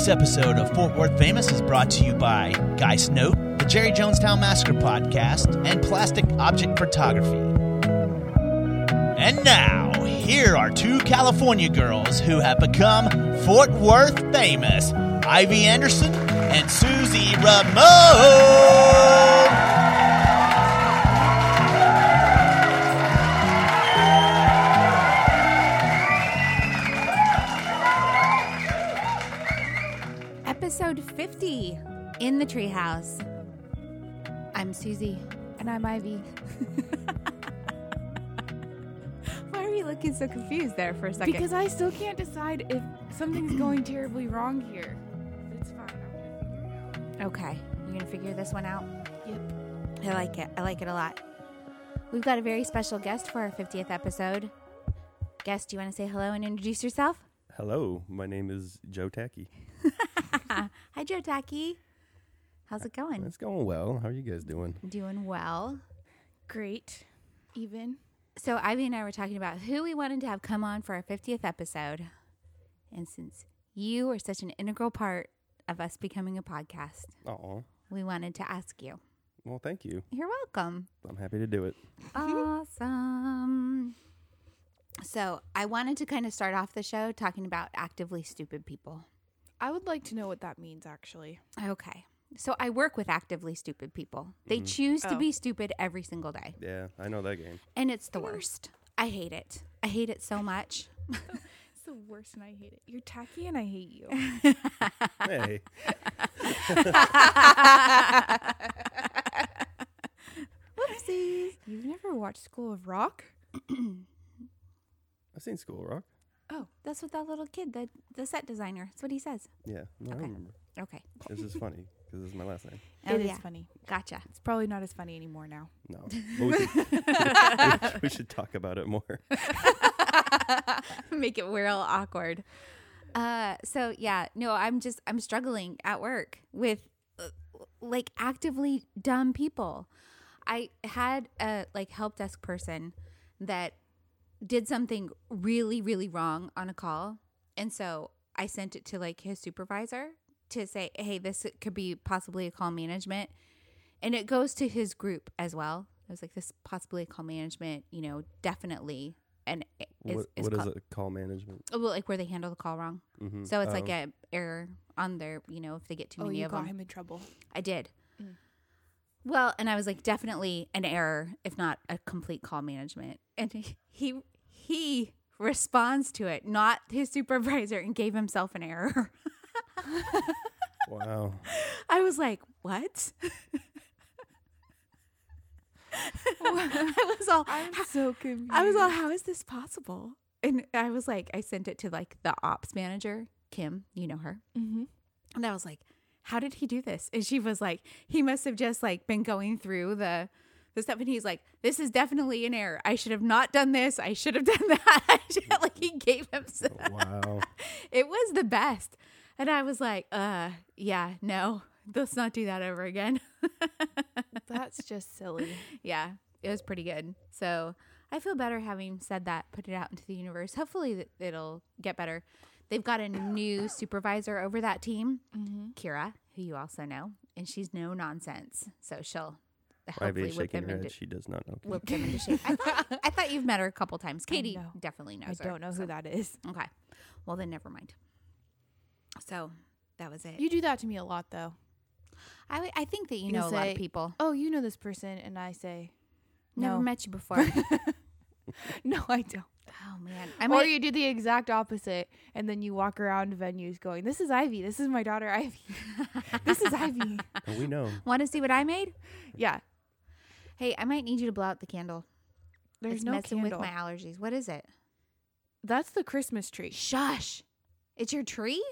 This episode of Fort Worth Famous is brought to you by Geist Note, the Jerry Jonestown Massacre podcast, and Plastic Object Photography. And now, here are two California girls who have become Fort Worth famous Ivy Anderson and Susie Ramone. Episode 50 in the treehouse. I'm Susie. And I'm Ivy. Why are you looking so confused there for a second? Because I still can't decide if something's going terribly wrong here. But it's fine. okay, you're gonna figure this one out. Yep. I like it. I like it a lot. We've got a very special guest for our 50th episode. Guest, do you want to say hello and introduce yourself? Hello, my name is Joe Tacky. Hi, Joe Tacky. How's it going? It's going well. How are you guys doing? Doing well. Great. Even. So Ivy and I were talking about who we wanted to have come on for our 50th episode. And since you are such an integral part of us becoming a podcast, Oh, we wanted to ask you. well, thank you. You're welcome. I'm happy to do it. Awesome. So, I wanted to kind of start off the show talking about actively stupid people. I would like to know what that means, actually. Okay. So, I work with actively stupid people. They mm-hmm. choose to Oh. be stupid every single day, Yeah, I know that game. and it's the worst. I hate it. I hate it so much. It's the worst and I hate it. You're tacky and I hate you. Hey, Whoopsies. You've never watched School of Rock? I've seen School of Rock. Oh, that's what that little kid, the, the set designer, that's what he says. Yeah, no, Okay. I remember. Okay. It's just funny because it's my last name. Oh, It is yeah. funny. Gotcha. It's probably not as funny anymore now. No, but we, should, we should talk about it more. make it real awkward. Uh, so yeah, no, I'm just I'm struggling at work with uh, like actively dumb people. I had a like help desk person that did something really really wrong on a call, and so I sent it to like his supervisor to say, "Hey, this could be possibly a call management." And it goes to his group as well. I was like, "This possibly a call management, you know, definitely." And is, what is what is call- it? Call management. Oh, Well, like where they handle the call wrong. Mm-hmm. So it's like an error on their, you know, if they get too oh, many you of got them. him in trouble. I did. Mm. Well, and I was like, definitely an error, if not a complete call management. And he he, he responds to it, not his supervisor, and gave himself an error. Wow. I was like, what? I was all, I'm so confused. I was all, how is this possible? And I was like, I sent it to like the ops manager, Kim, you know her. Mm-hmm. And I was like, how did he do this? And she was like, he must have just like been going through the the stuff and he's like, this is definitely an error. I should have not done this. I should have done that. Like he gave him Wow. it was the best. And I was like, uh, yeah, no. Let's not do that ever again. That's just silly. yeah, it was pretty good. So I feel better having said that, put it out into the universe. Hopefully it'll get better. They've got a new supervisor over that team, Mm-hmm. Kira, who you also know, and she's no nonsense. So she'll Ivy hopefully is whip shaking them her into head. She does not know. whip them into shape. I thought, I thought you've met her a couple times. Katie know. definitely I knows her. don't know so- who that is. Okay, well then never mind. So that was it. You do that to me a lot, though. I I think that you You know a lot of people. Oh, you know this person, and I say, Never no. met you before. no, I don't. oh man, I or might. you do the exact opposite, and then you walk around venues going, "This is Ivy. This is my daughter Ivy. this is Ivy." And we know. Want to see what I made? Yeah, Hey, I might need you to blow out the candle. there's it's no messing candle. with my allergies. What is it? That's the Christmas tree. Shush! It's your tree.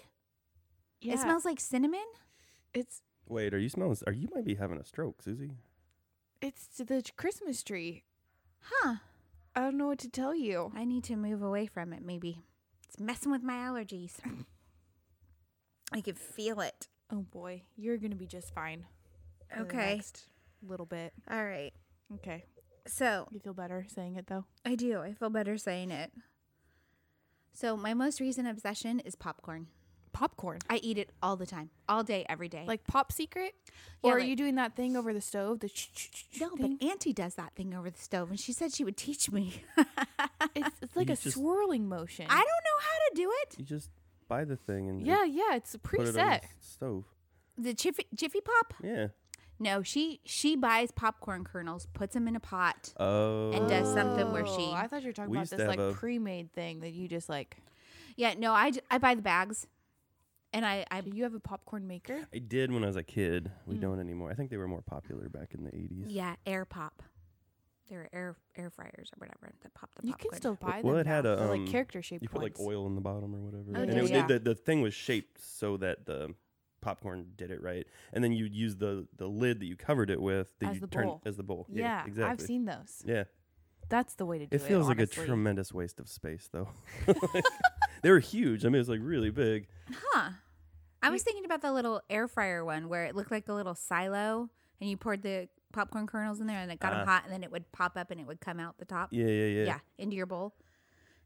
Yeah, It smells like cinnamon. It's Wait, are you smelling? Are you might be having a stroke, Susie? it's the Christmas tree. Huh? I don't know what to tell you. I need to move away from it. Maybe it's messing with my allergies. I can feel it. Oh boy, you're gonna be just fine. for the Okay. Next little bit. All right. Okay, So you feel better saying it though. I do. I feel better saying it. So my most recent obsession is popcorn. popcorn? I eat it all the time, all day, every day. Like Pop Secret? Yeah, or are you doing that thing over the stove? The no, thing? but Auntie does that thing over the stove, and she said she would teach me. it's, it's like You a just- swirling motion. I don't know how to do it. You just buy the thing and yeah, yeah, it's a put it on preset. the stove. The Jiffy, Jiffy Pop? Yeah. No, she she buys popcorn kernels, puts them in a pot. Oh. And does something where she- Oh, I thought you were talking We about used this like have a- pre-made thing that you just like. Yeah, no, I, j- I buy the bags, and I I Do you have a popcorn maker? I did when I was a kid. We Mm. don't anymore. I think they were more popular back in the 80s. yeah air pop. They're air air fryers or whatever that pop the You popcorn. can still buy them. well, them. it had now. a, They're, um, like character shaped You put like ones. oil in the bottom or whatever. Oh, and yeah, it, yeah. The, the thing was shaped so that the popcorn did it right. And then you'd use the, the lid that you covered it with that As you the turn bowl. as the bowl. Yeah, exactly. I've seen those. Yeah. That's the way to do it. It feels like a tremendous waste of space though. they were huge. I mean, it's like really big. Huh. I was thinking about the little air fryer one where it looked like a little silo, and you poured the popcorn kernels in there, and it got them Ah. hot, and then it would pop up and it would come out the top. Yeah, yeah, yeah. Yeah, into your bowl.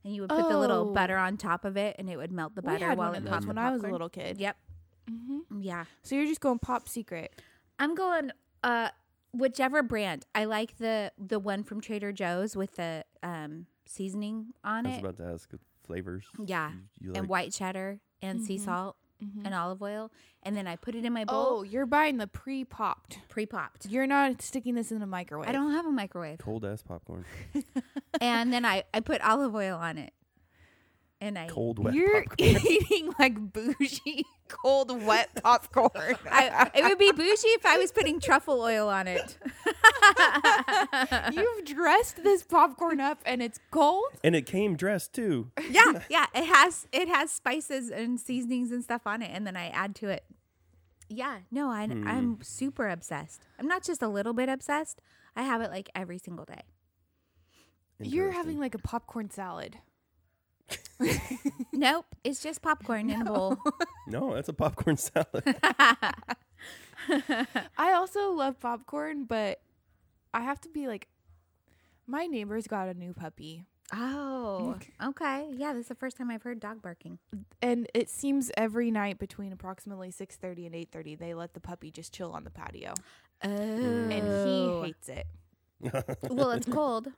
And you would put the little Oh. butter on top of it, and it would melt the butter We butter had while one it of popped those the when I was a popcorn. little kid. Yep. Hmm Yeah. So you're just going Pop Secret. I'm going uh whichever brand. I like the the one from Trader Joe's with the um seasoning on it. I was it. about to ask flavors. Yeah. You, you and white cheddar and sea Mhm. salt Mhm. and olive oil. And then I put it in my bowl. Oh, you're buying the pre-popped. pre-popped. You're not sticking this in a microwave. I don't have a microwave. cold ass popcorn. and then I I put olive oil on it. And I Cold wet You're popcorn. eating like bougie, cold, wet popcorn. I, it would be bougie if I was putting truffle oil on it. You've dressed this popcorn up and it's cold. and it came dressed too. yeah, yeah. It has it has spices and seasonings and stuff on it, and then I add to it. Yeah, no, I, Hmm. I'm super obsessed. I'm not just a little bit obsessed. I have it like every single day. You're having like a popcorn salad. Nope, it's just popcorn in a bowl. No, that's a popcorn salad. I also love popcorn, but I have to be like, my neighbor's got a new puppy, Oh, okay. Yeah, this is the first time I've heard dog barking. and it seems every night between approximately six thirty and eight thirty, they let the puppy just chill on the patio, Oh, and he oh. hates it. well, it's cold.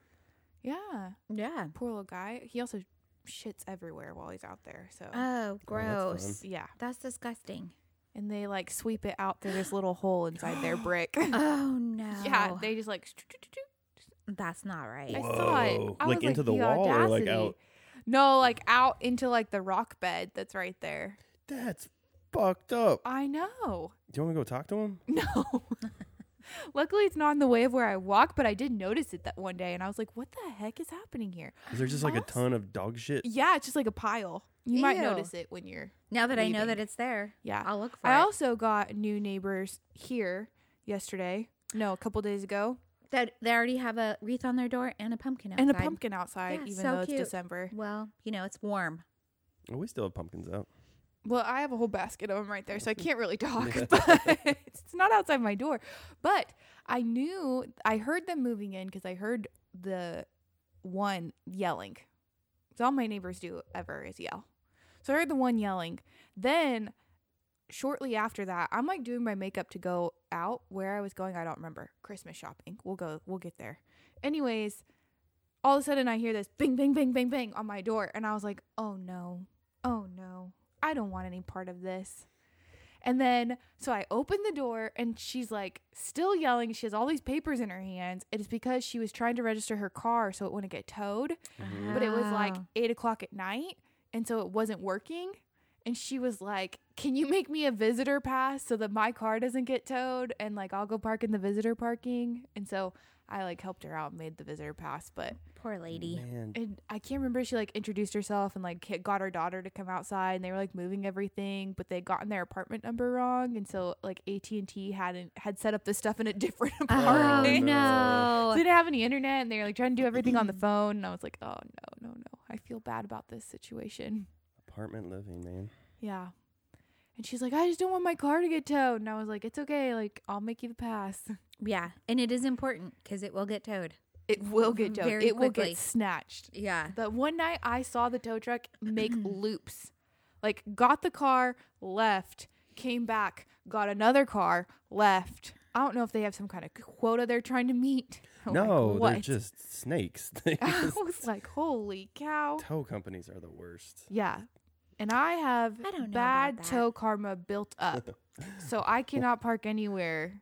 Yeah, Yeah. poor little guy. He also shits everywhere while he's out there. So Oh, oh gross. fun. yeah, that's disgusting. and they like sweep it out through this little hole inside their brick. Oh no. yeah, they just like. That's not right. I saw it. Whoa. I Like was into the the wall or, like, audacity. out? No, like out into like the rock bed that's right there. That's fucked up. I know. Do you want me to go talk to him? No. Luckily, it's not in the way of where I walk, but I did notice it that one day, and I was like, "What the heck is happening here?" Is there just like a Us? ton of dog shit? Yeah, it's just like a pile. You might Ew. notice it when you're. Now that I know leaving. that it's there, Yeah. I'll look for it. I it. also got new neighbors here yesterday. No, a couple days ago, that they already have a wreath on their door and a pumpkin outside. and a pumpkin outside, Yeah, even so though cute. it's December. Well, you know, it's warm. Oh, we still have pumpkins out. Well, I have a whole basket of them right there, so I can't really talk. but it's not outside my door. But I knew I heard them moving in because I heard the one yelling. It's all my neighbors do ever is yell. So I heard the one yelling. Then shortly after that, I'm like doing my makeup to go out. Where I was going, I don't remember. Christmas shopping. We'll go. We'll get there. Anyways, all of a sudden I hear this bing, bing, bing, bing, bing on my door, and I was like, oh no, oh no, I don't want any part of this. And then, so I open the door and she's like still yelling. She has all these papers in her hands. It is because she was trying to register her car so it wouldn't get towed. Mm-hmm. But it was like eight o'clock at night. And so it wasn't working. And she was like, Can you make me a visitor pass so that my car doesn't get towed? And like, I'll go park in the visitor parking. And so I like helped her out and made the visitor pass. But poor lady. Man, and I can't remember if she like introduced herself and like got her daughter to come outside and they were like moving everything, but they would gotten their apartment number wrong, and so like AT and T hadn't had set up this stuff in a different Oh apartment. So no. they didn't have any internet, and they were like trying to do everything on the phone. And I was like, oh no, no, no, I feel bad about this situation. apartment living, man. Yeah. And she's like, I just don't want my car to get towed. And I was like, it's okay. Like, I'll make you the pass. Yeah, and it is important because it will get towed. It will get towed. Very it will get snatched. Yeah. The one night I saw the tow truck make loops. Like got the car, left, came back, got another car, left. I don't know if they have some kind of quota they're trying to meet. Like, no, they're just snakes. I was like, holy cow. Tow companies are the worst. Yeah. And I have I don't know bad tow karma built up. so I cannot park anywhere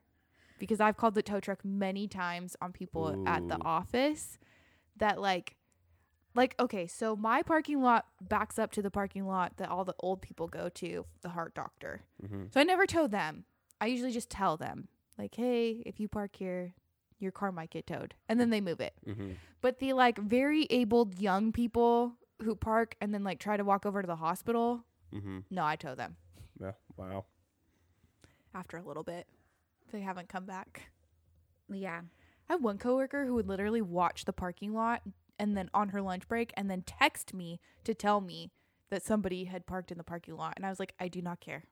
because I've called the tow truck many times on people at the office that like like okay, so my parking lot backs up to the parking lot that all the old people go to, the heart doctor. hmm So I never tow them. I usually just tell them like, "Hey, if you park here, your car might get towed." And then they move it. hmm But the like very abled young people who park and then like try to walk over to the hospital, Mm-hmm. no, I tow them Yeah. Wow. after a little bit. They haven't come back. Yeah. I have one coworker who would literally watch the parking lot and then on her lunch break and then text me to tell me that somebody had parked in the parking lot. And I was like, I do not care.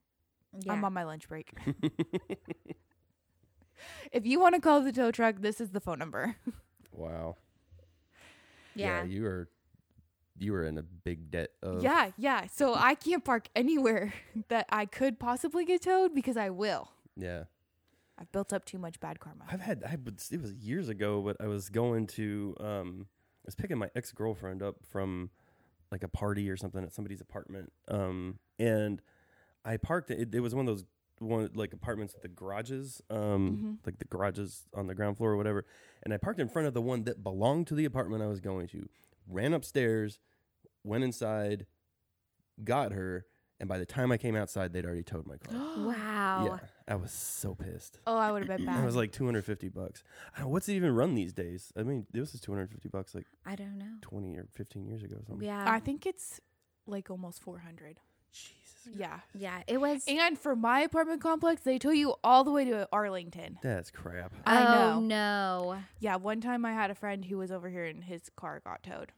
Yeah. I'm on my lunch break. if you want to call the tow truck, this is the phone number. Wow. yeah. You were you were in a big debt of yeah, yeah. So I can't park anywhere that I could possibly get towed because I will. Yeah. I've built up too much bad karma. I've had I would it was years ago, but I was going to um I was picking my ex girlfriend up from like a party or something at somebody's apartment. Um and I parked it, it was one of those one like apartments with the garages, um like the garages on the ground floor or whatever. And I parked in front of the one that belonged to the apartment I was going to. Ran upstairs, went inside, got her, and by the time I came outside they'd already towed my car. Wow. Yeah. I was so pissed. Oh, I would have been bad. It bad. was like 250 bucks. I don't what's it even run these days? I mean, this is 250 bucks like I don't know. 20 or 15 years ago or something. Yeah. I think it's like almost 400. Jesus. Yeah. yeah. It was. And for my apartment complex, they tow you all the way to Arlington. That's crap. I oh, know. no. Yeah, one time I had a friend who was over here and his car got towed.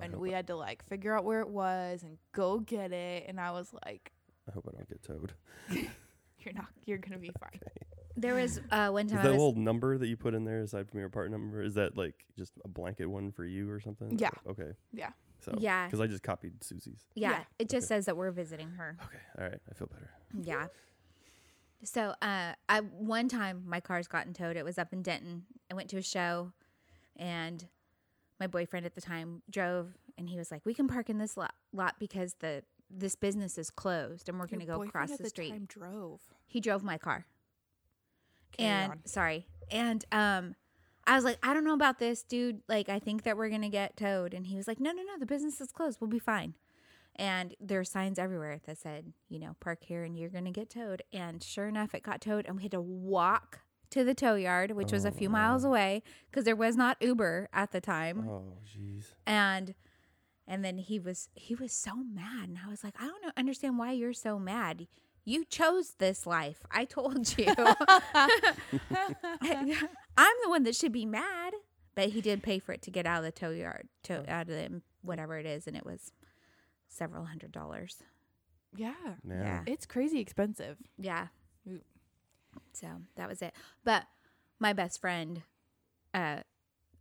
I and hope, we had to like figure out where it was and go get it. And I was like, I hope I don't get towed. you're not, you're going to be fine. There was uh, one time that I was. little number that you put in there aside from your apartment number? Is that like just a blanket one for you or something? Yeah. Okay. Yeah. So Yeah. because I just copied Susie's. yeah, yeah. It just says that we're visiting her. Okay. All right. I feel better. Yeah. So, uh, I one time my car's gotten towed. It was up in Denton. I went to a show, and my boyfriend at the time drove, and he was like, "We can park in this lot, lot because the this business is closed, and we're going to go across at the street." Time drove. He drove my car, Carry and on. sorry, and um, I was like, "I don't know about this, dude. Like, I think that we're going to get towed." And he was like, "No, no, no. The business is closed. We'll be fine." And there are signs everywhere that said, you know, park here and you're going to get towed. And sure enough, it got towed. And we had to walk to the tow yard, which was a few oh, miles away because there was not Uber at the time. Oh, jeez. And and then he was he was so mad, and I was like, I don't know, understand why you're so mad. You chose this life. I told you. I'm the one that should be mad. But he did pay for it to get out of the tow yard, to out of the whatever it is, and it was several hundred dollars. Yeah. Man. Yeah. It's crazy expensive. Yeah. Ooh. So that was it. But my best friend, uh,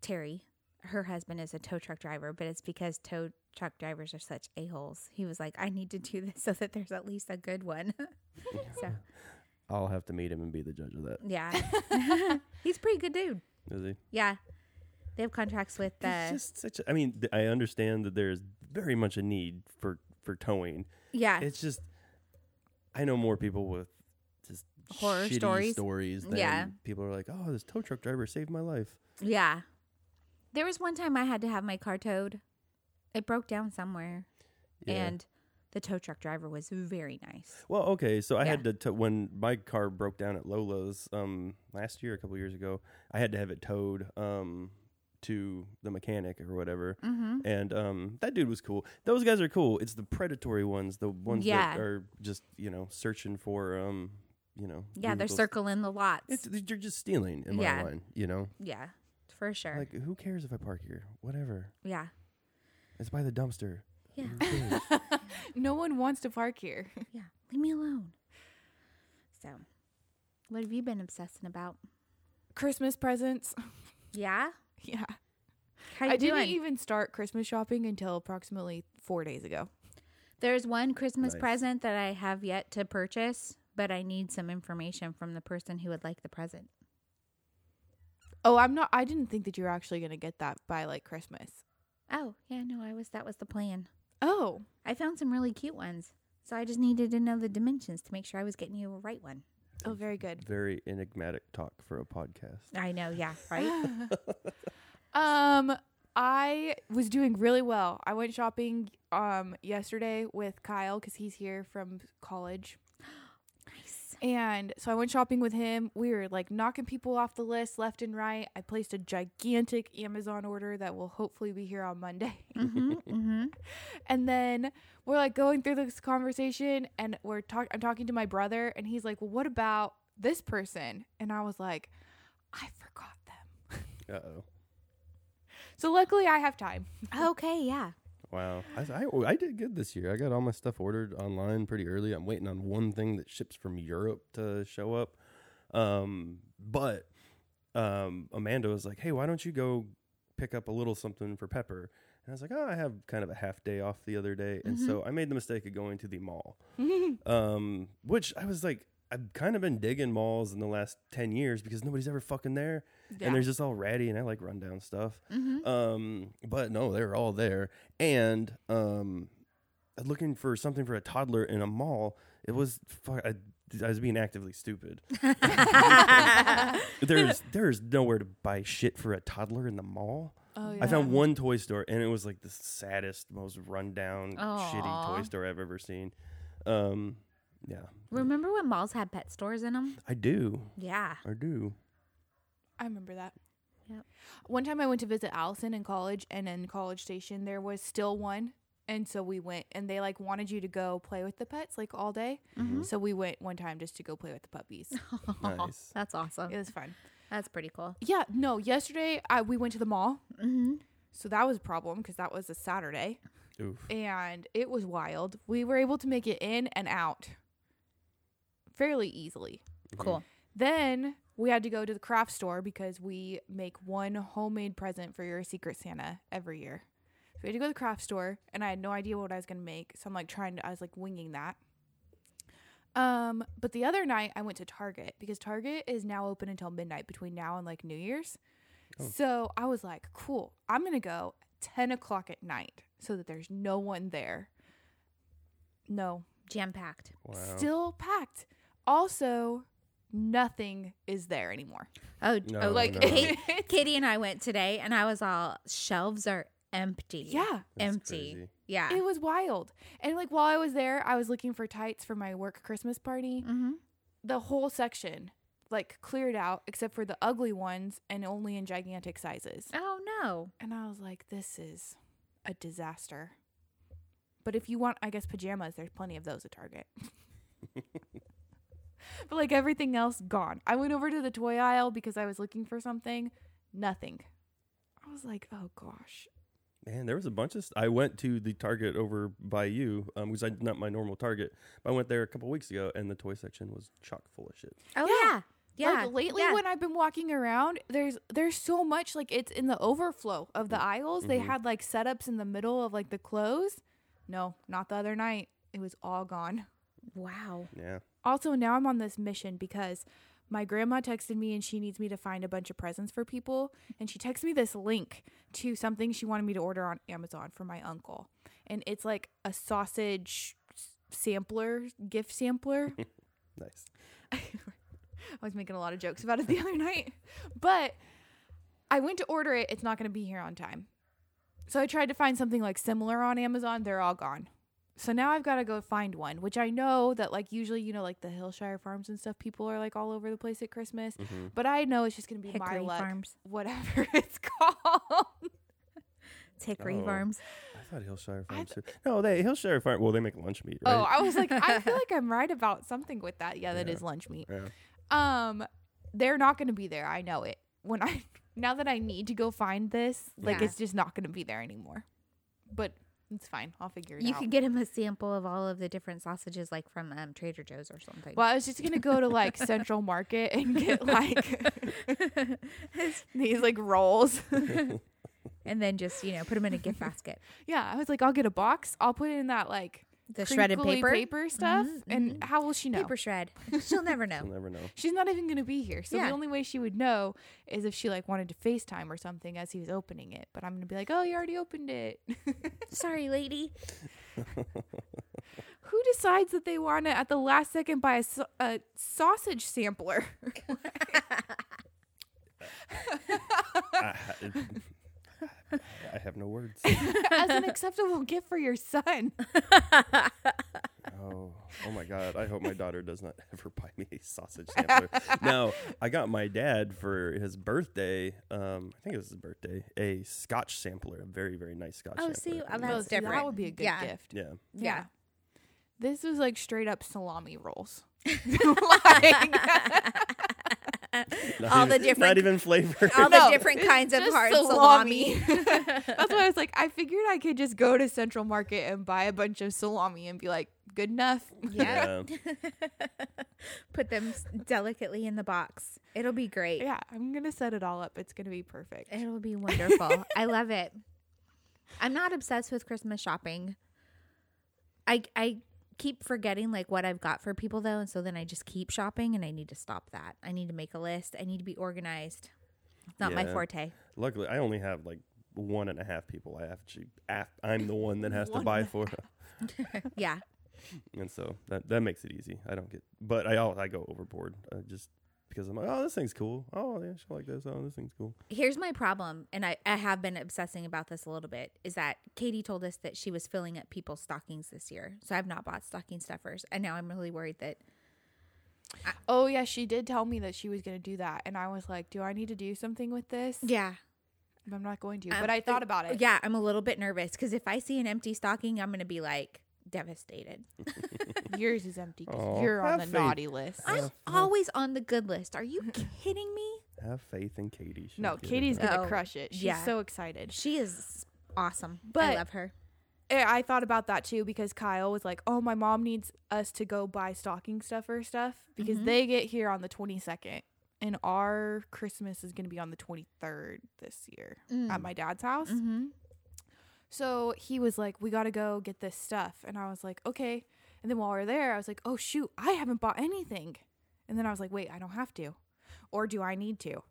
Terry, her husband is a tow truck driver, but it's because tow truck drivers are such a-holes. He was like, I need to do this so that there's at least a good one. so, I'll have to meet him and be the judge of that. yeah. He's a pretty good dude. Is he? Yeah. They have contracts with uh It's just such. A, I mean, th- I understand that there's very much a need for for towing. yeah. It's just I know more people with just Horror shitty stories? stories than Yeah. people are like, oh, this tow truck driver saved my life. Yeah. There was one time I had to have my car towed. It broke down somewhere. Yeah. And the tow truck driver was very nice. Well, okay, so I Yeah. had to t- when my car broke down at Lola's um last year, a couple years ago. I had to have it towed um to the mechanic or whatever, Mm-hmm. and um that dude was cool. Those guys are cool. It's the predatory ones, the ones Yeah. that are just you know searching for um you know Yeah, they're circling the lots. It's they're just stealing in my Yeah. line, you know. yeah, for sure. Like who cares if I park here? Whatever. yeah. It's by the dumpster. Yeah. No one wants to park here. Yeah. Leave me alone. So, what have you been obsessing about? Christmas presents. Yeah. Yeah. How you I doing? didn't even start Christmas shopping until approximately four days ago. There's one Christmas Nice. present that I have yet to purchase, but I need some information from the person who would like the present. Oh, I'm not. I didn't think that you were actually gonna get that by like Christmas. Oh, yeah, no, I was that was the plan. Oh, I found some really cute ones. So I just needed to know the dimensions to make sure I was getting you a right one. oh, very good. Very enigmatic talk for a podcast. I know, yeah, right? Um, I was doing really well. I went shopping um yesterday with Kyle because he's here from college. Nice. And so I went shopping with him. We were like knocking people off the list left and right. I placed a gigantic Amazon order that will hopefully be here on Monday. Mm-hmm, mm-hmm. And then we're like going through this conversation and we're talk I'm talking to my brother and he's like, "Well, what about this person?" And I was like, "I forgot them." Uh oh. So luckily I have time. Okay, yeah. Wow. I, I, I did good this year. I got all my stuff ordered online pretty early. I'm waiting on one thing that ships from Europe to show up. Um, but um, Amanda was like, hey, why don't you go pick up a little something for Pepper? And I was like, oh, I have kind of a half day off the other day. And so I made the mistake of going to the mall, um, which I was like, I've kind of been digging malls in the last 10 years because nobody's ever fucking there. Yeah. And they're just all ratty and I like rundown stuff. Mm-hmm. Um, but no, they're all there. And um, looking for something for a toddler in a mall, it was fu- I, I was being actively stupid. there's there's nowhere to buy shit for a toddler in the mall. Oh, I found one toy store and it was like the saddest, most rundown, shitty toy store I've ever seen. Um, yeah, Remember when malls had pet stores in them? I do. Yeah. I do. I remember that. Yep. One time I went to visit Allison in college, and in College Station there was still one, and so we went, and they like wanted you to go play with the pets like all day. Mhm. So we went one time just to go play with the puppies. Nice. That's awesome. it was fun. That's pretty cool. Yeah, no. Yesterday I we went to the mall, Mm-hmm. so that was a problem because that was a Saturday, Oof. and it was wild. We were able to make it in and out fairly easily. Cool. Then we had to go to the craft store because we make one homemade present for your secret Santa every year. So we had to go to the craft store and I had no idea what I was going to make. So I'm like trying to, I was like winging that. Um, but the other night I went to Target because Target is now open until midnight between now and like New Year's. Oh. So I was like, cool, I'm going to go 10 o'clock at night so that there's no one there. No, Jam packed. Wow. still packed. Also, nothing is there anymore. Oh, No, oh like no. Kate, Katie and I went today, and I was all shelves are empty. Yeah. That's empty. crazy. Yeah. It was wild. And like while I was there, I was looking for tights for my work Christmas party. mm-hmm. The whole section like cleared out except for the ugly ones and only in gigantic sizes. Oh no. And I was like, this is a disaster. But if you want, I guess pajamas, there's plenty of those at Target. but like everything else gone. I went over to the toy aisle because I was looking for something. Nothing. I was like, oh gosh. Man, there was a bunch of. St- I went to the Target over by you, um, because I not my normal Target. But I went there a couple weeks ago, and the toy section was chock full of shit. Oh Yeah. yeah. Yeah. Like lately yeah. when I've been walking around, there's there's so much like it's in the overflow of the aisles. They Mhm. had like setups in the middle of like the clothes. No, not the other night. It was all gone. wow. Yeah. Also, now I'm on this mission because my grandma texted me and she needs me to find a bunch of presents for people. And she texted me this link to something she wanted me to order on Amazon for my uncle. And it's like a sausage sampler, gift sampler. Nice. I was making a lot of jokes about it the other night. But I went to order it. It's not going to be here on time. So I tried to find something like similar on Amazon. They're all gone. So now I've got to go find one, which I know that like usually, you know, like the Hillshire Farms and stuff, people are like all over the place at Christmas. Mhm. But I know it's just going to be Hickory my luck. Farms. Whatever it's called. It's Hickory Oh. Farms. I thought Hillshire I Farms. too. No, they Hillshire Farm. Well, they make lunch meat, right? Oh, I was like, I feel like I'm right about something with that. Yeah, that Yeah. is lunch meat. yeah. Um, they're not going to be there. I know it. When I now that I need to go find this, like Yeah. it's just not going to be there anymore. But it's fine. I'll figure it You out. You could get him a sample of all of the different sausages, like from um, Trader Joe's or something. well, I was just gonna go to like Central Market and get like these like rolls. and then just you know put them in a gift basket. yeah, I was like, I'll get a box. I'll put it in that like The shredded paper? paper stuff. Mhm, And how will she know? Paper shred. She'll never You'll know. never know. She's not even gonna be here. So Yeah. the only way she would know is if she like wanted to FaceTime or something as he was opening it. But I'm gonna be like, Oh, you already opened it. Sorry, lady. Who decides that they want to at the last second buy a, sa- a sausage sampler? I, I have no words. as an acceptable gift for your son. Oh, oh my God! I hope my daughter does not ever buy me a sausage sampler. no, I got my dad for his birthday. Um, I think it was his birthday. A Scotch sampler, a very very nice Scotch. Oh, sampler. see, that's see, That would be a good Yeah. gift. yeah. Yeah. This was like straight up salami rolls. Like- Not All the different- not even flavor. All No, the different kinds of just hard salami. salami. That's why I was like, I figured I could just go to Central Market and buy a bunch of salami and be like, good enough. yeah. yeah. Put them delicately in the box. It'll be great. Yeah, I'm gonna set it all up. It's gonna be perfect. It'll be wonderful. I love it. I'm not obsessed with Christmas shopping. I I keep forgetting like what I've got for people though, and so then I just keep shopping and I need to stop that. I need to make a list. I need to be organized. It's not my forte. Luckily, I only have like one and a half people. I actually, I'm the one that has to buy for, Yeah. and so that that makes it easy. I don't get, but I I go overboard I just because I'm like, oh, this thing's cool. Oh, yeah, she'll like this. Oh, this thing's cool. Here's my problem, and I, I have been obsessing about this a little bit, is that Katie told us that she was filling up people's stockings this year. So I've not bought stocking stuffers. And now I'm really worried that Oh yeah, she did tell me that she was gonna do that, and I was like, do I need to do something with this? Yeah. I'm not going to, Um, but I thought about it. Yeah, I'm a little bit nervous because if I see an empty stocking, I'm going to be like devastated. Yours is empty because Aw, you're on the faith. naughty list. I'm always on the good list. Are you kidding me? Have faith in Katie. She'll No, get it Katie's done. gonna Oh, crush it. She's yeah. so excited. She is awesome. I But- love her. Eh, I thought about that too because Kyle was like, "Oh, my mom needs us to go buy stocking stuffer stuff because Mhm. they get here on the 22nd, and our Christmas is gonna be on the 23rd this year at my dad's house." Mm-hmm. So he was like, "We got to go get this stuff," and I was like, "Okay." And then while we are there, I was like, "Oh shoot, I haven't bought anything," and then I was like, "Wait, I don't have to, or do I need to?"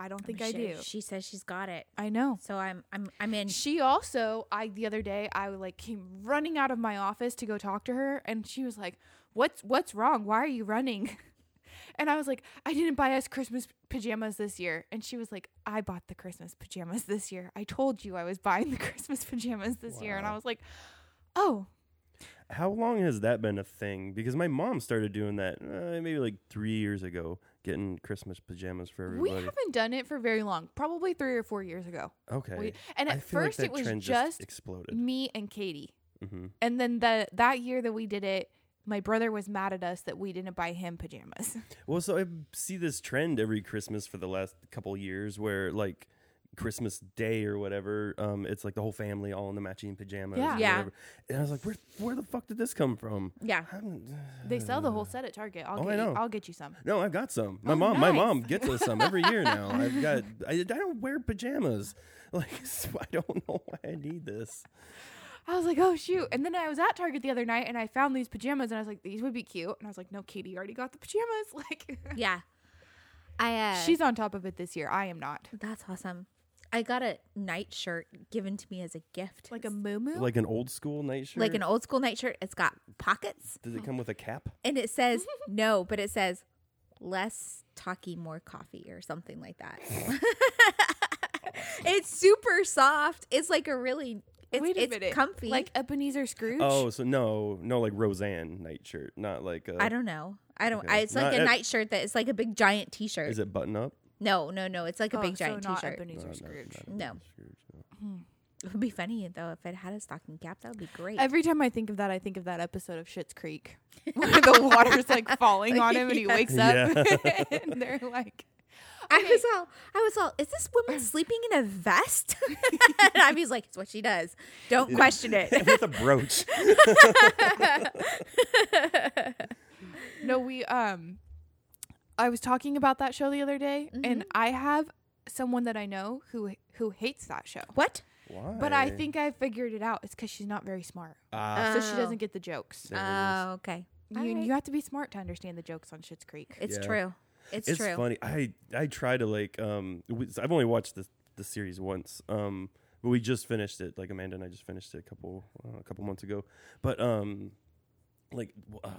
I don't think I do. She says she's got it. I know. So I'm I'm I'm in. She also, I the other day, I like came running out of my office to go talk to her, and she was like, "What's what's wrong? Why are you running?" And I was like, "I didn't buy us Christmas pajamas this year." And she was like, "I bought the Christmas pajamas this year. I told you I was buying the Christmas pajamas this year." And I was like, "Oh, How long has that been a thing? Because my mom started doing that uh, maybe like three years ago, getting Christmas pajamas for everybody. we haven't done it for very long. Probably three or four years ago." okay. We, and at feel like first, it was trend just exploded. me and Katie. hmm And then the that year that we did it, my brother was mad at us that we didn't buy him pajamas. Well, so I see this trend every Christmas for the last couple years where like Christmas Day or whatever, um, it's like the whole family all in the matching pajamas. Yeah. and Yeah. And I was like, where, where the fuck did this come from? yeah. I haven't- They sell the whole set at Target. I'll Oh, get I you, know. I'll get you some. No, I've got some. My Oh, mom, my mom gets us some every year now. I've got. I, I don't wear pajamas. Like so I don't know why I need this. I was like, oh shoot! And then I was at Target the other night and I found these pajamas and I was like, these would be cute. And I was like, no, Katie already got the pajamas. Like, Yeah. I uh she's on top of it this year. I am not. that's awesome. I got a night shirt given to me as a gift. Like a moo Like an old school nightshirt. like an old school night shirt. It's got pockets Does it come with a cap? and it says no, but it says less talky, more coffee or something like that. it's super soft. It's like a really it's, Wait a it's minute. comfy. Like Ebenezer Scrooge. Oh, so no, no, like Roseanne nightshirt, not like. A, I don't know. I don't. Okay. I, it's like Not a Eb- night shirt that it's like a big giant T-shirt. Is it button up? No, no, no. It's like a Oh, big so giant not T-shirt. Ebenezer No, no, Scrooge. not No. Ebenezer Scrooge, no. It would be funny though if it had a stocking cap. That would be great. Every time I think of that, I think of that episode of Schitt's Creek where the water's like falling on him and he wakes up Yeah. and they're like, I was all, I was all, is this woman sleeping in a vest? and I was like, it's what she does. Don't question it. with a brooch. No, we um I was talking about that show the other day and I have someone that I know who who hates that show. what? Why? But I think I figured it out. It's because she's not very smart, Ah, so she doesn't get the jokes. There it is. Oh, okay. You, Alright. you have to be smart to understand the jokes on Schitt's Creek. It's Yeah. true. It's, it's true. funny. I I try to like um. I've only watched the the series once. Um, but we just finished it. Like Amanda and I just finished it a couple uh, a couple months ago. But um, like uh,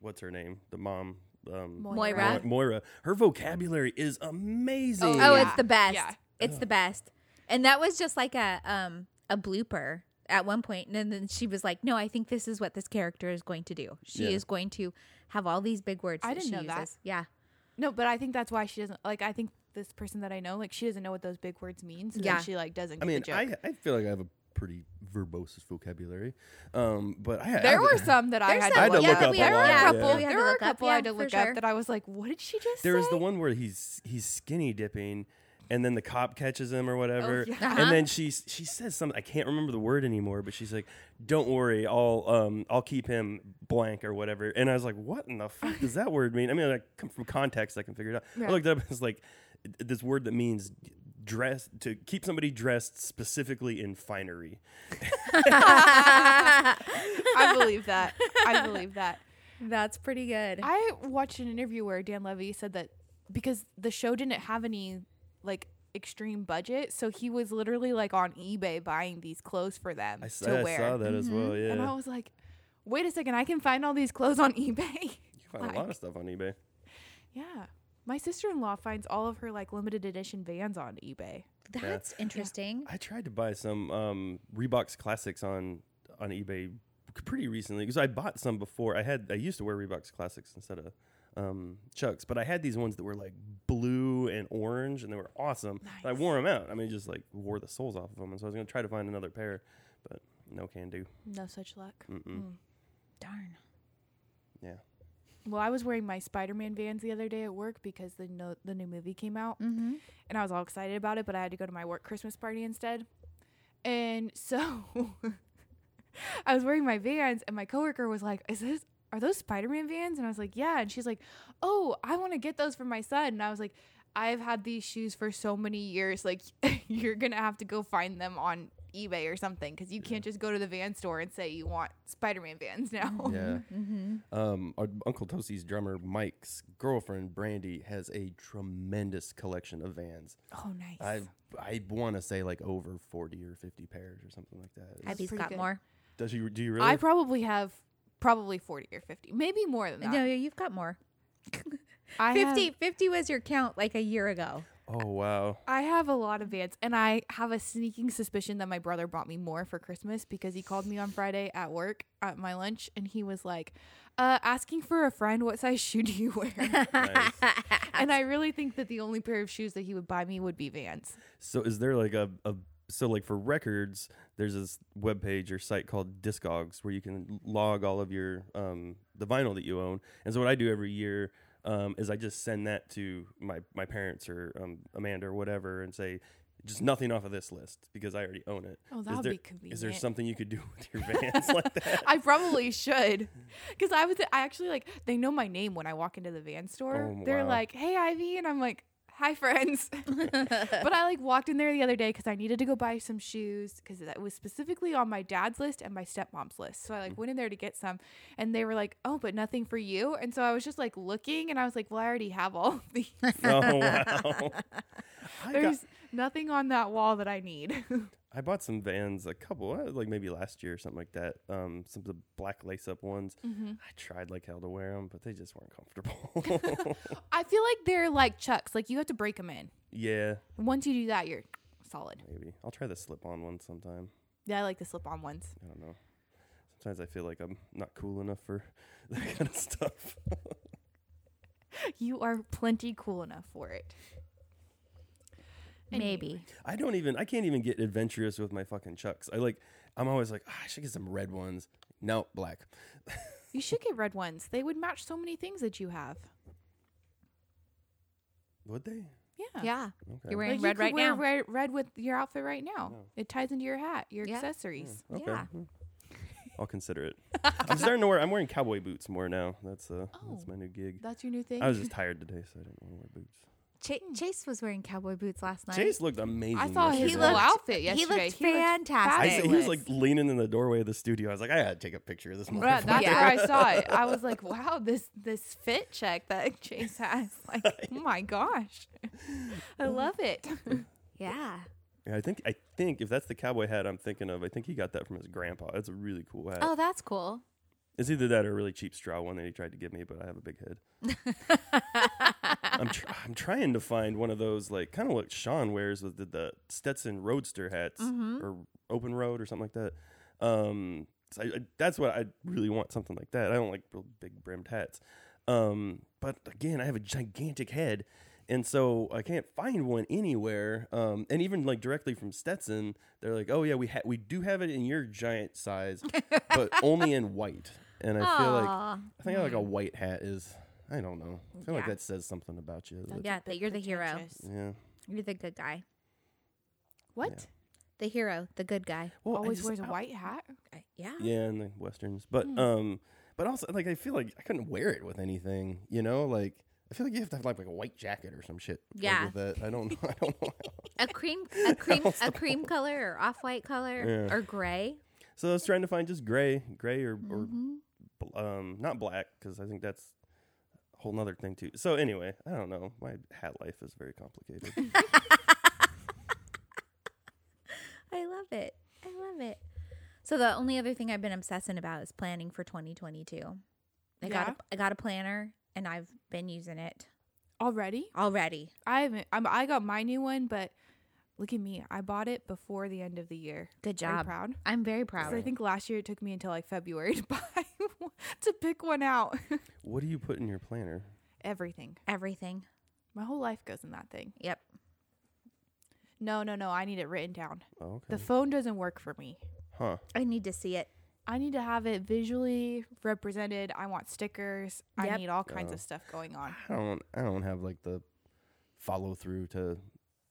what's her name? The mom. Um, Moira. Moira. Her vocabulary is amazing. Oh, Yeah. it's the best. Yeah. It's the best. And that was just like a um a blooper at one point, and then she was like, "No, I think this is what this character is going to do. She Yeah. is going to have all these big words." I that didn't she know that. Yeah, No, but I think that's why she doesn't like. I think this person that I know, like, she doesn't know what those big words mean. So Yeah. she like doesn't. I Get mean, the joke. I I feel like I have a pretty verbose vocabulary. Um, but I there I- were some that I There's had, some- I had to to look look up up. a There were lot, a yeah. couple. We had to There were a look up, couple I had to for look up that I was like, "What did she just There say?" was the one where he's he's skinny dipping, and then the cop catches him or whatever, yeah. Uh-huh. and then she she says something. I can't remember the word anymore, but she's like, "Don't worry, I'll um I'll keep him blank or whatever." And I was like, "What in the fuck does that word mean?" I mean, I come from context, I can figure it out. Yeah. I looked it up. It's like this word that means dress to keep somebody dressed specifically in finery. I believe that. I believe that. that's pretty good. I watched an interview where Dan Levy said that because the show didn't have any like extreme budget, so he was literally like on eBay buying these clothes for them I, saw, to I wear. saw that as well. Yeah, And I was like, wait a second, I can find all these clothes on eBay. you can find a lot of stuff on eBay. yeah. My sister in law finds all of her like limited edition vans on eBay. that's interesting. I tried to buy some um, Reeboks classics on on eBay pretty recently because I bought some before. I had I used to wear Reeboks classics instead of um, Chucks, but I had these ones that were like blue and orange, and they were awesome. I wore them out. I mean, just like wore the soles off of them, and so I was gonna try to find another pair, but no can do. No such luck. Mm-mm. Mm. Darn. Yeah. Well, I was wearing my Spider-Man Vans the other day at work because the no- the new movie came out, Mm-hmm. and I was all excited about it. But I had to go to my work Christmas party instead, and so I was wearing my Vans, and my coworker was like, "Is this are those Spider-Man Vans?" And I was like, "Yeah," and she's like, "Oh, I want to get those for my son," and I was like. I've had these shoes for so many years. Like, you're gonna have to go find them on eBay or something because you can't just go to the van store and say you want Spider-Man Vans now. Yeah. Mm-hmm. Um, our Uncle Tosi's drummer Mike's girlfriend Brandy has a tremendous collection of Vans. Oh, nice. I I want to say like over forty or fifty pairs or something like that. It's- Abby's pretty got good. more. Does you do you really? I probably have probably 40 or 50, maybe more than that. No, you've got more. I 50, Have, 50 was your count like a year ago. oh wow. I have a lot of Vans, and I have a sneaking suspicion that my brother bought me more for Christmas because he called me on Friday at work at my lunch, and he was like, uh, asking for a friend, what size shoe do you wear? Nice. and I really think that the only pair of shoes that he would buy me would be Vans. So is there like a, a so like for records, there's this web page or site called Discogs where you can log all of your um the vinyl that you own. And so what I do every year um is I just send that to my my parents or um Amanda or whatever and say just nothing off of this list because I already own it. Oh, that Is would there- be convenient. Is there something you could do with your vans like that? I probably should, because I was. I actually like they know my name when I walk into the van store. Oh, They're wow. like, "Hey, Ivy," and I'm like, "Hi, friends." but I like walked in there the other day because I needed to go buy some shoes because that was specifically on my dad's list and my stepmom's list. So I like mm. went in there to get some, and they were like, "Oh, but nothing for you." And so I was just like looking, and I was like, "Well, I already have all these. oh wow. I, got, There's nothing on that wall that I need." I bought some vans a couple uh, like maybe last year or something like that. Um some of the black lace up ones. Mm-hmm. I tried like hell to wear them, but they just weren't comfortable. I feel like they're like chucks. Like you have to break them in. yeah, once you do that, you're solid. maybe. I'll try the slip on one sometime. Yeah, I like the slip-on ones. I don't know. Sometimes I feel like I'm not cool enough for that kind of stuff. You are plenty cool enough for it. Maybe. I don't even I can't even get adventurous with my fucking chucks. I like I'm always like, ah, I should get some red ones. No, black. You should get red ones. They would match so many things that you have. Would they? Yeah. Yeah. Okay. You're wearing Like you red could right wear now. Red, red with your outfit right now. No. It ties into your hat, your Yeah. accessories. Okay. Yeah. Hmm. I'll consider it. I'm starting to wear I'm wearing cowboy boots more now. That's uh Oh. that's my new gig. That's your new thing. I was just tired today, so I didn't want to wear boots. Ch- hmm. Chase was wearing cowboy boots last night. Chase looked amazing. I saw his yesterday. whole looked- outfit he yesterday. looked fantastic. I see, he was like leaning in the doorway of the studio. I was like, I gotta take a picture of this Right, that's Yeah. where I saw it. I was like, wow, this this fit check that Chase has. Like, oh my gosh. I mm. love it. yeah. Yeah, I think I think if that's the cowboy hat I'm thinking of, I think he got that from his grandpa. That's a really cool hat. Oh, that's cool. It's either that or a really cheap straw one that he tried to give me, but I have a big head. I'm tr- I'm trying to find one of those like kind of what Sean wears with the, the Stetson Roadster hats Mm-hmm. or Open Road or something like that. Um, so I, I, that's what I really want something like that. I don't like real big brimmed hats. Um, but again, I have a gigantic head. And so I can't find one anywhere. Um, and even like directly from Stetson, they're like, "Oh yeah, we ha- we do have it in your giant size, but only in white." And I feel like Aw. I think like a white hat is. I don't know. I feel like Yeah. that says something about you. that- Yeah, that you're the hero. Pretentious. yeah. You're the good guy. What? The hero, the good guy. Well, I Always just- wears a white hat? I- yeah. Yeah, in the westerns, but Hmm. um, but also like I feel like I couldn't wear it with anything. You know, like I feel like you have to have like, like a white jacket or some shit. like, Yeah. with that. I don't. I don't know. A cream, a cream, a cream color or off-white color Yeah. or gray. So I was trying to find just gray, gray or or Mhm. bl- um not black because I think that's a whole nother thing too. So anyway, I don't know. My hat life is very complicated. I love it. I love it. So the only other thing I've been obsessing about is planning for 2022. I got Yeah? a, I got a planner and I've been using it Already? already. I haven't. I'm, I got my new one, but look at me. I bought it before the end of the year. Good Are you job. proud? I'm very proud. I think last year it took me until like February to buy one- to pick one out. what do you put in your planner? Everything. Everything. My whole life goes in that thing. Yep. No, no, no. I need it written down. Oh, okay. The phone doesn't work for me. huh. I need to see it. I need to have it visually represented. I want stickers. I need all kinds Oh. of stuff going on. I don't. I don't have like the follow through to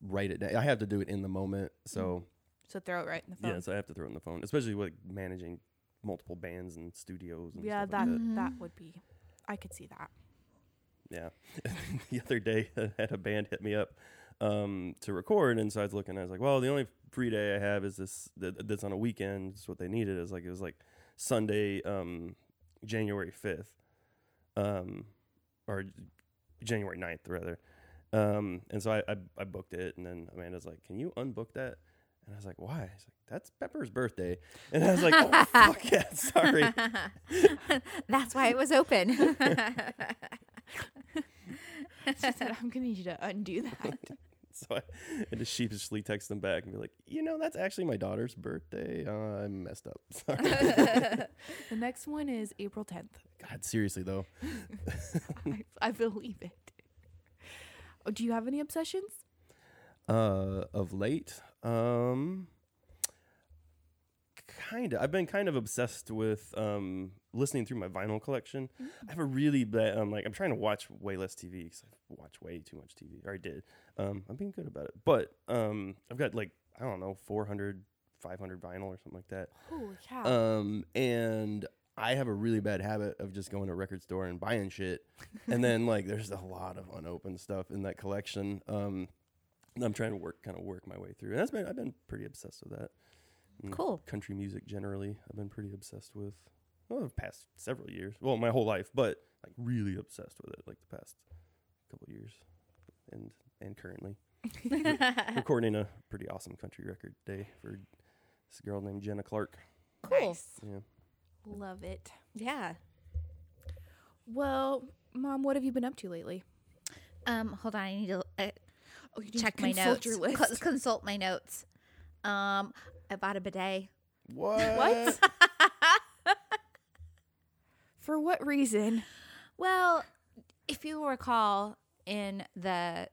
write it down. I have to do it in the moment. So So throw it right in the phone. yeah, so I have to throw it in the phone, especially with managing multiple bands and studios. And yeah, stuff that like that. That would be. I could see that. Yeah. the other day, I had a band hit me up um, to record, and so I was looking. I was like, "Well, the only free day I have is this. Th- that's on a weekend. It's what they needed. Is like it was like Sunday, um, January fifth, um, or January 9th, rather. Um, and so I, I I booked it, and then Amanda's like, "Can you unbook that?" And I was like, "Why?" She's like, "That's Pepper's birthday," and I was like, "Oh fuck yeah, sorry." That's why it was open. She said, "I'm gonna need you to undo that." So I had to sheepishly text them back and be like, you know, that's actually my daughter's birthday. Uh, I messed up. Sorry. the next one is April 10th. God, seriously though. I, I believe it. Oh, do you have any obsessions? Uh, of late, um, kind of. I've been kind of obsessed with um listening through my vinyl collection. I have a really bad. Um, like I'm trying to watch way less TV because I watch way too much TV. Or I did. Um, I'm being good about it, but um, I've got like I don't know 400, 500 vinyl or something like that. Holy cow! Um, and I have a really bad habit of just going to a record store and buying shit, and then like there's a lot of unopened stuff in that collection. Um, I'm trying to work kind of work my way through, and that's been I've been pretty obsessed with that. And Cool. Country music generally, I've been pretty obsessed with. Well, the past several years, well, my whole life, but like really obsessed with it, like the past couple years, and and currently recording a pretty awesome country record today for this girl named Jenna Clark. Cool. Nice. Yeah. Love it. Yeah. Well, mom, what have you been up to lately? Um, hold on. I need to uh, Oh, you check my consult notes. Your Co- consult my notes. Um, I bought a bidet. What? What? For what reason? Well, if you recall, in the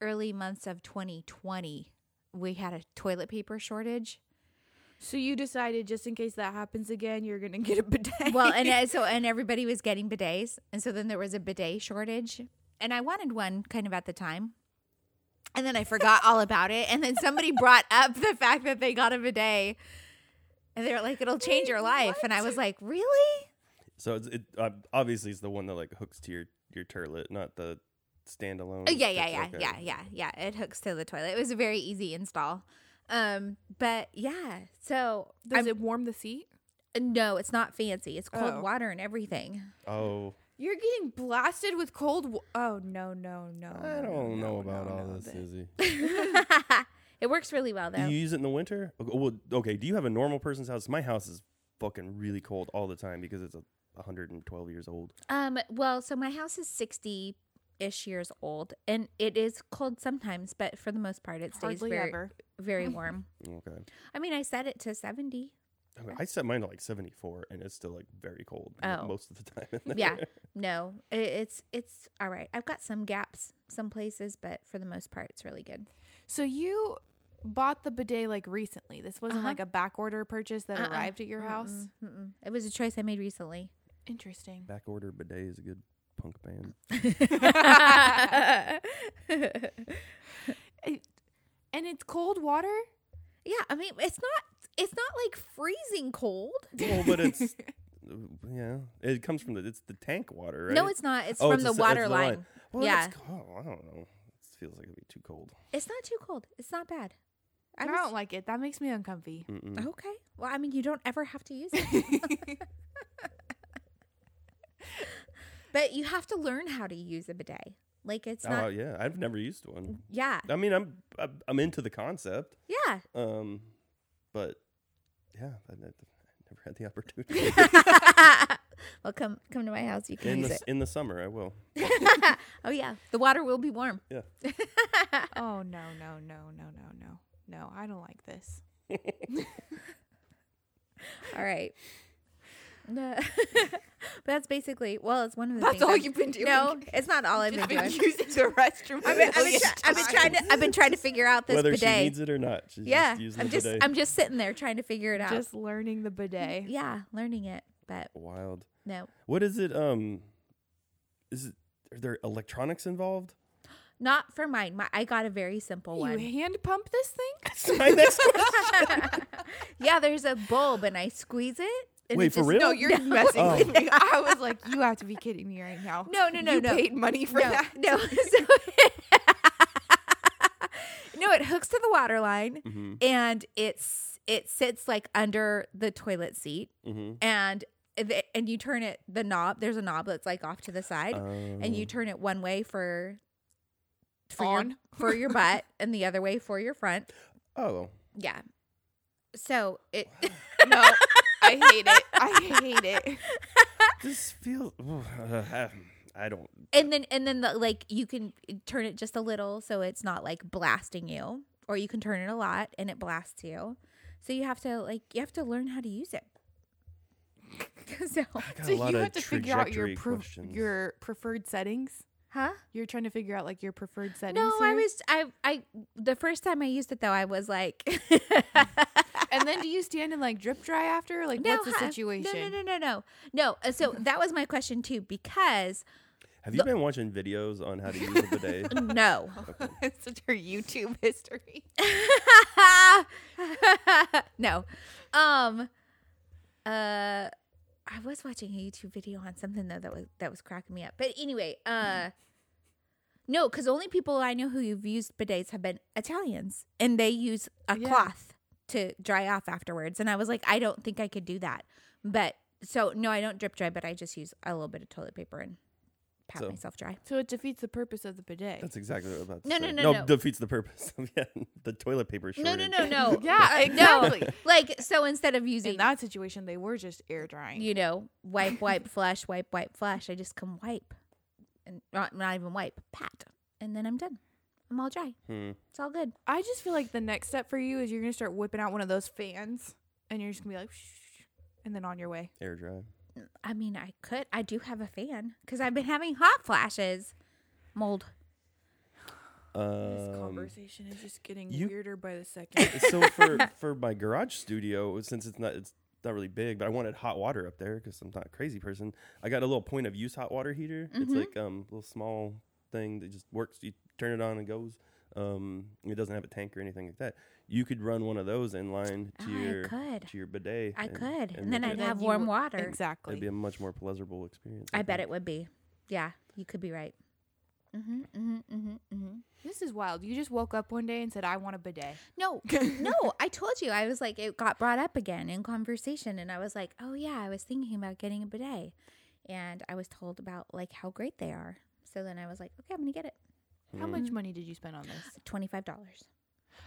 early months of 2020, we had a toilet paper shortage. So you decided just in case that happens again, you're gonna get a bidet. Well, and uh, so and everybody was getting bidets, and so then there was a bidet shortage, and I wanted one kind of at the time. And then I forgot all about it, and then somebody brought up the fact that they got a bidet, and they were like, "It'll change your life," and I was like, "Really?" So it's, it uh, obviously it's the one that like hooks to your your turlet, not the standalone. Oh, yeah, yeah, yeah, okay. yeah, yeah, yeah. It hooks to the toilet. It was a very easy install. Um, but yeah, so Does I'm- it warm the seat? no, it's not fancy. It's cold Oh. water and everything. Oh, You're getting blasted with cold. Wa- oh no no no! I no, don't no, know no, about all no, this, that- Izzy. it works really well Do though. you use it in the winter? Okay, Well, okay. Do you have a normal person's house? My house is fucking really cold all the time because it's a 112 years old. Um, well, so my house is 60 ish years old and it is cold sometimes, but for the most part it stays Hardly very ever. very warm. Okay. I mean, I set it to 70. Okay, I set mine to like 74, and it's still like very cold Oh. most of the time. Yeah. No, it, it's it's all right. I've got some gaps some places, but for the most part it's really good. So you bought the bidet like recently. This wasn't Uh-huh. like a back order purchase that Uh-uh. arrived at your house. Mm-mm, mm-mm. It was a choice I made recently. Interesting. Back order bidet is a good punk band. It- and it's cold water. Yeah, I mean, it's not it's not like freezing cold. well, but it's yeah, it comes from the it's the tank water, right? No, it's not. It's Oh, from it's the a water it's the line. Well, Yeah. it's cold. I don't know. It feels like it'd be too cold. It's not too cold. It's not bad. I, was- don't like it. That makes me uncomfy. Mm-mm. Okay. Well, I mean, you don't ever have to use it. but you have to learn how to use a bidet. Like it's Oh not. yeah, I've never used one. Yeah. I mean, I'm I'm- I'm into the concept, Yeah. um, but yeah, I, I never had the opportunity. well, come come to my house. You can in use the it. in the summer, I will. oh yeah, the water will be warm. Yeah. oh no no no no no no no! I don't like this. All right. No. but that's basically well, it's one of the That's things. all I've- you've been doing. No, it's not all I've Just been been doing. using the restroom. I've been, I've, been million try- I've been trying to. I've been trying to figure out this Whether bidet. she needs it or not, she's yeah, just using I'm the just bidet. I'm just sitting there trying to figure it out. just learning the bidet. yeah, learning it, but Wild. no, What is it? Um, is it? Are there electronics involved? not for mine. My, I got a very simple one. You one. hand pump this thing? That's my next question. yeah, there's a bulb and I squeeze it. And Wait, for just- real? No, you're messing Oh. with me. I was like, you have to be kidding me right now. No, no, no, you no. paid money for no, that. no. So no, it hooks to the water line mm-hmm. and it's it sits like under the toilet seat Mm-hmm. and the- and you turn it the knob. There's a knob that's like off to the side, and Oh. you turn it one way for for On. your for your butt and the other way for your front. Oh, Yeah. So it No, I hate it. I hate it. this feels. I don't. and then and then the, like you can turn it just a little so it's not like blasting you, or you can turn it a lot and it blasts you. So you have to like you have to learn how to use it. so So you have to figure out your pre- your preferred settings. huh? You're trying to figure out like your preferred settings. No, I was I I the first time I used it though I was like And then do you stand and like drip dry after? Like what's the situation? No, no, no, no, no. No. uh, So that was my question too because Have you been watching videos on how to use a bidet? no. it's such her YouTube history. no. Um uh I was watching a YouTube video on something though that was that was cracking me up. But anyway, uh no, because only people I know who have used bidets have been Italians, and they use a Yeah. cloth to dry off afterwards. And I was like, I don't think I could do that. But so no, I don't drip dry, but I just use a little bit of toilet paper and pat So- myself dry. So it defeats the purpose of the bidet. That's exactly what I was about to No, say. no, no, no. defeats the purpose yeah, the toilet paper No, shortage. no, no, no. yeah, Uh, exactly. No, like so instead of using In that situation, they were just air drying. you know, wipe, wipe, flush, wipe, wipe, flush. I just come wipe, and not, not even wipe, pat, and then I'm done. I'm all dry. Hmm. It's all good. I just feel like the next step for you is you're gonna start whipping out one of those fans, and you're just gonna be like, Shh, and then on your way. Air dry. I mean, I could. I do have a fan because I've been having hot flashes. Mold. this Um, conversation is just getting you- weirder by the second. so for for my garage studio, since it's not it's not really big, but I wanted hot water up there because I'm not a crazy person. I got a little point of use hot water heater. It's Mhm. like um little small thing that just works. You turn it on and goes. Um, it doesn't have a tank or anything like that. You could run one of those in line to Oh, I your could. to your bidet. I could, and make then I'd Then have warm would- water. exactly. It'd be a much more pleasurable experience. I bet think. it would be. Yeah, you could be right. Mm-hmm, mm-hmm, mm-hmm, mm-hmm. This is wild. You just woke up one day and said, "I want a bidet." No, no, I told you. I was like, it got brought up again in conversation, and I was like, oh yeah, I was thinking about getting a bidet, and I was told about like how great they are. So then I was like, okay, I'm gonna get it. How mm-hmm. much money did you spend on this? Twenty five dollars.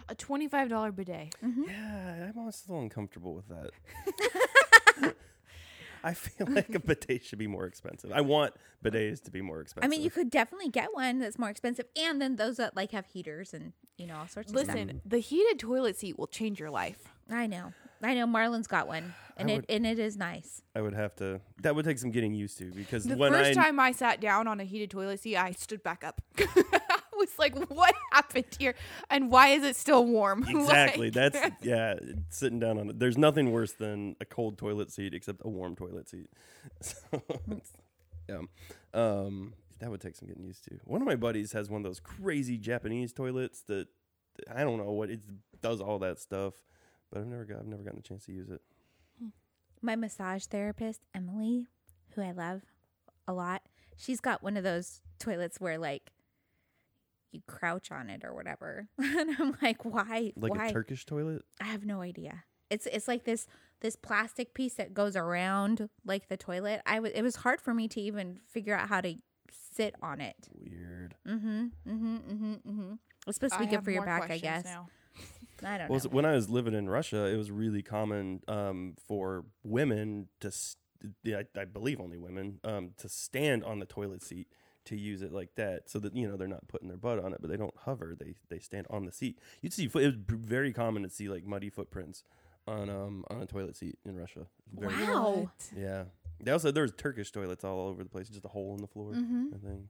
A twenty-five dollar bidet. Mm-hmm. Yeah, I'm almost a little uncomfortable with that. I feel like a bidet should be more expensive. I want bidets to be more expensive. I mean, you could definitely get one that's more expensive, and then those that like have heaters and you know all sorts of stuff. Listen, the heated toilet seat will change your life. I know, I know. Marlon's got one, and I it would- and it is nice. I would have to. That would take some getting used to because The when first I time I sat down on a heated toilet seat, I stood back up. I was like, "What happened here? And why is it still warm?" exactly Like- that's yeah sitting down on it. There's nothing worse than a cold toilet seat except a warm toilet seat. So, it's- yeah, um, that would take some getting used to. One of my buddies has one of those crazy Japanese toilets that I don't know what it does all that stuff, but I've never got I've never gotten a chance to use it. My massage therapist, Emily, who I love a lot, she's got one of those toilets where like you crouch on it or whatever, and I'm like, why? Like why? a Turkish toilet. I have no idea. It's it's like this this plastic piece that goes around like the toilet. I was it was hard for me to even figure out how to sit on it. Weird. Mm-hmm. Mm-hmm. Mm-hmm. Mm-hmm. It's supposed to I be good for your back, I guess. now. I don't Well, know. so when I was living in Russia, it was really common um, for women to, st- I, I believe only women, um, to stand on the toilet seat to use it like that, so that you know they're not putting their butt on it, but they don't hover; they they stand on the seat. You'd see it was b- very common to see like muddy footprints on um on a toilet seat in Russia. Very, Wow. What? Yeah. They also there's Turkish toilets all over the place, just a hole in the floor. Mm-hmm. I think.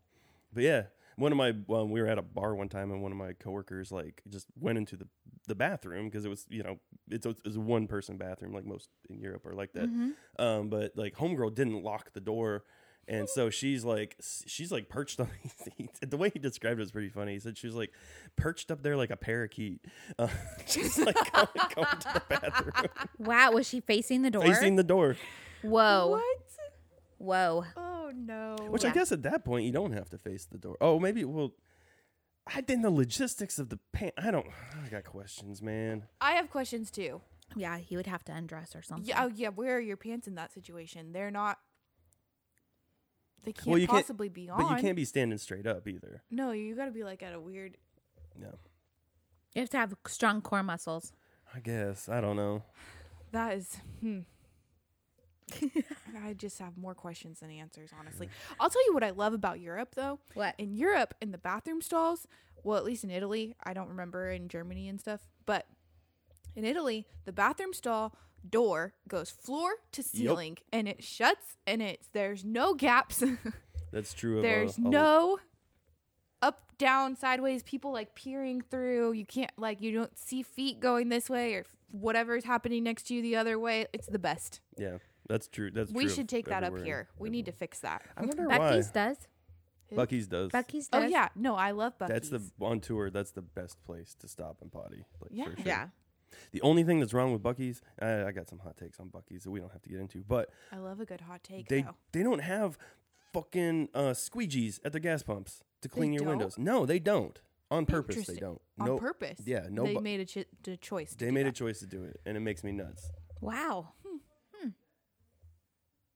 But yeah, one of my well, we were at a bar one time, and one of my coworkers like just went into the the bathroom because it was you know it's a, it's a one person bathroom like most in Europe are like that. Mm-hmm. Um, but like homegirl didn't lock the door. And so she's like, she's like perched on these seats. The way he described it was pretty funny. He said she was like perched up there like a parakeet, uh, just like going, going to the bathroom, Wow, was she facing the door? facing the door. Whoa. What? Whoa. No. Which I guess at that point you don't have to face the door. Oh, maybe well. I think the logistics of the pant. I don't. I got questions, man. I have questions too. Yeah, he would have to undress or something. Yeah, oh yeah. Where are your pants in that situation? They're not. They can't Well, you can't- possibly be on. But you can't be standing straight up either. No, you got to be like at a weird. No, You have to have strong core muscles. I guess I don't know. That is. Hmm. I just have more questions than answers, honestly. I'll tell you what I love about Europe, though. What? In Europe, in the bathroom stalls, well, at least in Italy, I don't remember in Germany and stuff, but in Italy, the bathroom stall door goes floor to ceiling and it shuts and it's there's no gaps. That's true. Of there's a, a- no up, down, sideways, people like peering through. You can't like you don't see feet going this way or whatever's happening next to you the other way. It's the best. Yeah, that's true. That's we true of should take that up everywhere. here. We need to fix that. I wonder Buc-ee's why. does. Buc-ee's does. Buc-ee's Oh yeah, no, I love Buc-ee's. That's the on tour. That's the best place to stop and potty. Like, Yeah. for sure. Yeah. The only thing that's wrong with Buc-ee's, I, I got some hot takes on Buc-ee's that we don't have to get into, but I love a good hot take. they though. they don't have fucking uh, squeegees at their gas pumps to clean your don't? windows. No, they don't. On purpose, they Interesting. don't. on no, purpose. Yeah, no. they bu- made a, ch- a choice. to they do made a that. choice to do it, and it makes me nuts. Wow.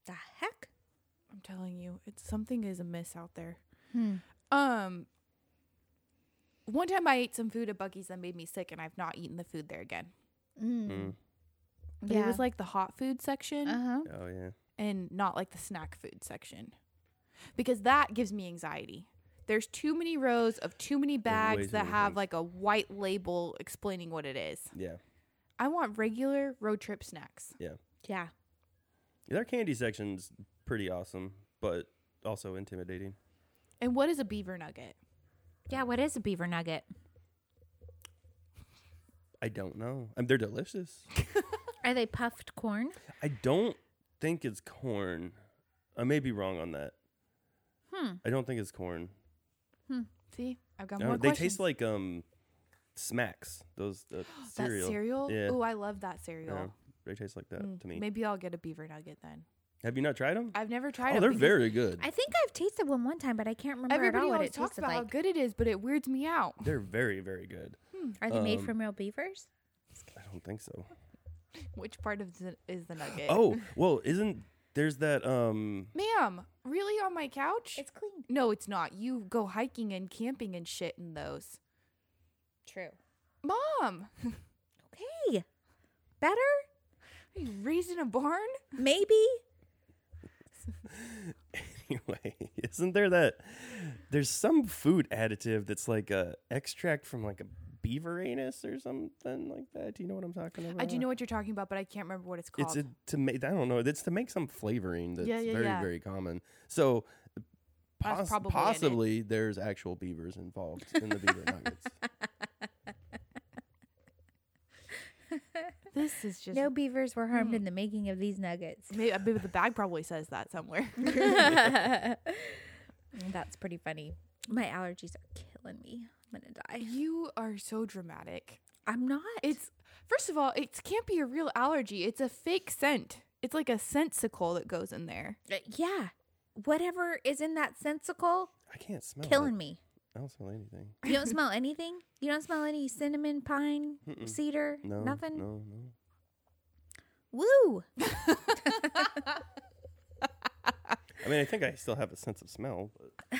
The heck? I'm telling you, it's something is amiss out there. Hmm. Um, one time I ate some food at Buc-ee's that made me sick, and I've not eaten the food there again. Mm. Mm. But it was like the hot food section. uh huh. Oh yeah. and not like the snack food section because that gives me anxiety. There's too many rows of too many bags that have things. like a white label explaining what it is. Yeah. I want regular road trip snacks. Yeah. Yeah. Their candy section's pretty awesome, but also intimidating. And what is a beaver nugget? Yeah. What is a beaver nugget? I don't know. I mean, they're delicious. Are they puffed corn? I don't think it's corn. I may be wrong on that. Hmm. I don't think it's corn. Hmm. See, I've got No, more they questions. taste like um smacks. Those uh, that cereal. cereal. Yeah. Oh, I love that cereal. Yeah, they taste like that Mm, to me. Maybe I'll get a beaver nugget then. Have you not tried them? I've never tried Oh, them. they're because very good. I think I've tasted one one time, but I can't remember Everybody at all what always it talks tasted about how like. good it is, but it weirds me out. They're very, very good. Are they made Um, from real beavers? I don't think so. Which part of the, is the nugget? Oh, well, isn't there's that um ma'am, really on my couch? It's clean. no, it's not. You go hiking and camping and shit in those. True. Mom, Okay. Better? Are you raised in a barn? Maybe. anyway, isn't there that there's some food additive that's like a extract from like a beaver anus or something like that? Do you know what I'm talking about? I do know what you're talking about, but I can't remember what it's called. It's a, to make I don't know. It's to make some flavoring that's Yeah, yeah, very yeah. very common. So That's poss- probably in it. possibly there's actual beavers involved in the beaver nuggets. this is just No beavers were harmed in the making of these nuggets. Maybe, I the bag probably says that somewhere. That's pretty funny. My allergies are killing me. I'm gonna die. you are so dramatic. I'm not. It's first of all, it can't be a real allergy. It's a fake scent. It's like a sensicle that goes in there. Uh, yeah. Whatever is in that sensicle, I can't smell killing it. me. I don't smell anything. You don't smell anything. You don't smell any cinnamon, pine, Mm-mm. cedar, No, nothing. No, no. Woo! I mean, I think I still have a sense of smell. But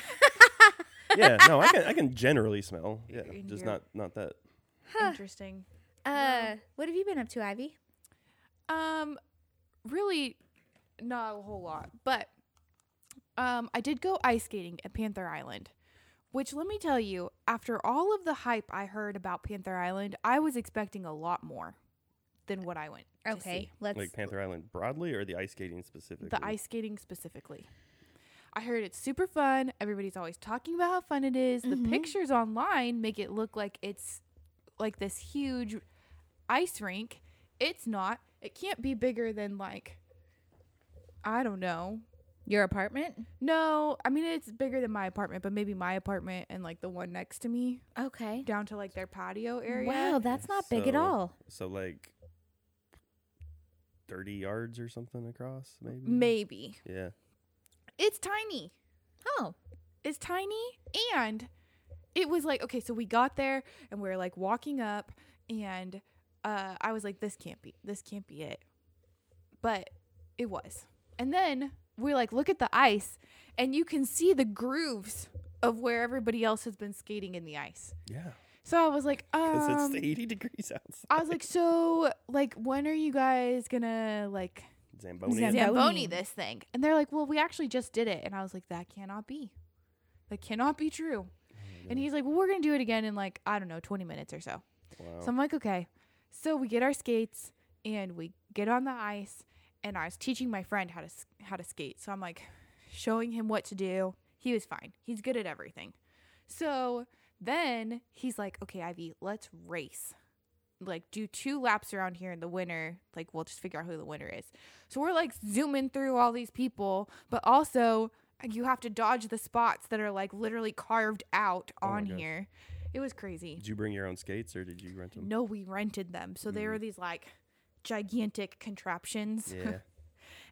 yeah, no, I can I can generally smell. Yeah, In just your- not not that. Interesting. Uh, what have you been up to, Ivy? Um, really, not a whole lot, but um, I did go ice skating at Panther Island, which let me tell you, after all of the hype I heard about Panther Island, I was expecting a lot more than what I went. to Okay, see. let's. Like Panther Island broadly or the ice skating specifically? the ice skating specifically. I heard it's super fun. Everybody's always talking about how fun it is. The Mhm. pictures online make it look like it's like this huge ice rink. It's not. It can't be bigger than like I don't know. Your apartment? No, I mean it's bigger than my apartment, but maybe my apartment and like the one next to me Okay. down to like their patio area. Wow, that's not big at all. So like thirty yards or something across, maybe. Maybe. Yeah. It's tiny. Oh, It's tiny and it was like okay so we got there and we are like walking up and uh i was like this can't be this can't be it but it was and then we like look at the ice and you can see the grooves of where everybody else has been skating in the ice Yeah. so i was like Because um it's eighty degrees outside. i was like so like when are you guys gonna like Zamboni. Zamboni. Zamboni this thing. And they're like, well, we actually just did it. And I was like, that cannot be. That cannot be true. And he's like, well, we're going to do it again in like, I don't know, 20 minutes or so. Wow. So I'm like, okay. So we get our skates and we get on the ice. And I was teaching my friend how to how to skate. So I'm like showing him what to do. He was fine. He's good at everything. So then he's like, okay, Ivy, let's race. Like do two laps around here in the winner. Like we'll just figure out who the winner is. So we're like zooming through all these people, but also you have to dodge the spots that are like literally carved out Oh on here. It was crazy. Did you bring your own skates or did you rent them? No, we rented them. So they were mm. these like gigantic contraptions. Yeah.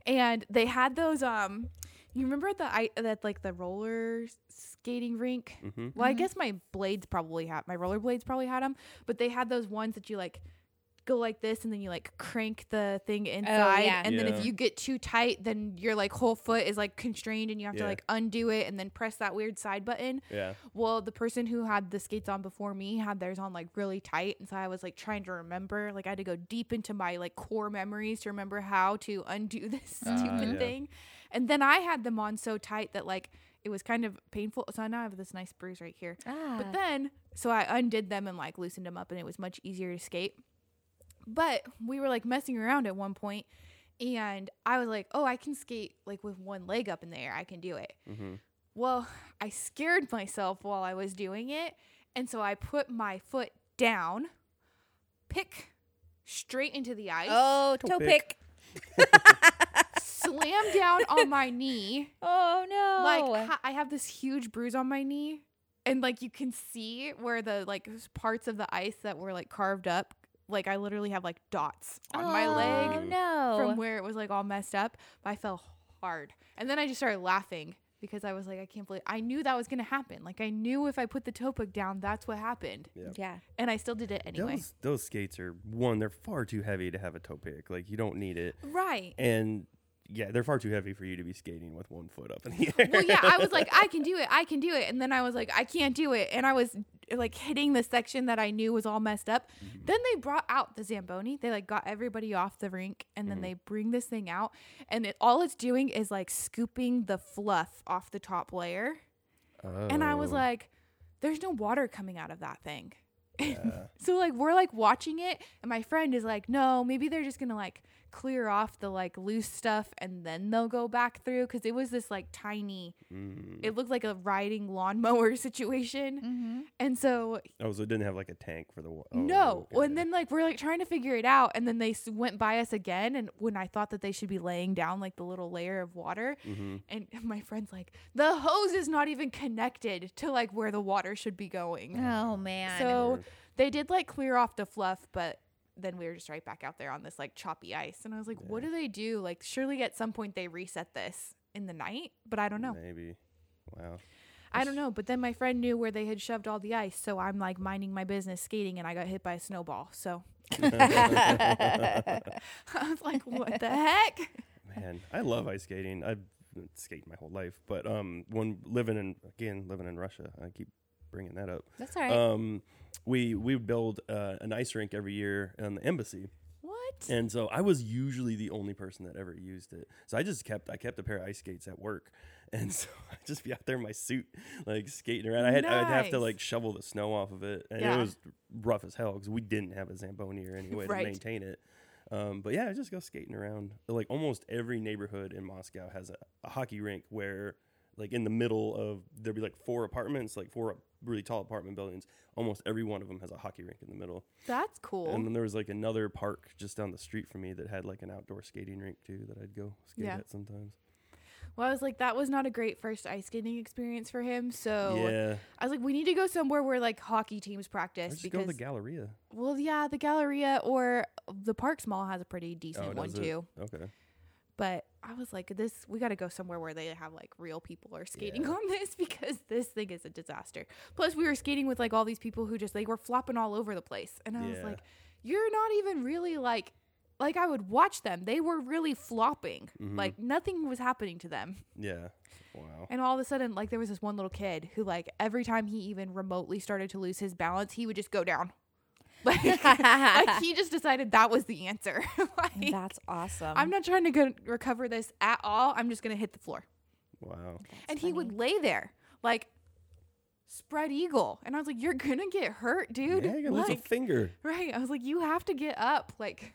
and they had those um you remember the I that like the roller skating rink? mm-hmm. Well, I guess my blades probably had my roller blades probably had them, but they had those ones that you like go like this and then you like crank the thing inside yeah. and then if you get too tight then your like whole foot is like constrained and you have to like undo it and then press that weird side button. Yeah. Well, the person who had the skates on before me had theirs on like really tight, and so I was like trying to remember. Like I had to go deep into my like core memories to remember how to undo this Ah, stupid yeah. thing. And then I had them on so tight that like it was kind of painful. So now I have this nice bruise right here. ah. But then, so I undid them and like loosened them up, and it was much easier to skate. But we were like messing around at one point, and I was like, "Oh, I can skate like with one leg up in the air. I can do it." Mm-hmm. Well, I scared myself while I was doing it, and so I put my foot down, pick straight into the ice, oh, Toe toe pick. pick. slam down on my knee. Oh no! Like ha- I have this huge bruise on my knee, and like you can see where the like parts of the ice that were like carved up. Like I literally have like dots on my Oh leg no! from where it was like all messed up. But I fell hard. And then I just started laughing because I was like, I can't believe I knew that was gonna happen. Like I knew if I put the toe pick down, that's what happened. Yeah. Yeah. And I still did it anyway. Those those skates are one. They're far too heavy to have a toe pick. Like you don't need it. right. And yeah, they're far too heavy for you to be skating with one foot up in the air. Well, yeah, I was like, I can do it, I can do it, and then I was like, I can't do it, and I was like hitting the section that I knew was all messed up. Mm-hmm. Then they brought out the zamboni. They like got everybody off the rink, and then mm-hmm. they bring this thing out, and it all it's doing is like scooping the fluff off the top layer. And I was Oh, like, there's no water coming out of that thing. so like we're like watching it and my friend is like, no, maybe they're just gonna like clear off the like loose stuff and then they'll go back through because it was this like tiny mm. it looked like a riding lawnmower situation. Mm-hmm. And so oh, so it didn't have like a tank for the wa- oh, no, okay. and then like we're like trying to figure it out, and then they s- went by us again, and when I thought that they should be laying down like the little layer of water, Mhm. and my friend's like, the hose is not even connected to like where the water should be going. Oh man. So Lord. they did like clear off the fluff, but then we were just right back out there on this like choppy ice, and I was like, what do they do? Like surely at some point they reset this in the night, but I don't know. maybe. Wow. I don't know, but then my friend knew where they had shoved all the ice, so I'm like minding my business skating and I got hit by a snowball. So I was like, what the heck? Man, I love ice skating. I've skated my whole life, but um, when living in again living in Russia, I keep bringing that up. That's all right. Um, we we would build uh, an ice rink every year in the embassy, What? and so I was usually the only person that ever used it. So I just kept I kept a pair of ice skates at work, and so I'd just be out there in my suit, like skating around. I had I'd have to Nice. like shovel the snow off of it, and Yeah. it was rough as hell because we didn't have a zamboni or any way Right. to maintain it. Um, but yeah, I just go skating around. Like almost every neighborhood in Moscow has a, a hockey rink where, like in the middle of there'd be like four apartments, like four really tall apartment buildings. Almost every one of them has a hockey rink in the middle. That's cool. And then there was like another park just down the street from me that had like an outdoor skating rink too that I'd go skate Yeah. at sometimes. well, I was like, that was not a great first ice skating experience for him. So yeah, I was like, we need to go somewhere where like hockey teams practice just go to the Galleria. well, yeah, the Galleria or the Parks Mall has a pretty oh, decent Oh, one too. Okay. But I was like, this, we got to go somewhere where they have like real people are skating Yeah. on this because this thing is a disaster. Plus, we were skating with like all these people who just, they were flopping all over the place. And I was like, you're not even really like, like I would watch them. They were really flopping. Mhm. Like nothing was happening to them. Yeah. Wow. And all of a sudden, like there was this one little kid who, like, every time he even remotely started to lose his balance, he would just go down. Like, like he just decided that was the answer. like, That's awesome. I'm not trying to go recover this at all. I'm just gonna hit the floor. Wow. and he would lay there like spread eagle, and I was like, "You're gonna get hurt, dude." yeah, you gotta lose a like, finger. right? I was like, "You have to get up." Like,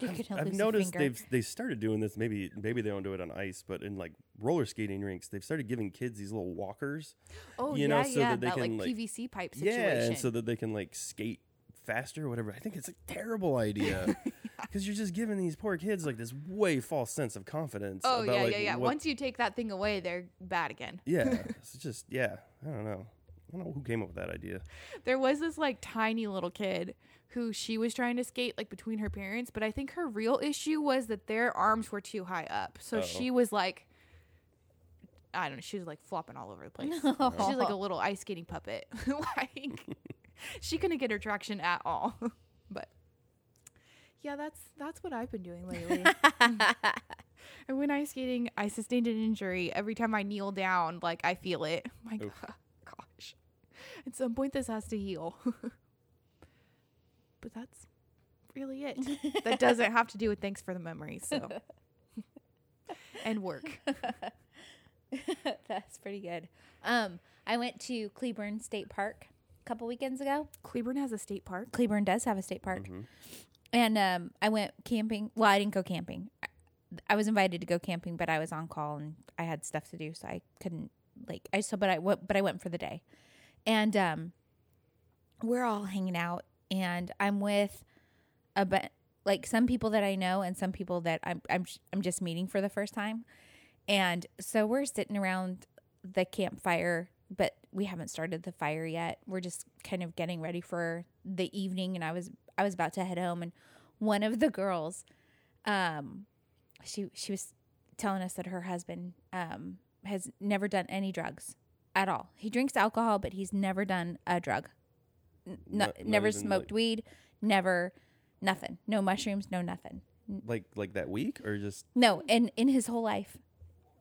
You could I've noticed they've they started doing this. Maybe maybe they don't do it on ice, but in like roller skating rinks, they've started giving kids these little walkers. oh You yeah, know, so yeah, that they that can, like like- PVC pipe situation. Yeah, and so that they can like skate faster or whatever. I think it's a terrible idea because you're just giving these poor kids like this way false sense of confidence. oh about, yeah, like, yeah, yeah. what- Once you take that thing away, they're bad again. yeah, it's just yeah. I don't know. I don't know who came up with that idea. There was this like tiny little kid who she was trying to skate like between her parents, but I think her real issue was that their arms were too high up. So Oh. she was like I don't know, she was like flopping all over the place. She was like a little ice skating puppet. like she couldn't get her traction at all. but yeah, that's that's what I've been doing lately. and when ice skating, I sustained an injury. Every time I kneel down, like I feel it. My Oof. God, gosh. At some point this has to heal. but that's really it. that doesn't have to do with thanks for the memories, so and work. That's pretty good. Um, I went to Cleburne State Park a couple weekends ago. Cleburne has a state park. Cleburne does have a state park, Mhm. and um, I went camping. Well, I didn't go camping. I, I was invited to go camping, but I was on call and I had stuff to do, so I couldn't. Like I so, but I went, but I went for the day, and um, we're all hanging out, and I'm with a but like some people that I know and some people that I'm I'm I'm just meeting for the first time. And so we're sitting around the campfire, but we haven't started the fire yet. We're just kind of getting ready for the evening and I was I was about to head home and one of the girls um she she was telling us that her husband um, has never done any drugs at all. He drinks alcohol, but he's never done a drug. N- no- never smoked like- weed. Never, nothing. No mushrooms. No nothing. Like like that week or just No, in in his whole life.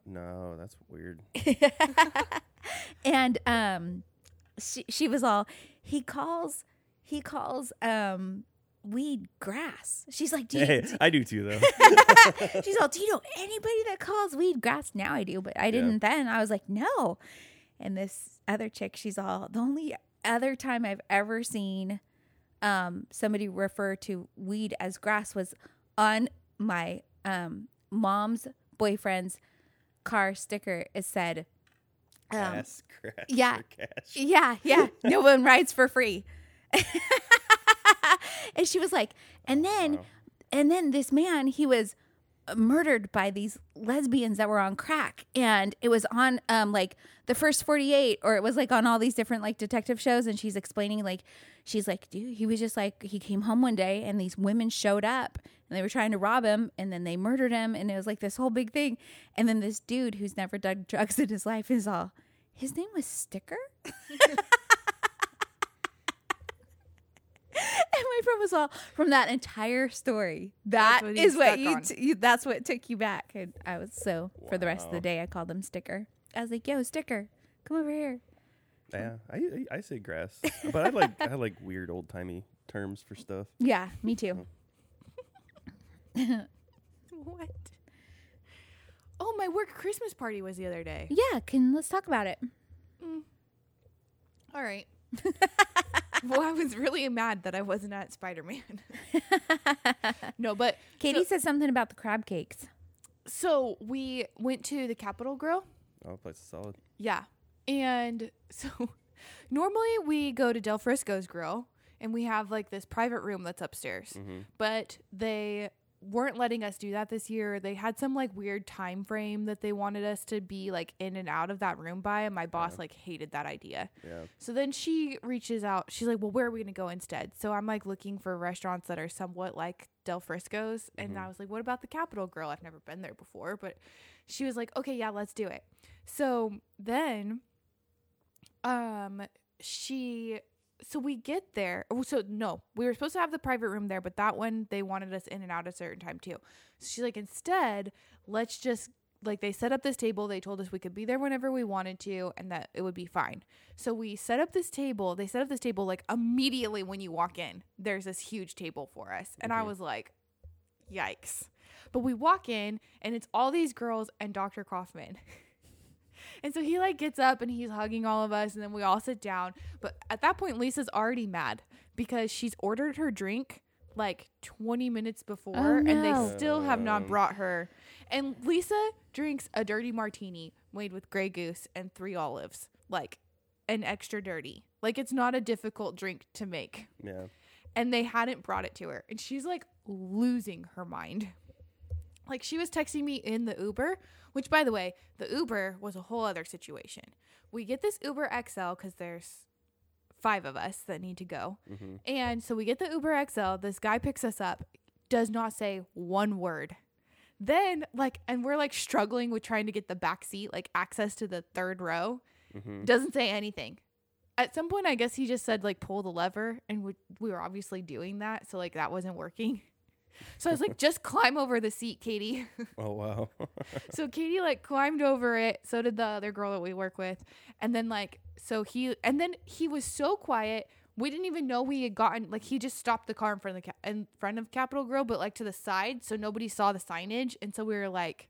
no? That's weird. and um she, she was all he calls he calls um weed grass. She's like do you, Hey, I do too though. she's all do you know anybody that calls weed grass? Now i do but i didn't then. I was like no. And this other chick she's all the only other time i've ever seen um somebody refer to weed as grass was on my um mom's boyfriend's car sticker. It said um, yeah. yeah, yeah. No one rides for free. and she was like, and then, Wow. and then this man, he was murdered by these lesbians that were on crack, and it was on um like the first forty eight, or it was like on all these different like detective shows, and she's explaining like, she's like, dude, he was just like he came home one day, and these women showed up, and they were trying to rob him, and then they murdered him, and it was like this whole big thing, and then this dude who's never done drugs in his life is all. His name was Sticker? And my friend was all from that entire story. That what is what you, t- you. That's what took you back. And I was so for the rest of the day, I called him Sticker. I was like, "Yo, Sticker, come over here." Yeah, I, I I say grass, but I like I like weird old timey terms for stuff. Yeah, me too. What? Oh, my work Christmas party was the other day. Yeah, can let's talk about it. Mm. All right. well, I was really mad that I wasn't at Spider Man. no, but Katie said something about the crab cakes. so we went to the Capital Grille. Oh, place is solid. Yeah. And so normally we go to Del Frisco's Grille and we have like this private room that's upstairs. Mm-hmm. But they weren't letting us do that this year. They had some like weird time frame that they wanted us to be like in and out of that room by and my boss like hated that idea. Yeah. So then she reaches out. She's like, "Well, where are we going to go instead?" So I'm like looking for restaurants that are somewhat like Del Frisco's, and I was like, "What about the Capital Grille? I've never been there before." But she was like, "Okay, yeah, let's do it." So then, um, she, so we get there. Oh, so no, we were supposed to have the private room there, but that one they wanted us in and out a certain time too. So she's like, instead, let's just like they set up this table. They told us we could be there whenever we wanted to, and that it would be fine. So we set up this table. They set up this table like immediately when you walk in. There's this huge table for us, and I was like, yikes. But we walk in, and it's all these girls and Dr. Kaufman. And so he like gets up and he's hugging all of us and then we all sit down. But at that point Lisa's already mad because she's ordered her drink like 20 minutes before Oh, and they still have not um. brought her. And Lisa drinks a dirty martini made with Grey Goose and 3 olives. Like an extra dirty. Like it's not a difficult drink to make. Yeah. And they hadn't brought it to her and she's like losing her mind. Like she was texting me in the Uber, which by the way, the Uber was a whole other situation. We get this Uber XL because there's five of us that need to go. Mm-hmm. And so we get the Uber XL. This guy picks us up, does not say one word. Then, like, and we're like struggling with trying to get the back seat, like access to the third row. Mm-hmm. Doesn't say anything. At some point, I guess he just said, like, pull the lever. And we, we were obviously doing that. So, like, that wasn't working. So I was like, just climb over the seat, Katie. Oh wow. so Katie like climbed over it. So did the other girl that we work with. And then like so he and then he was so quiet. We didn't even know we had gotten like he just stopped the car in front of the ca- in front of Capital Grille, but like to the side, so nobody saw the signage. And so we were like,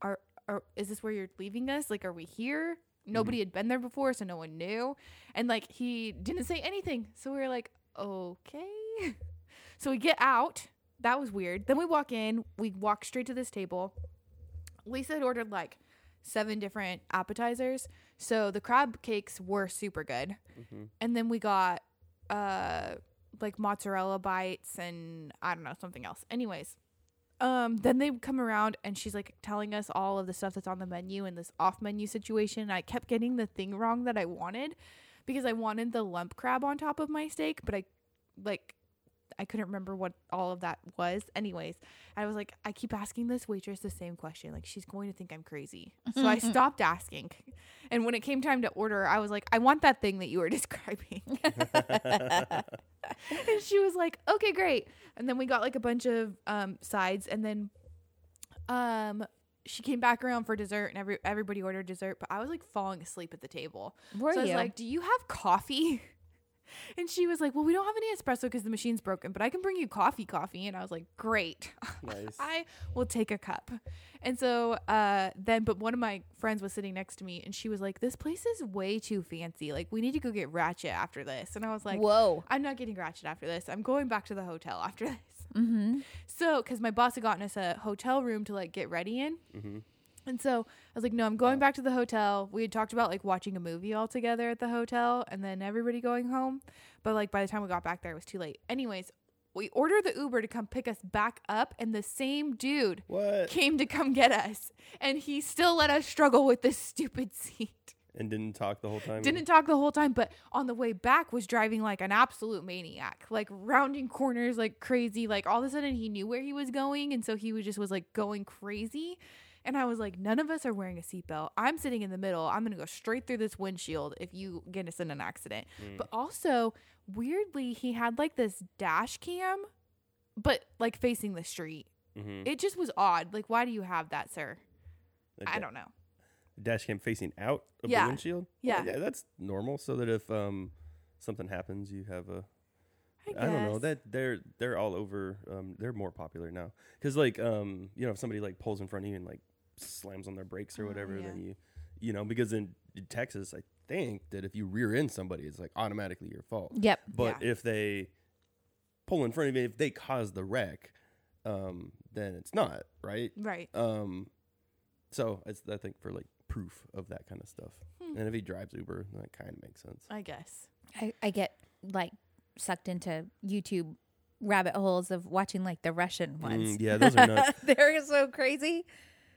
"Are are is this where you're leaving us? Like, are we here?" Nobody mm. had been there before, so no one knew. And like he didn't say anything, so we were like, "Okay." So we get out. That was weird. Then we walk in. We walk straight to this table. Lisa had ordered like seven different appetizers. So the crab cakes were super good. And then we got uh like mozzarella bites and I don't know, something else. Anyways, um then they come around and she's like telling us all of the stuff that's on the menu in this off menu situation. I kept getting the thing wrong that I wanted because I wanted the lump crab on top of my steak, but I like I couldn't remember what all of that was. Anyways, I was like, I keep asking this waitress the same question. Like, she's going to think I'm crazy. So I stopped asking. And when it came time to order, I was like, I want that thing that you were describing. and she was like, okay, great. And then we got like a bunch of um, sides. And then um, she came back around for dessert and every everybody ordered dessert, but I was like falling asleep at the table. Were so I was you? like, "Do you have coffee?" And she was like, "Well, we don't have any espresso because the machine's broken, but I can bring you coffee, coffee." And I was like, "Great, Nice. I will take a cup." And so uh, then, but one of my friends was sitting next to me, and she was like, "This place is way too fancy. Like, we need to go get ratchet after this." And I was like, Whoa. I'm not getting ratchet after this. I'm going back to the hotel after this." Mm-hmm. So, because my boss had gotten us a hotel room to like get ready in. Mm-hmm. And so I was like, no, I'm going back to the hotel. We had talked about like watching a movie all together at the hotel and then everybody going home. But like by the time we got back there, it was too late. Anyways, we ordered the Uber to come pick us back up, and the same dude What? came to come get us. And he still let us struggle with this stupid seat. And didn't talk the whole time. Didn't talk the whole time, but on the way back was driving like an absolute maniac, like rounding corners like crazy. Like all of a sudden he knew where he was going, and so he was just was like going crazy. And I was like, none of us are wearing a seatbelt. I'm sitting in the middle. I'm gonna go straight through this windshield if you get us in an accident. But also, weirdly, he had like this dash cam, but like facing the street. Mm-hmm. It just was odd. Like, why do you have that, sir? I don't know. Dash cam facing out of Yeah. the windshield. Yeah. yeah, that's normal. So that if um something happens, you have a I, I don't know that they're they're all over. Um, they're more popular now because like um you know if somebody like pulls in front of you and like slams on their brakes or Oh, whatever, then you you know because in Texas I think that if you rear end somebody, it's like automatically your fault. Yep. But Yeah. if they pull in front of you, if they cause the wreck, um, then it's not right. Right. Um, so it's I think for like proof of that kind of stuff. Hmm. And if he drives Uber, that kind of makes sense. I guess. I, I get like sucked into YouTube rabbit holes of watching like the Russian ones. Mm, yeah, those are nuts. They're so crazy.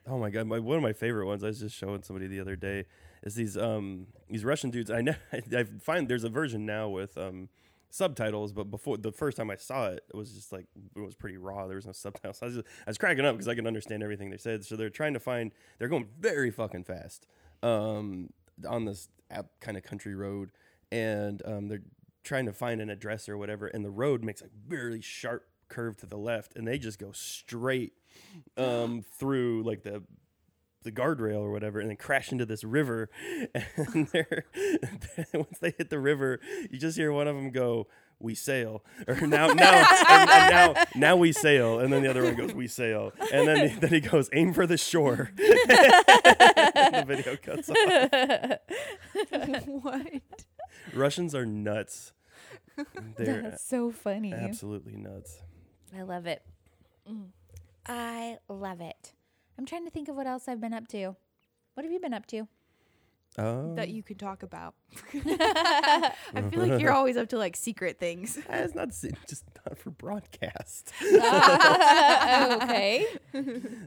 Oh my god, my, one of my favorite ones I was just showing somebody the other day is these um these Russian dudes. I know I find there's a version now with um subtitles, but before the first time I saw it, it was just like it was pretty raw. There was no subtitles. I was just, I was cracking up because I can understand everything they said. So they're trying to find they're going very fucking fast um on this app kind of country road, and um they're trying to find an address or whatever, and the road makes a very sharp curve to the left, and they just go straight um through like the the guardrail or whatever and then crash into this river. And they're once they hit the river you just hear one of them go we sail or now now and, and now now we sail and then the other one goes we sail and then then he goes aim for the shore. The video cuts off. What? russians are nuts. They're That's so funny. absolutely nuts I love it. I love it. I'm trying to think of what else I've been up to. What have you been up to? oh that you can talk about. I feel like you're always up to like secret things. Ah, it's not just not for broadcast oh, okay.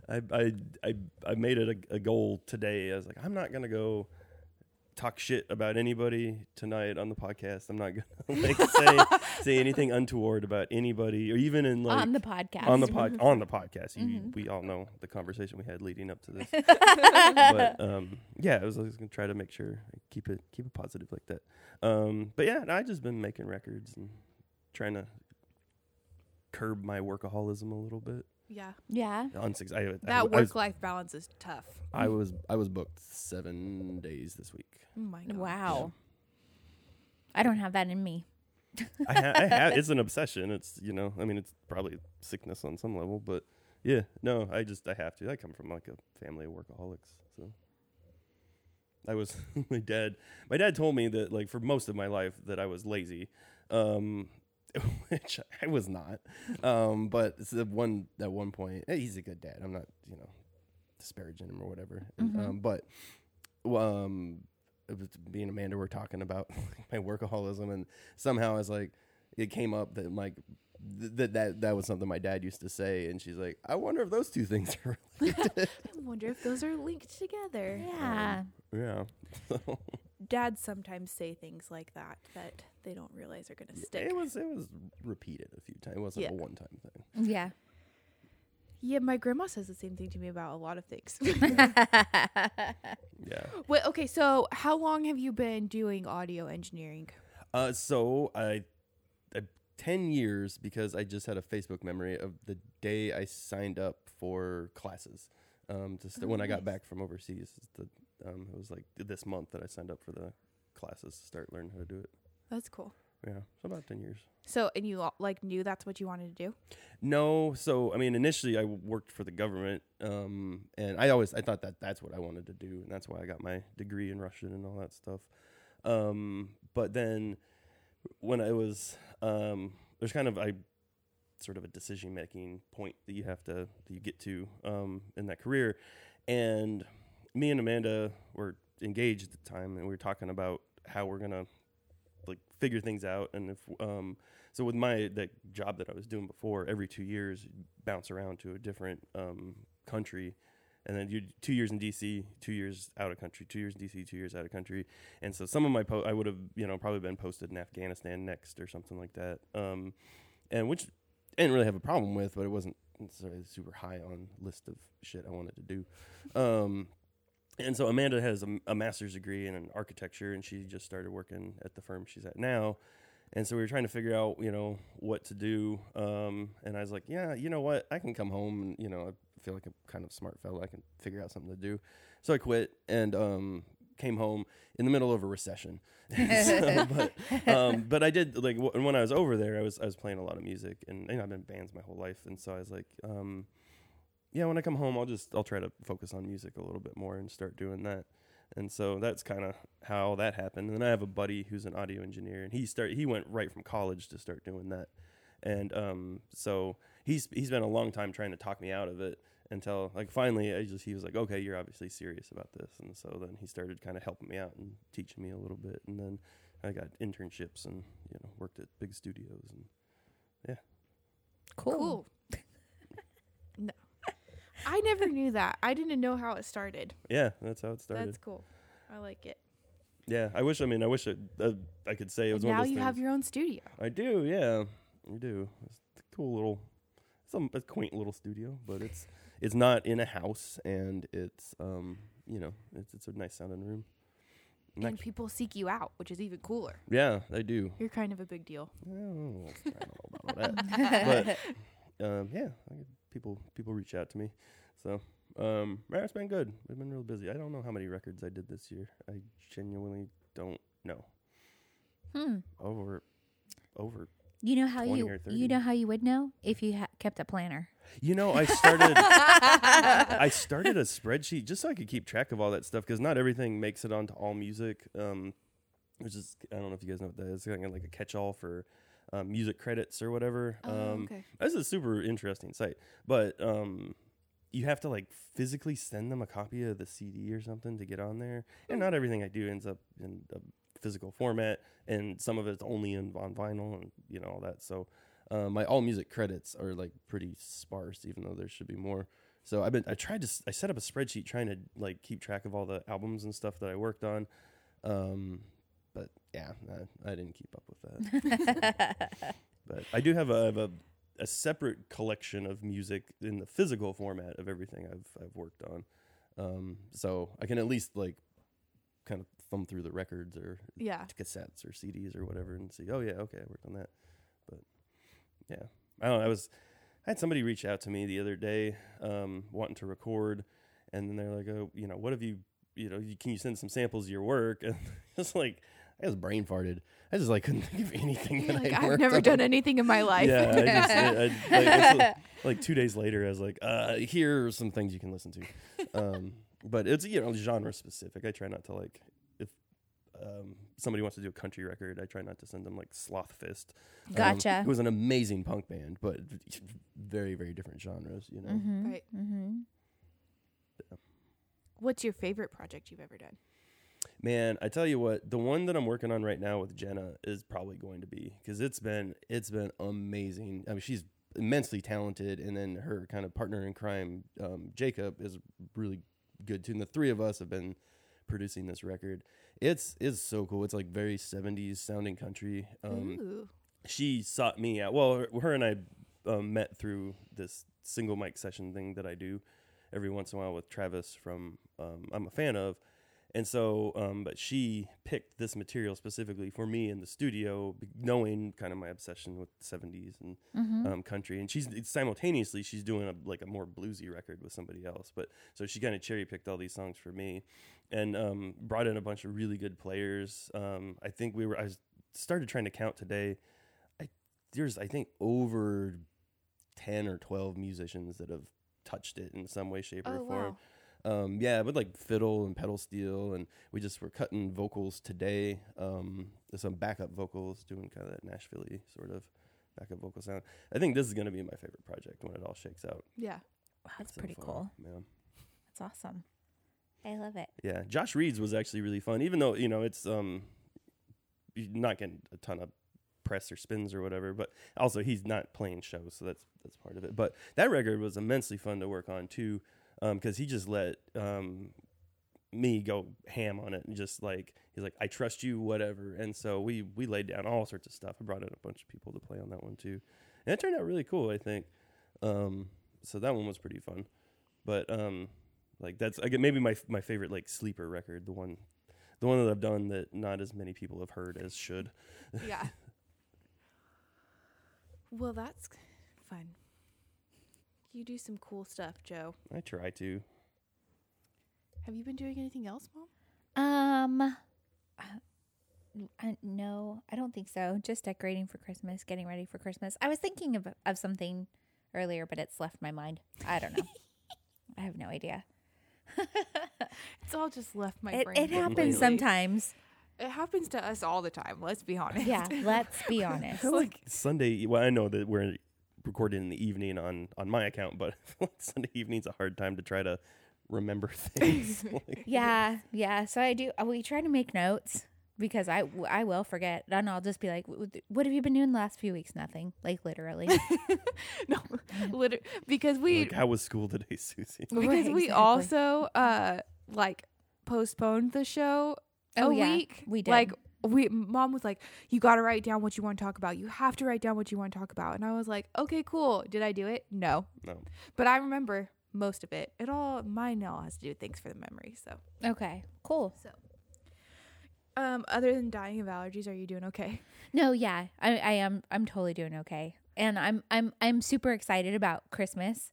I, I I I made it a, a goal today. I was like, I'm not gonna go talk shit about anybody tonight on the podcast. I'm not gonna like say say anything untoward about anybody or even in like on the podcast. on the pod on the podcast. You, We all know the conversation we had leading up to this. but um, yeah, I was, I was gonna try to make sure I keep it keep it positive like that. Um, but yeah, I just been making records and trying to curb my workaholism a little bit. Yeah. yeah. On six, I, I, That was work life balance is tough. I was I was booked seven days this week. Oh my god. Wow. I don't have that in me. I, ha- I have it's an obsession. It's you know I mean it's probably sickness on some level, but yeah, no, I just I have to. I come from like a family of workaholics, so I was my dad. My dad told me that like for most of my life that I was lazy, um, which I was not. Um, but it's the one at one point eh, he's a good dad. I'm not you know disparaging him or whatever. And, Um, but um, it was me and Amanda were talking about my workaholism, and somehow I was like, it came up that like that that that was something my dad used to say, and she's like, I wonder if those two things are related. I wonder if those are linked together. Yeah. yeah. So, dads sometimes say things like that that they don't realize are going to stick. It was it was repeated a few times. It wasn't Yeah. a one time thing. Yeah. Yeah, my grandma says the same thing to me about a lot of things. Yeah. Wait, okay, so how long have you been doing audio engineering? Uh, so I, I, ten years because I just had a Facebook memory of the day I signed up for classes. Um, to st- Oh, when I got back from overseas, the, um, it was like this month that I signed up for the classes to start learning how to do it. That's cool. Yeah, so about ten years. So, and you like knew that's what you wanted to do? No, so I mean, initially I worked for the government, um, and I always I thought that that's what I wanted to do, and that's why I got my degree in Russian and all that stuff. Um, but then when I was um, there's kind of I sort of a decision making point that you have to that you get to um, in that career, and me and Amanda were engaged at the time, and we were talking about how we're gonna figure things out, and if um, so with my that job that I was doing before, every two years, bounce around to a different um, country, and then you two years in DC, two years out of country, two years in DC, two years out of country, and so some of my po- I would have you know probably been posted in Afghanistan next or something like that, um, and which I didn't really have a problem with, but it wasn't necessarily super high on list of shit I wanted to do. Um, and so Amanda has a, a master's degree in architecture, and she just started working at the firm she's at now. And so we were trying to figure out, you know, what to do. Um, and I was like, yeah, you know what? I can come home and, you know, I feel like a kind of smart fellow. I can figure out something to do. So I quit and um, came home in the middle of a recession. So, but, um, but I did like w- when I was over there, I was I was playing a lot of music, and know, I've been in bands my whole life, and so I was like, um, yeah, when I come home, I'll just I'll try to focus on music a little bit more and start doing that. And so that's kind of how that happened. And then I have a buddy who's an audio engineer, and he start he went right from college to start doing that. And um, so he's he's been a long time trying to talk me out of it until like finally I just he was like, okay, you're obviously serious about this. And so then he started kind of helping me out and teaching me a little bit. And then I got internships and you know worked at big studios and yeah. Cool. no. I never knew that. I didn't know how it started. yeah, that's how it started. That's cool. I like it. yeah, I wish I mean I wish it, uh, I could say it was And one now of those you things. have your own studio. I do, yeah, I do. It's a cool little, it's a, a quaint little studio, but it's it's not in a house, and it's um you know it's it's a nice sounding room. And And people seek you out, which is even cooler. yeah, I do. You're kind of a big deal. I don't know, I don't know about that, but um yeah, I get people people reach out to me, so um it's been good. We've been real busy. I don't know how many records I did this year. I genuinely don't know. Hmm. Over over You know how you you know how you would know if you ha- kept a planner. You know, I started I started a spreadsheet just so I could keep track of all that stuff because not everything makes it onto All Music. Um, which is I don't know if you guys know what that is. It's kind of like a catch-all for um, music credits or whatever. Oh, um, okay. This is a super interesting site, but um, you have to like physically send them a copy of the CD or something to get on there, and not everything I do ends up in a physical format, and some of it's only in on vinyl and you know all that. So uh, my all music credits are like pretty sparse, even though there should be more. So I've been I tried to I set up a spreadsheet trying to like keep track of all the albums and stuff that I worked on. Um, but yeah, I, I didn't keep up with that. but I do have a, I have a a separate collection of music in the physical format of everything I've I've worked on. Um, so I can at least like kind of thumb through the records or Yeah. cassettes or CDs or whatever and see, oh yeah, okay, I worked on that. But yeah, I don't know. I was, I had somebody reach out to me the other day, um, wanting to record, and then they're like, oh, you know, what have you, you know, you, can you send some samples of your work? And it's like, I was brain farted. I just like couldn't think of anything You're that like, I I've never on. done anything in my life. Yeah, I just, I, I, like, it's like, like two days later, I was like, uh, here are some things you can listen to. Um, but it's you know genre specific. I try not to like if um, somebody wants to do a country record, I try not to send them like Sloth Fist. Um, Gotcha. it was an amazing punk band, but very very different genres. You know. Mm-hmm. Right. Mm-hmm. What's your favorite project you've ever done? Man, I tell you what, the one that I'm working on right now with Jenna is probably going to be because it's been it's been amazing. I mean, she's immensely talented, and then her kind of partner in crime, um, Jacob, is really good too. And the three of us have been producing this record, It's it's so cool. It's like very 70s sounding country. Um, Ooh. she sought me out. Well, her, her and I um, met through this single mic session thing that I do every once in a while with Travis from um, I'm a fan of. And so, um, but she picked this material specifically for me in the studio, knowing kind of my obsession with the 70s and Mm-hmm. um, country. And she's simultaneously she's doing a, like a more bluesy record with somebody else. But so she kind of cherry picked all these songs for me, and um, brought in a bunch of really good players. Um, I think we were I started trying to count today. I there's I think over ten or twelve musicians that have touched it in some way, shape, or Oh form. wow. Um, yeah, with like fiddle and pedal steel, and we just were cutting vocals today. Um, some backup vocals, doing kind of that Nashville sort of backup vocal sound. I think this is going to be my favorite project when it all shakes out. Yeah. That's So pretty far, cool. Yeah. That's awesome. I love it. Yeah, Josh Reed's was actually really fun, even though you know it's um, you're not getting a ton of press or spins or whatever, but also he's not playing shows, so that's that's part of it. But that record was immensely fun to work on too, because he just let um, me go ham on it and just like he's like, I trust you, whatever. And so we we laid down all sorts of stuff. I brought in a bunch of people to play on that one too, and it turned out really cool. I think. Um, so that one was pretty fun, but um, like that's again maybe my my favorite like sleeper record, the one, the one that I've done that not as many people have heard as should. Yeah. well, that's fun. You do some cool stuff, Joe. I try to. Have you been doing anything else, Mom? Um, uh, I, no, I don't think so. Just decorating for Christmas, getting ready for Christmas. I was thinking of of something earlier, but it's left my mind. I don't know. I have no idea. It's all just left my It, brain. it happens completely. sometimes. It happens to us all the time. Let's be honest. Yeah, let's be honest. like Sunday. Well, I know that we're recording in the evening on on my account, but like Sunday evening's a hard time to try to remember things. Like, Yeah, yeah. So I do. uh, We try to make notes because I I will forget, and I'll just be like, "W- w- "What have you been doing the last few weeks?" Nothing. Like literally. no, literally because we like, how was school today, Susie? because Right, we exactly. also uh like postponed the show Oh, a yeah, week. we did. Like we mom was like, You gotta write down what you want to talk about. You have to write down what you want to talk about. And I was like, Okay, cool. Did I do it? No. No. But I remember most of it. It all mine all has to do with thanks for the memory. So okay. Cool. So Um other than dying of allergies, are you doing okay? No, yeah, I, I am. I'm totally doing okay, and I'm I'm I'm super excited about Christmas.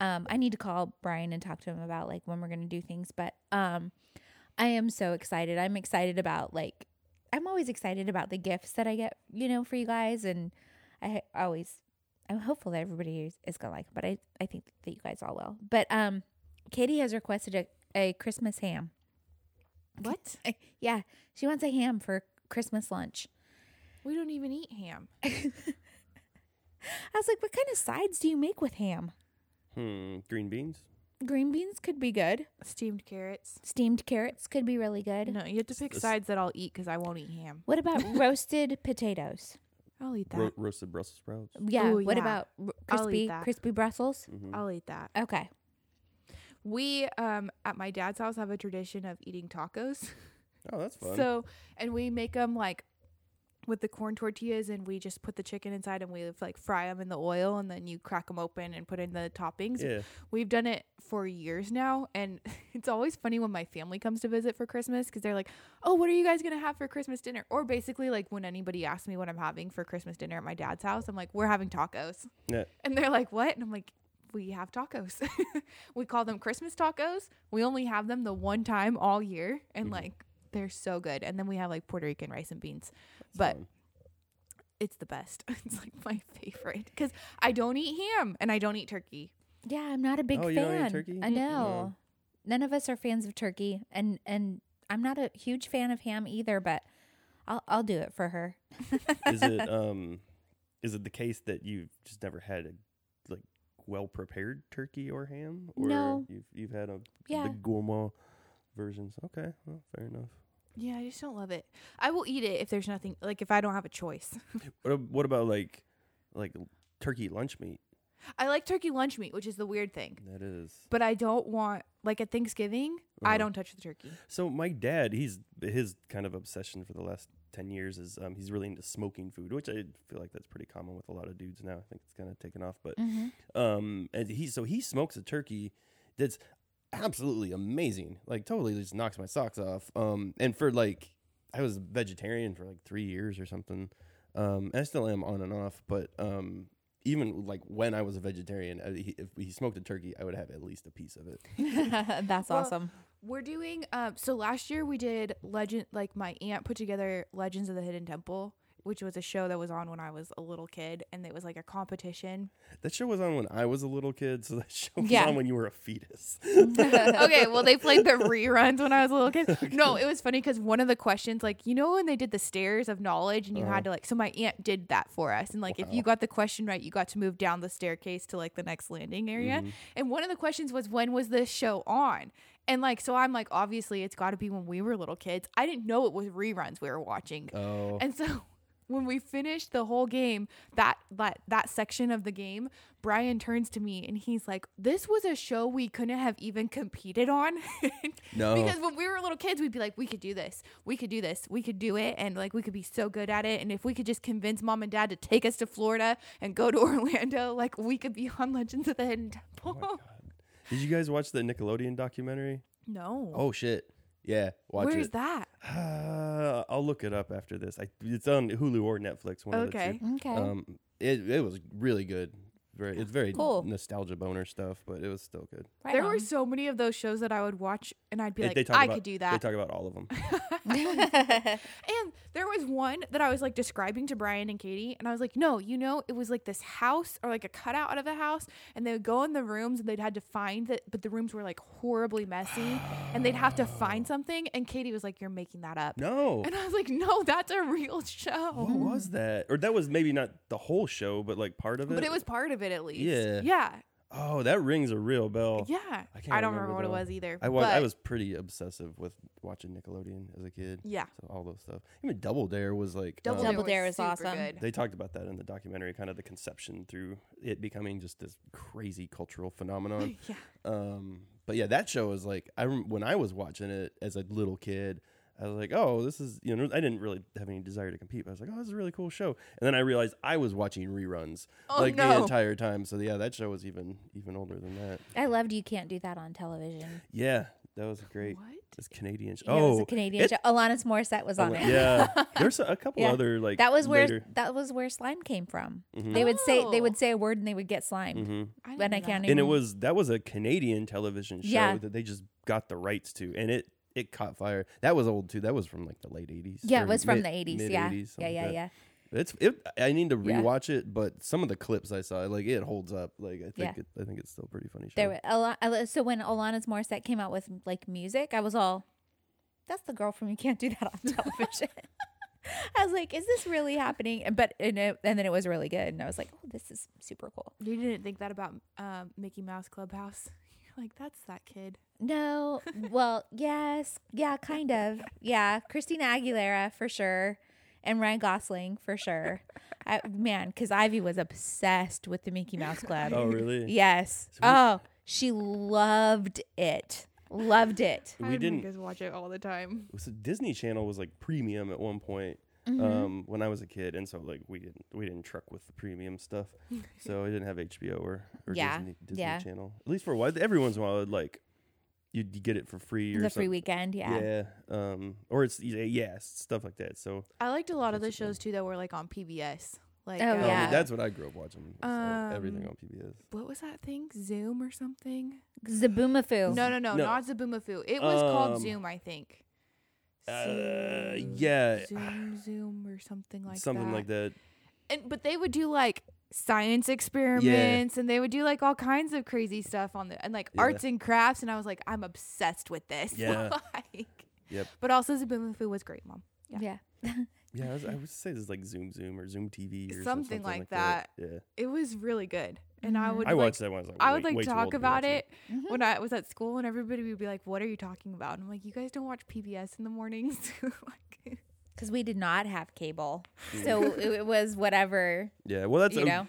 Um, I need to call Brian and talk to him about like when we're gonna do things, but um, I am so excited. I'm excited about like I'm always excited about the gifts that I get, you know, for you guys, and I always I'm hopeful that everybody is, is gonna like. It, but I I think that you guys all will. But um, Katie has requested a, a Christmas ham. What? Yeah, she wants a ham for Christmas lunch. we don't even eat ham. I was like, what kind of sides do you make with ham? Hmm. Green beans. Green beans could be good. Steamed carrots. Steamed carrots could be really good. No, you have to pick This- sides that I'll eat because I won't eat ham. What about roasted potatoes? I'll eat that. Ro- roasted Brussels sprouts. Yeah. Ooh, what yeah. about r- I'll eat crispy that. crispy Brussels? Mhm. I'll eat that. Okay. We um at my dad's house have a tradition of eating tacos. Oh, that's fun. So, and we make them like with the corn tortillas, and we just put the chicken inside, and we like fry them in the oil, and then you crack them open and put in the toppings. yeah. We've done it for years now, and it's always funny when my family comes to visit for Christmas because they're like, "Oh, what are you guys gonna have for Christmas dinner?" Or basically, like when anybody asks me what I'm having for Christmas dinner at my dad's house, I'm like, "We're having tacos," Yeah. and they're like, "What?" And I'm like. We have tacos. we call them Christmas tacos. We only have them the one time all year, and Mhm. like they're so good. And then we have like Puerto Rican rice and beans. That's but- fun. It's the best. It's like my favorite because I don't eat ham and I don't eat turkey. Yeah, I'm not a big Oh, you fan. don't eat turkey? I know. None of us are fans of turkey, and and I'm not a huge fan of ham either. But I'll I'll do it for her. is it um, is it the case that you've just never had a like well prepared turkey or ham, or No. you've you've had a Yeah. the gourmand versions? Okay, well, fair enough. Yeah, I just don't love it. I will eat it if there's nothing like if I don't have a choice. What ab- what about like like turkey lunch meat? I like turkey lunch meat, which is the weird thing. That is But I don't want like at Thanksgiving, I Uh-huh. don't touch the turkey. So my dad, he's his kind of obsession for the last ten years is um, he's really into smoking food, which I feel like that's pretty common with a lot of dudes now. I think it's kind of taken off, but um, and he so he smokes a turkey that's absolutely amazing, like totally just knocks my socks off. Um, and for like I was vegetarian for like three years or something, um, and I still am on and off, but um. Even like when I was a vegetarian, uh, he, if he smoked a turkey, I would have at least a piece of it. That's Well, awesome. We're doing um so last year we did legend like my aunt put together Legends of the Hidden Temple, which was a show that was on when I was a little kid and it was like a competition. That show was on when I was a little kid, so that show was Yeah. on when you were a fetus. okay, well they played the reruns when I was a little kid. No, it was funny cuz one of the questions like you know when they did the stairs of knowledge and you had uh-huh. to like so my aunt did that for us and like if you got the question right, you got to move down the staircase to like the next landing area. Mm-hmm. And one of the questions was when was this show on? And like so I'm like obviously it's got to be when we were little kids. I didn't know it was reruns we were watching. Oh, And so when we finished the whole game, that that that section of the game, Brian turns to me and he's like, "This was a show we couldn't have even competed on." No. because when we were little kids, we'd be like, "We could do this. We could do this. We could do it." And like we could be so good at it. And if we could just convince mom and dad to take us to Florida and go to Orlando, like we could be on Legends of the Hidden oh Temple. did you guys watch the Nickelodeon documentary? no. Oh shit, yeah, watch Where's it. that? Uh, I'll look it up after this. I, it's on Hulu or Netflix. One Okay. Of the Okay. two. Um, it it was really good. Very, it's very Cool. nostalgia boner stuff, but it was still good. Right there on. were so many of those shows that I would watch and I'd be They- like, talk I about, could do that. They that. talk about all of them. And there was one that I was like describing to Brian and Katie, and I was like, no, you know, it was like this house or like a cutout out of a house, and they would go in the rooms and they'd had to find it, but the rooms were like horribly messy, and they'd have to find something. And Katie was like, you're making that up. No, And I was like, no, that's a real show. what was that? Or that was maybe not the whole show, but like part of it. But it was part of it at least. Yeah. Yeah. Oh, that rings a real bell. Yeah. I I, can't I don't remember, remember what it was either. I was I was pretty obsessive with watching Nickelodeon as a kid. Yeah. So all those stuff. Even Double Dare was like Double, um, Double Dare was super awesome. Good. They talked about that in the documentary, kind of the conception through it becoming just this crazy cultural phenomenon. yeah. um, but yeah, that show was like I rem- when I was watching it as a little kid. I was like, oh, this is you know I didn't really have any desire to compete. But I was like, oh, this is a really cool show. And then I realized I was watching reruns Oh, like the entire time. So yeah, that show was even even older than that. I loved you can't do that on television. Yeah, that was great. What? This Canadian show. Yeah, it was oh, a Canadian it- show. Alanis Morissette was on it. yeah. There's a, a couple Yeah. other like That was where later. that was where slime came from. Mhm. They would say they Oh. would say a word and they would get slimed. hmm I didn't But I can't that. and it was that was a Canadian television show Yeah. that they just got the rights to, and it it caught fire. That was old too. That was from like the late eighties. Yeah, it was from the eighties. Yeah. Yeah, yeah, yeah. It's it. I need to Yeah. rewatch it, but some of the clips I saw, like it holds up. Like I think Yeah. it, I think it's still a pretty funny show. There were a lot, so when Alanis Morissette came out with like music, I was all, "That's the girl from You Can't Do That on Television." I was like, "Is this really happening?" And but and, it, and then it was really good, and I was like, "Oh, this is super cool." You didn't think that about um, Mickey Mouse Clubhouse? You're like, that's that kid. No, well, yes, yeah, kind of, yeah. Christina Aguilera for sure, and Ryan Gosling for sure. I, man, because Ivy was obsessed with the Mickey Mouse Club. oh really? Yes. So we- oh, she loved it. Loved it. We would didn't. make us watch it all the time. So Disney Channel was like premium at one point. Mm-hmm. Um, when I was a kid, and so like we didn't we didn't truck with the premium stuff, so I didn't have HBO or, or Yeah, Disney, Disney yeah. Channel. At least for a while, every once in a while, I'd like you'd get it for free or The free weekend, yeah. Yeah, um, or it's yeah, yeah, stuff like that. So I liked a lot of the That's a shows too that were like on PBS. Like, Oh, um, yeah. that's what I grew up watching. was, uh, everything Um, on PBS. what was that thing? Zoom or something? Zoboomafoo. No, no, no, No. not Zoboomafoo. It was called Um, Zoom, I think. Uh, Zoom- yeah. Zoom, Zoom, or something like Something that. like that. And but they would do like science experiments, and they would do like all kinds of crazy stuff on the and like Yeah. arts and crafts. And I was like, I'm obsessed with this. Yeah. like, Yep. But also Zoboomafoo was great, mom. Yeah. Yeah, I, was, I would say this is like Zoom Zoom or Zoom TV or Something like that. Yeah, It was really good, and I would I like, watched that one. I was like, I would like way too old talk to be about watching it mm-hmm. when I was at school, and everybody would be like, "What are you talking about?" And I'm like, "You guys don't watch PBS in the mornings." like, Because we did not have cable. So it, it was whatever, Yeah, well, that's you a- know.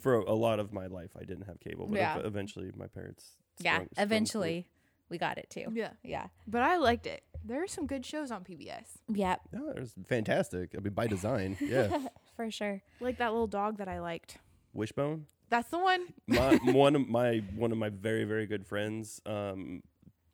for a lot of my life. I didn't have cable, but Yeah. eventually my parents. Yeah. sprung- sprung through. Eventually. we got it too. Yeah. Yeah. But I liked it. There are some good shows on PBS. Yep. No, it was fantastic. I mean, by design. Yeah. For sure. Like that little dog that I liked. Wishbone. That's the one. My, one of my one of my very very good friends. Um,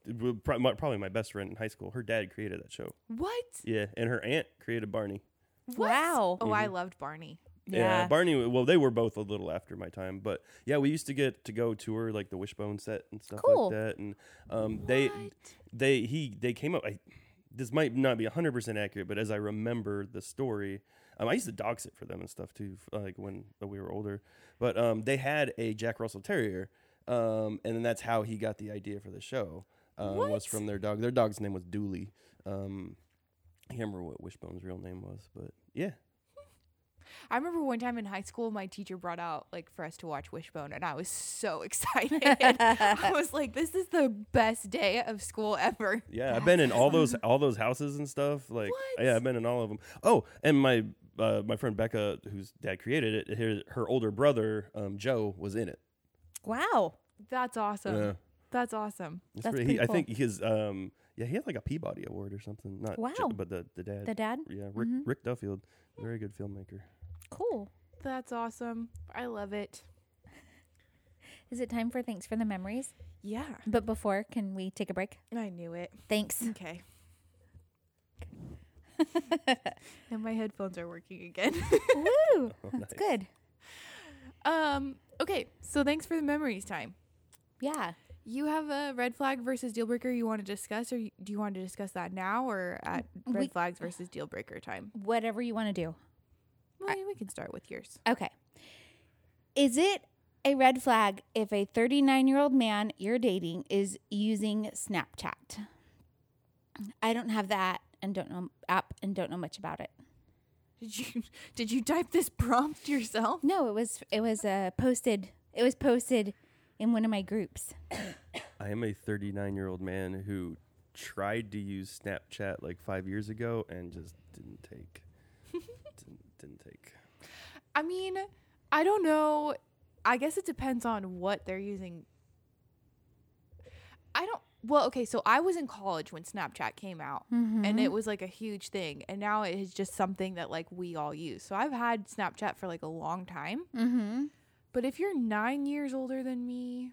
w- pro- my- probably my best friend in high school. Her dad created that show. What? Yeah, and her aunt created Barney. What? Wow. Oh, I loved Barney. Yeah. Barney. Well, they were both a little after my time, but yeah, we used to get to go tour like the Wishbone set and stuff Cool. like that. And um, they they he they came up. I, this might not be hundred percent accurate, but as I remember the story, um, I used to dog sit for them and stuff too, like when we were older. But um, they had a Jack Russell Terrier, um, and then that's how he got the idea for the show. Um, was from their dog. Their dog's name was Dooley. Um, I can't remember what Wishbone's real name was, but yeah. I remember one time in high school, my teacher brought out like for us to watch Wishbone, and I was so excited. I was like, "This is the best day of school ever." Yeah, I've been in all those all those houses and stuff. Like, What? yeah, I've been in all of them. Oh, and my uh, my friend Becca, whose dad created it, her, her older brother um, Joe was in it. Wow. That's awesome. Yeah, That's awesome. It's That's pretty- he, pretty I think his um yeah he had like a Peabody Award or something. Not Wow. Joe, but the the dad. The dad? yeah, Rick Mhm. Rick Duffield, very good filmmaker. Cool. That's awesome. I love it. Is it time for thanks for the memories? Yeah, But before, can we take a break? I knew it. Thanks. Okay. and my headphones are working again. Woo. Oh, That's nice. good. um. Okay. So thanks for the memories time. Yeah. You have a red flag versus deal breaker you want to discuss, or do you want to discuss that now, or at red We- flags versus deal breaker time? Whatever you want to do. Well, we can start with yours. Okay. Is it a red flag if a 39 year old man you're dating is using Snapchat? I don't have that and don't know app and don't know much about it. Did you did you type this prompt yourself? No, it was it was uh, posted. It was posted in one of my groups. I am a 39 year old man who tried to use Snapchat like five years ago and just didn't take. didn't, didn't take. I mean, I don't know. I guess it depends on what they're using. I don't. Well, okay, so I was in college when Snapchat came out, and it was like a huge thing, and now it is just something that like we all use. So I've had Snapchat for like a long time. Mm-hmm. But if you're nine years older than me,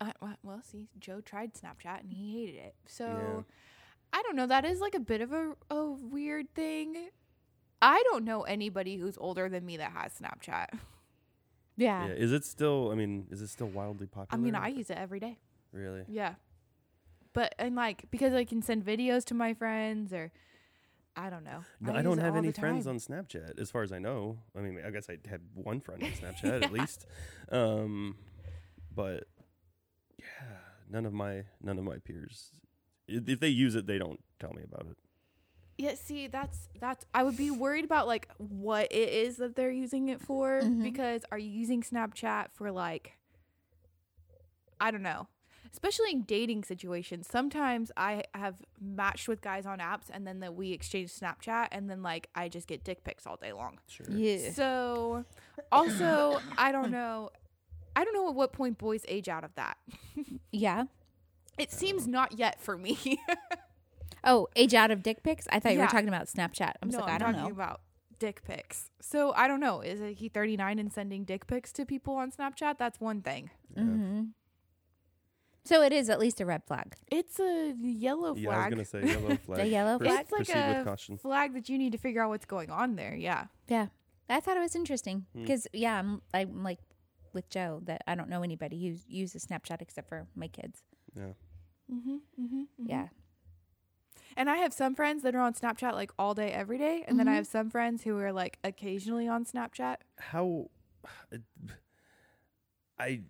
I, well- well, see, Joe tried Snapchat and he hated it. So Yeah. I don't know. That is like a bit of a, a weird thing. I don't know anybody who's older than me that has Snapchat. Yeah. Yeah, is it still? I mean, is it still wildly popular? I mean, I use it every day. really. Yeah. But, and like, because I can send videos to my friends or I don't know. No, I, use don't have any friends on Snapchat, as far as I know. I mean, I guess I had one friend on Snapchat at least. Um, but yeah, none of my none of my peers. If they use it, they don't tell me about it. Yeah, see, that's that's I would be worried about like what it is that they're using it for Mhm. because are you using Snapchat for like I don't know. Especially in dating situations. Sometimes I have matched with guys on apps and then that we exchange Snapchat and then like I just get dick pics all day long. Sure. Yeah. So also, I don't know I don't know at what point boys age out of that. Yeah. It seems not yet for me. Oh, age out of dick pics? I thought you Yeah. were talking about Snapchat. I'm no, like, I'm I don't talking know. about dick pics. So I don't know. Is it he 39 and sending dick pics to people on Snapchat? That's one thing. hmm So it is at least a red flag. It's a yellow flag. Yeah, I was gonna say yellow flag. yellow Proce- flag? it's like proceed a with caution. flag that you need to figure out what's going on there. Yeah. Yeah. I thought it was interesting Hmm. because, yeah, I'm, I'm like with Joe that I don't know anybody who uses Snapchat except for my kids. Yeah. Mm-hmm, mm-hmm, Yeah. And I have some friends that are on Snapchat like all day, every day, and then I Mhm. have some friends who are like occasionally on Snapchat. How? I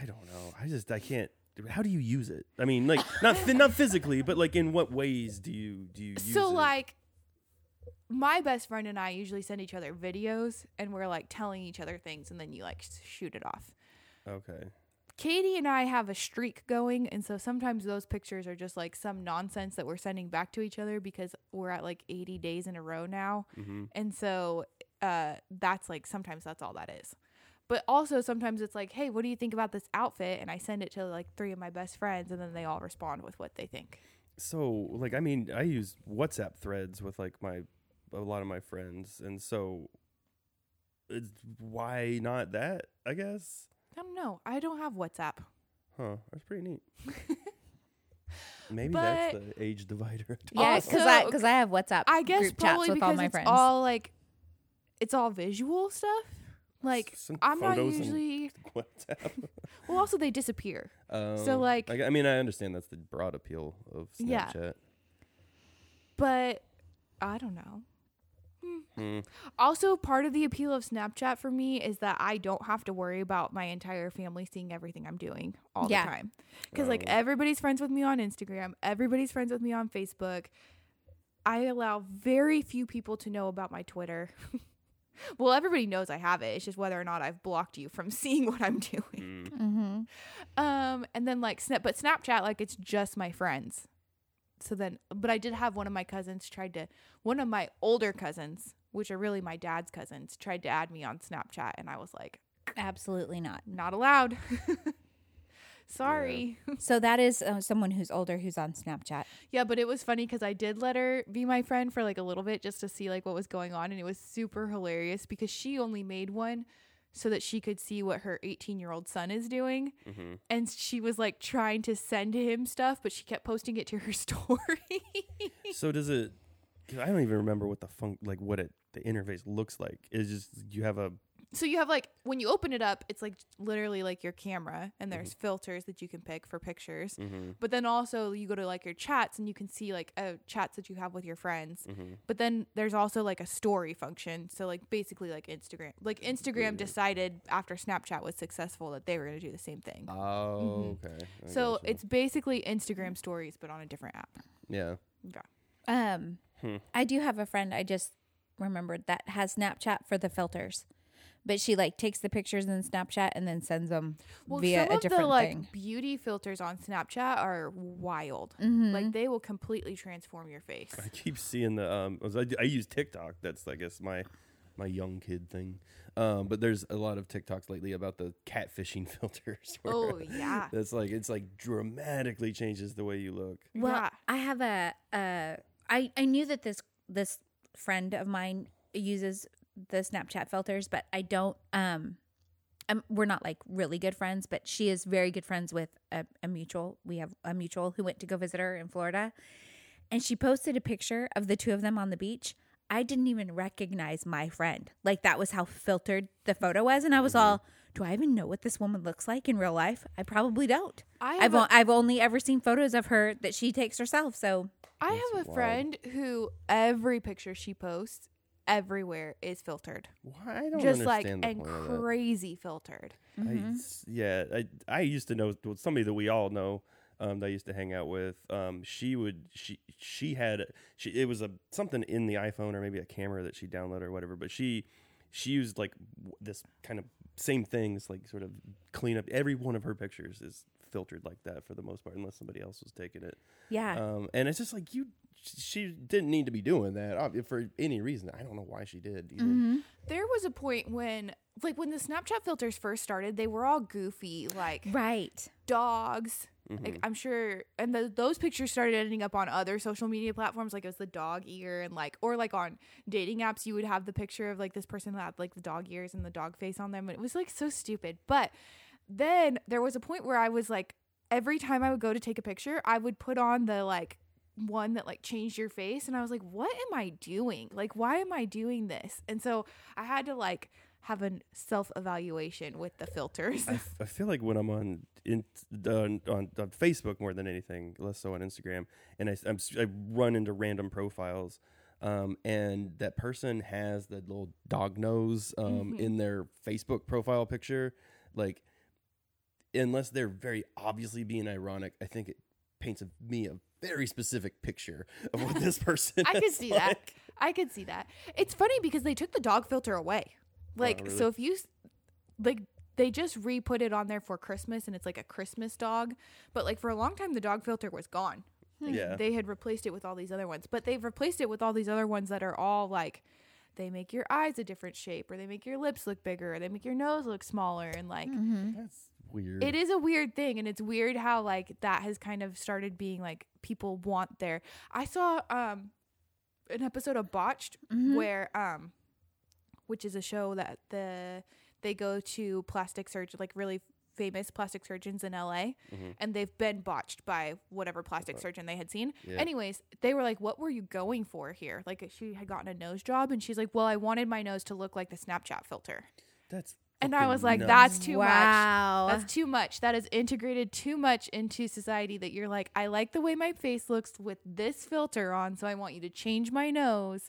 I don't know. I just I can't. How do you use it? I mean, like not not physically, but like in what ways do you do you use so it? like my best friend and I usually send each other videos and we're like telling each other things and then you like shoot it off. okay. Katie and I have a streak going and so sometimes those pictures are just like some nonsense that we're sending back to each other because we're at like 80 days in a row now. hmm And so uh that's like sometimes that's all that is. But also sometimes it's like, hey, what do you think about this outfit? And I send it to like three of my best friends, and then they all respond with what they think. So, like, I mean, I use WhatsApp threads with like my a lot of my friends, and so it's, why not that? I guess. I don't know. I don't have WhatsApp. Huh? That's pretty neat. Maybe that's the age divider. Yeah, because I Also- because I have WhatsApp. I guess group chats probably with because all my it's friends. all like, it's all visual stuff. Like Some I'm not photos and- usually. WhatsApp. Well, also they disappear. Um, like- I, I mean, I understand that's the broad appeal of Yeah. Snapchat. But I don't know. Hmm. Also, part of the appeal of Snapchat for me is that I don't have to worry about my entire family seeing everything I'm doing all Yeah. the time. Because, like, Oh. everybody's friends with me on Instagram, everybody's friends with me on Facebook. I allow very few people to know about my Twitter. well, everybody knows I have it. It's just whether or not I've blocked you from seeing what I'm doing. Mm. mm-hmm. Um, and then like Snap, but Snapchat, like it's just my friends. So then, but I did have one of my cousins tried to, one of my older cousins, which are really my dad's cousins, tried to add me on Snapchat, and I was like, Absolutely not. not allowed. Sorry. Yeah. So that is uh, someone who's older who's on Snapchat. Yeah, but it was funny because I did let her be my friend for like a little bit just to see like what was going on, and it was super hilarious because she only made one so that she could see what her 18 year old son is doing. hmm and she was like trying to send him stuff, but she kept posting it to her story. So does it? Cause I don't even remember what the fun like what it the interface looks like. It's just you have a so you have like when you open it up, it's like literally like your camera, and there's filters that you can pick for pictures. mm-hmm, But then also you go to like your chats, and you can see like uh, chats that you have with your friends. mm-hmm. But then there's also like a story function. So like basically like Instagram, like Instagram decided after Snapchat was successful that they were going to do the same thing. Oh, okay. I so gotcha. it's basically Instagram stories, but on a different app. yeah. Um, Hmm. I do have a friend I just remembered that has Snapchat for the filters, but she like takes the pictures in Snapchat and then sends them Well, via some a of different the like thing. beauty filters on Snapchat are wild. Mhm. Like they will completely transform your face. I keep seeing the um. I, I use TikTok. That's I guess my my young kid thing. Um, but there's a lot of TikToks lately about the catfishing filters. where Oh yeah. That's like it's like dramatically changes the way you look. Well, yeah. I have a uh, I I knew that this this friend of mine uses the Snapchat filters, but I don't. Um, um, we're not like really good friends, but she is very good friends with a, a mutual. We have a mutual who went to go visit her in Florida, and she posted a picture of the two of them on the beach. I didn't even recognize my friend. Like that was how filtered the photo was, and I was all, "Do I even know what this woman looks like in real life? I probably don't." I I've have, o- a, I've only ever seen photos of her that she takes herself. So I have a wild. friend who every picture she posts everywhere is filtered. Why I don't Just like the and point of that. crazy filtered. Mm-hmm. I s yeah, I I used to know somebody that we all know um, that I used to hang out with. Um, she would she she had she it was a something in the iPhone or maybe a camera that she downloaded or whatever. But she she used like w- this kind of same things like sort of clean up. Every one of her pictures is filtered like that for the most part, unless somebody else was taking it. yeah, Um, and it's just like you. She didn't need to be doing that for any reason. I don't know why she did. Mm-hmm. There was a point when like when the Snapchat filters first started, they were all goofy, like right. dogs. Mm-hmm. Like I'm sure, and the, those pictures started ending up on other social media platforms, like it was the dog ear, and like, or like on dating apps, you would have the picture of like this person that had like the dog ears and the dog face on them, and it was like so stupid. But then there was a point where I was like, every time I would go to take a picture, I would put on the like one that like changed your face, and I was like, what am I doing? Like, why am I doing this? And so I had to like have a self evaluation with the filters. I, f- I feel like when I'm on in on, on on Facebook more than anything, less so on Instagram, and I, am I run into random profiles, um, and that person has the little dog nose um, Mhm. in their Facebook profile picture, like unless they're very obviously being ironic, I think it paints a, me a very specific picture of what this person. I could see that. I could see that. It's funny because they took the dog filter away. Like, Oh, really? so if you, s- like, they just re put it on there for Christmas and it's like a Christmas dog. But, like, for a long time, the dog filter was gone. Like, Yeah. They had replaced it with all these other ones. But they've replaced it with all these other ones that are all like, they make your eyes a different shape or they make your lips look bigger or they make your nose look smaller and like That's weird. it is a weird thing and it's weird how like that has kind of started being like people want their i saw um an episode of botched where um which is a show that the they go to plastic surgeon like really famous plastic surgeons in LA mm-hmm. and they've been botched by whatever plastic surgeon they had seen. Yeah. Anyways, they were like what were you going for here? Like uh, she had gotten a nose job and she's like, "Well, I wanted my nose to look like the Snapchat filter." That's And I was like, nuts. that's too Wow. much. That's too much. That is integrated too much into society that you're like, I like the way my face looks with this filter on, so I want you to change my nose.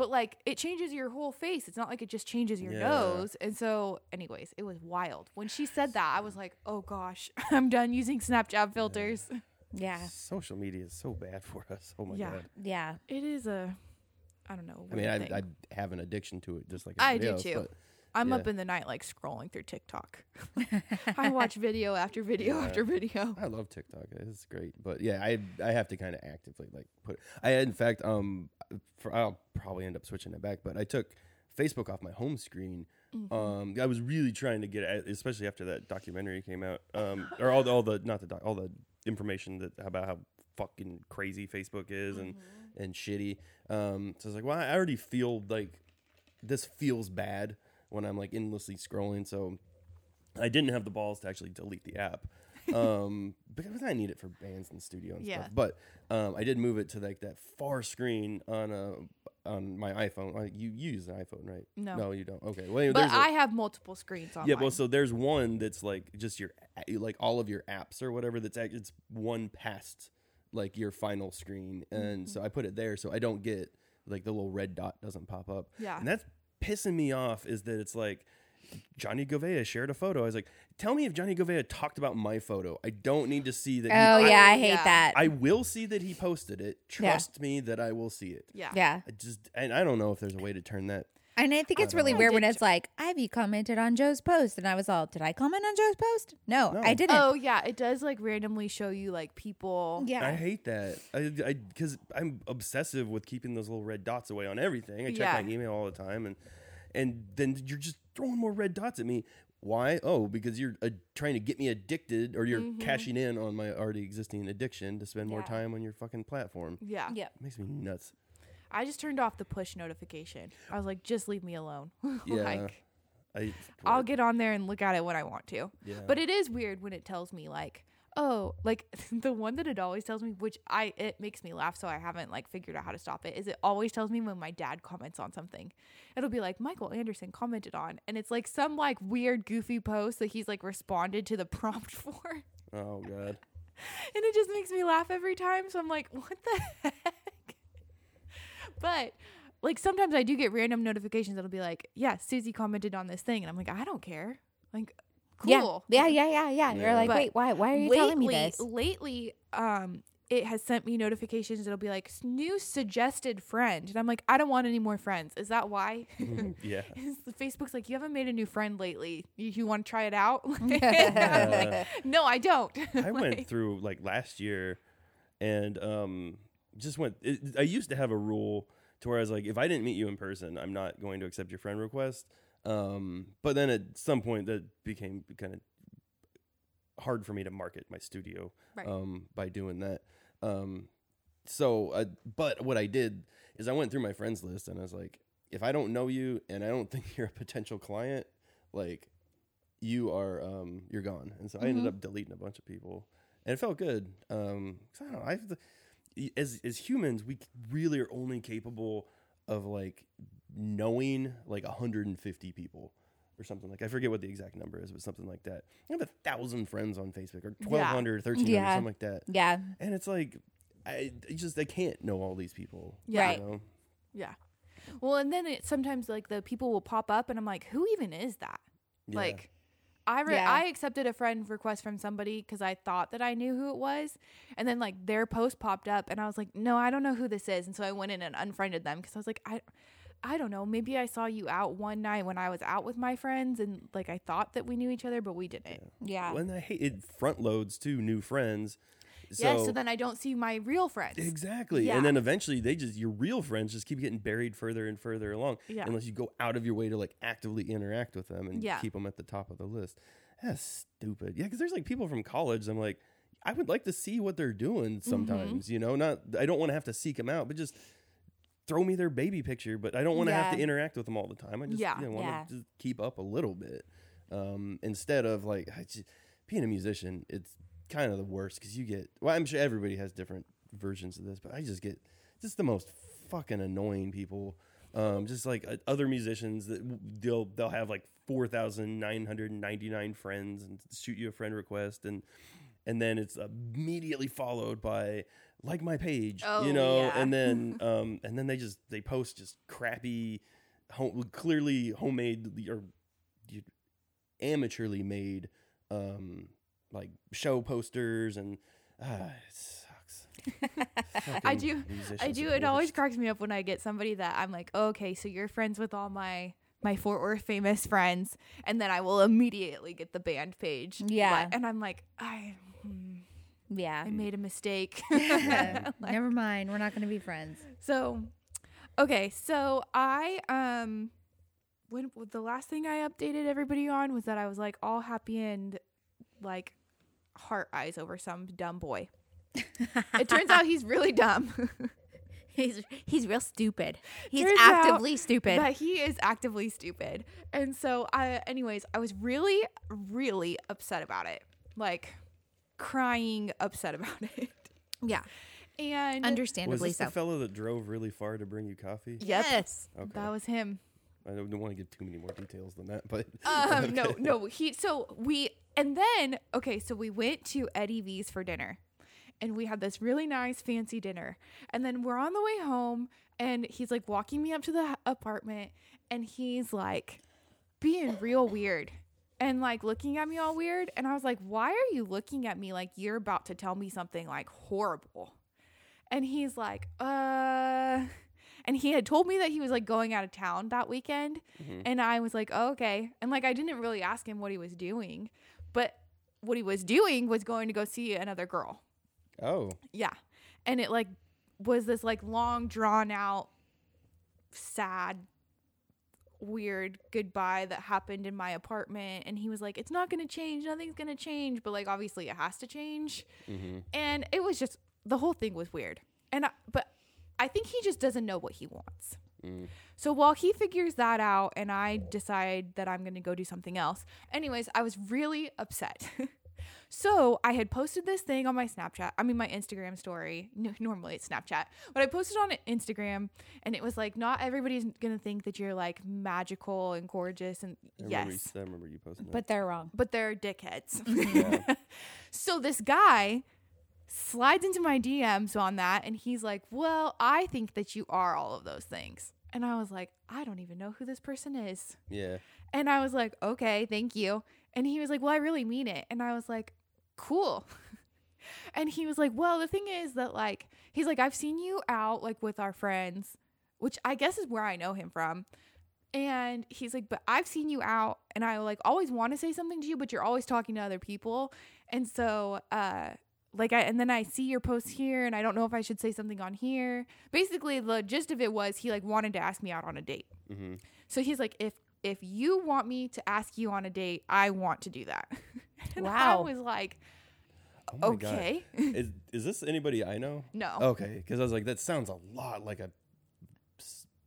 But like it changes your whole face. It's not like it just changes your Yeah. nose. And so, anyways, it was wild. When she said that, I was like, oh gosh, I'm done using Snapchat filters. Yeah. social media is so bad for us. Oh my Yeah. god. Yeah. It is a, I don't know. I mean, I. I have an addiction to it, just like I do else, too. but I'm yeah. up in the night like scrolling through TikTok. I watch video after video Yeah. after video. I love TikTok. It's great, but yeah, I I have to kind of actively like put. I in fact um, for, I'll probably end up switching it back, but I took Facebook off my home screen. Mm-hmm. Um, I was really trying to get, especially after that documentary came out, um, or all the all the not the doc, all the information that about how fucking crazy Facebook is and Mm-hmm. and shitty. Um, so I was like, well, I already feel like this feels bad when I'm like endlessly scrolling. So I didn't have the balls to actually delete the app. Um, because I need it for bands and studio and Yeah. stuff. But um, I did move it to like that far screen on a on my iPhone. Uh, You use an iPhone, right? No. no, you don't. Okay, well, But there's a- I have multiple screens on yeah, mine. well, so there's one that's like just your like all of your apps or whatever. That's act- it's one past like your final screen, and Mm-hmm. so I put it there so I don't get like the little red dot doesn't pop up. Yeah. and that's pissing me off. Is that it's like Johnny Govea shared a photo. I was like, tell me if Johnny Govea talked about my photo. I don't need to see that. Oh he, yeah, I, I hate yeah. that. I will see that he posted it. Yeah. Trust me that I will see it. yeah. yeah. I just and I don't know if there's a way to turn that. And I think it's really I weird when it's like, Ivy commented on Joe's post. And I was all, did I comment on Joe's post? No, No. I didn't. Oh yeah, it does like randomly show you like people. yeah. I hate that. I, I, because I'm obsessive with keeping those little red dots away on everything. I check Yeah. my email all the time, and and then you're just throwing more red dots at me. Why? Oh, because you're uh, trying to get me addicted, or you're cashing in on my already existing addiction to spend more Mm-hmm. Time on your fucking platform. Yeah. Yep. It makes me nuts. I just turned off the push notification. I was like, just leave me alone. Yeah. like I, I'll get on there and look at it when I want to. Yeah. But it is weird when it tells me like, oh, like the one that it always tells me, which I it makes me laugh, so I haven't like figured out how to stop it. Is it always tells me when my dad comments on something? It'll be like Michael Anderson commented on, and it's like some like weird goofy post that he's like responded to the prompt for, oh god. And it just makes me laugh every time. So I'm like, what the heck? But like sometimes I do get random notifications that'll be like, yeah, Susie commented on this thing, and I'm like, I don't care. Like, cool. Yeah. Yeah. Yeah. Yeah. Yeah. You're like, But wait, why? Why are you telling me this? Lately, um, it has sent me notifications It'll be like new suggested friend, and I'm like, I don't want any more friends. Is that why? yeah. Facebook's like, you haven't made a new friend lately. You, you want to try it out? Uh, no, I don't. I went through like last year, and um, just went. It, I used to have a rule to where I was like, if I didn't meet you in person, I'm not going to accept your friend request. Um, but then at some point, that became kind of hard for me to market my studio Right. um, by doing that. Um, so, uh, but what I did is I went through my friends list and I was like, if I don't know you and I don't think you're a potential client, like you are, um, you're gone. And so I ended up deleting a bunch of people, and it felt good. Um, 'cause I don't know. I have as as humans, we really are only capable of like knowing like 150 people or something like I forget what the exact number is, but something like that. I have a thousand friends on Facebook or 1200, 1300, Yeah. something like that. Yeah. And it's like, I I just I can't know all these people. Yeah. Right. You know? yeah. Well, and then it sometimes like the people will pop up, and I'm like, who even is that? Yeah. Like, I re- Yeah. I accepted a friend request from somebody because I thought that I knew who it was, and then like their post popped up, and I was like, no, I don't know who this is, and so I went in and unfriended them because I was like, I. I don't know. Maybe I saw you out one night when I was out with my friends, and like I thought that we knew each other, but we didn't. Yeah. When I hate it front loads to new friends. So, yes, so then I don't see my real friends. Exactly. Yeah. And then eventually they just your real friends just keep getting buried further and further along Yeah. unless you go out of your way to like actively interact with them and Yeah. keep them at the top of the list. That's stupid. Yeah, cuz there's like people from college I'm like I would like to see what they're doing Mm-hmm. sometimes, you know, not I don't want to have to seek them out, but just throw me their baby picture, but I don't want to have to interact with them all the time. I just Yeah. you know, want Yeah. to just keep up a little bit. Um, instead of like I just, being a musician, it's kind of the worst because you get. Well, I'm sure everybody has different versions of this, but I just get just the most fucking annoying people. Um, just like uh, other musicians that they'll they'll have like four thousand nine hundred ninety nine friends and shoot you a friend request and and then it's immediately followed by like my page, Oh, you know, yeah. and then um and then they just they post just crappy, home, clearly homemade or amateurly made um like show posters and ah it sucks. I do. I do. are It always cracks me up when I get somebody that I'm like, okay, so you're friends with all my my Fort Worth famous friends, and then I will immediately get the band page. Yeah. and I'm like, I, Yeah. I made a mistake. Yeah. Like- Never mind. We're not going to be friends. So, okay, so I um, when the last thing I updated everybody on was that I was like all happy and like heart eyes over some dumb boy. it turns out he's really dumb. He's he's real stupid. He's Turns actively stupid. But he is actively stupid. And so I anyways, I was really really upset about it. Like crying upset about it. yeah. And Was Understandably this so. the fellow that drove really far to bring you coffee? Yep. Yes. Okay. That was him. I don't, don't want to give too many more details than that, but Um, no, no. He so we and then okay, so we went to Eddie V's for dinner, and we had this really nice fancy dinner, and then we're on the way home, and he's like walking me up to the apartment, and he's like being real weird. And like looking at me all weird. And I was like, why are you looking at me like you're about to tell me something like horrible? And he's like, uh, and he had told me that he was like going out of town that weekend. And I was like, oh, okay. And like, I didn't really ask him what he was doing, but what he was doing was going to go see another girl. oh, Yeah. And it like was this like long drawn out, sad, weird goodbye that happened in my apartment. And he was like, it's not going to change. Nothing's going to change. But like, obviously it has to change. Mm-hmm. And it was just, the whole thing was weird. And, I, but I think he just doesn't know what he wants. Mm. So while he figures that out and I decide that I'm going to go do something else, anyways, I was really upset. so I had posted this thing on my Snapchat, I mean, my Instagram story. N- normally it's Snapchat, but I posted on Instagram and it was like, not everybody's going to think that you're like magical and gorgeous. And I remember, yes, I remember you posting that. But they're wrong. but they're dickheads. Yeah. So this guy slides into my DMs on that and he's like, Well, I think that you are all of those things. And I was like, I don't even know who this person is. yeah. And I was like, Okay, thank you. And he was like, Well, I really mean it. And I was like, Cool. and he was like, Well, the thing is that, like, he's like, I've seen you out, like, with our friends, which I guess is where I know him from. And he's like, but I've seen you out and I like always want to say something to you, but you're always talking to other people. And so, uh, like I, and then I see your posts here and I don't know if I should say something on here. Basically, the gist of it was he like wanted to ask me out on a date. hmm So he's like, if, if you want me to ask you on a date, I want to do that. and Wow. I was like, Oh my God. okay. Is is this anybody I know? no. Okay, because I was like, that sounds a lot like a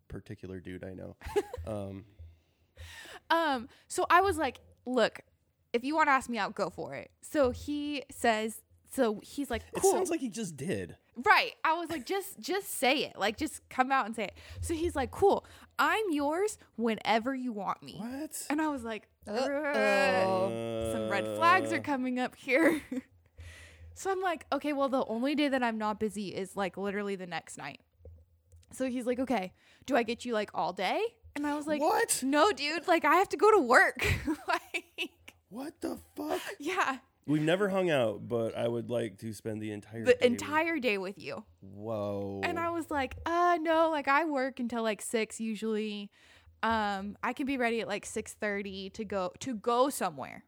particular dude I know. um, Um, so I was like, look, if you want to ask me out, go for it. So he says, so he's like, it sounds like he just did. right. I was like, just, just say it. Like, just come out and say it. So he's like, cool. I'm yours whenever you want me. What? And I was like, Uh-oh. some red flags Uh, are coming up here. so I'm like, okay, well, the only day that I'm not busy is like literally the next night. So he's like, okay, do I get you like all day? And I was like, What? No, dude. Like, I have to go to work. like, What the fuck? yeah, We've never hung out, but I would like to spend the entire the day with- entire day with you. Whoa. And I was like, uh, no. Like, I work until like six usually. Um, I can be ready at like six thirty to go to go somewhere.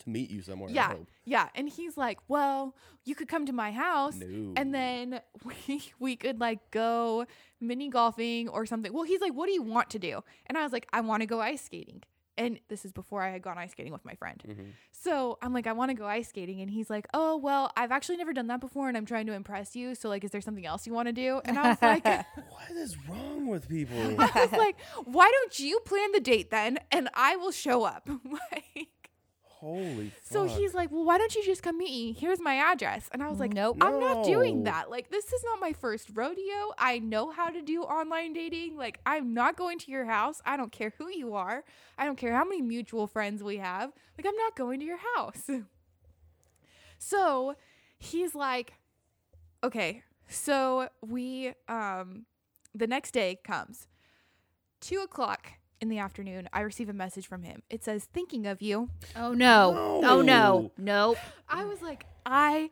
to meet you somewhere. I Yeah. hope. Yeah. And he's like, Well, you could come to my house No. and then we we could like go mini golfing or something. Well, he's like, What do you want to do? And I was like, I want to go ice skating. And this is before I had gone ice skating with my friend. Mm-hmm. So I'm like, I want to go ice skating. And he's like, Oh, well, I've actually never done that before and I'm trying to impress you. So, like, is there something else you want to do? And I was like, What is wrong with people? I was like, Why don't you plan the date then? And I will show up. like, Holy. so fuck. he's like, Well, why don't you just come meet me? Here's my address. And I was like, Nope. I'm not doing No. that. Like, this is not my first rodeo. I know how to do online dating. Like, I'm not going to your house. I don't care who you are. I don't care how many mutual friends we have. Like, I'm not going to your house. So he's like, Okay. So we, um, the next day comes. Two o'clock in the afternoon, I receive a message from him. It says, Thinking of you. Oh no. Oh no. Nope. I was like, I,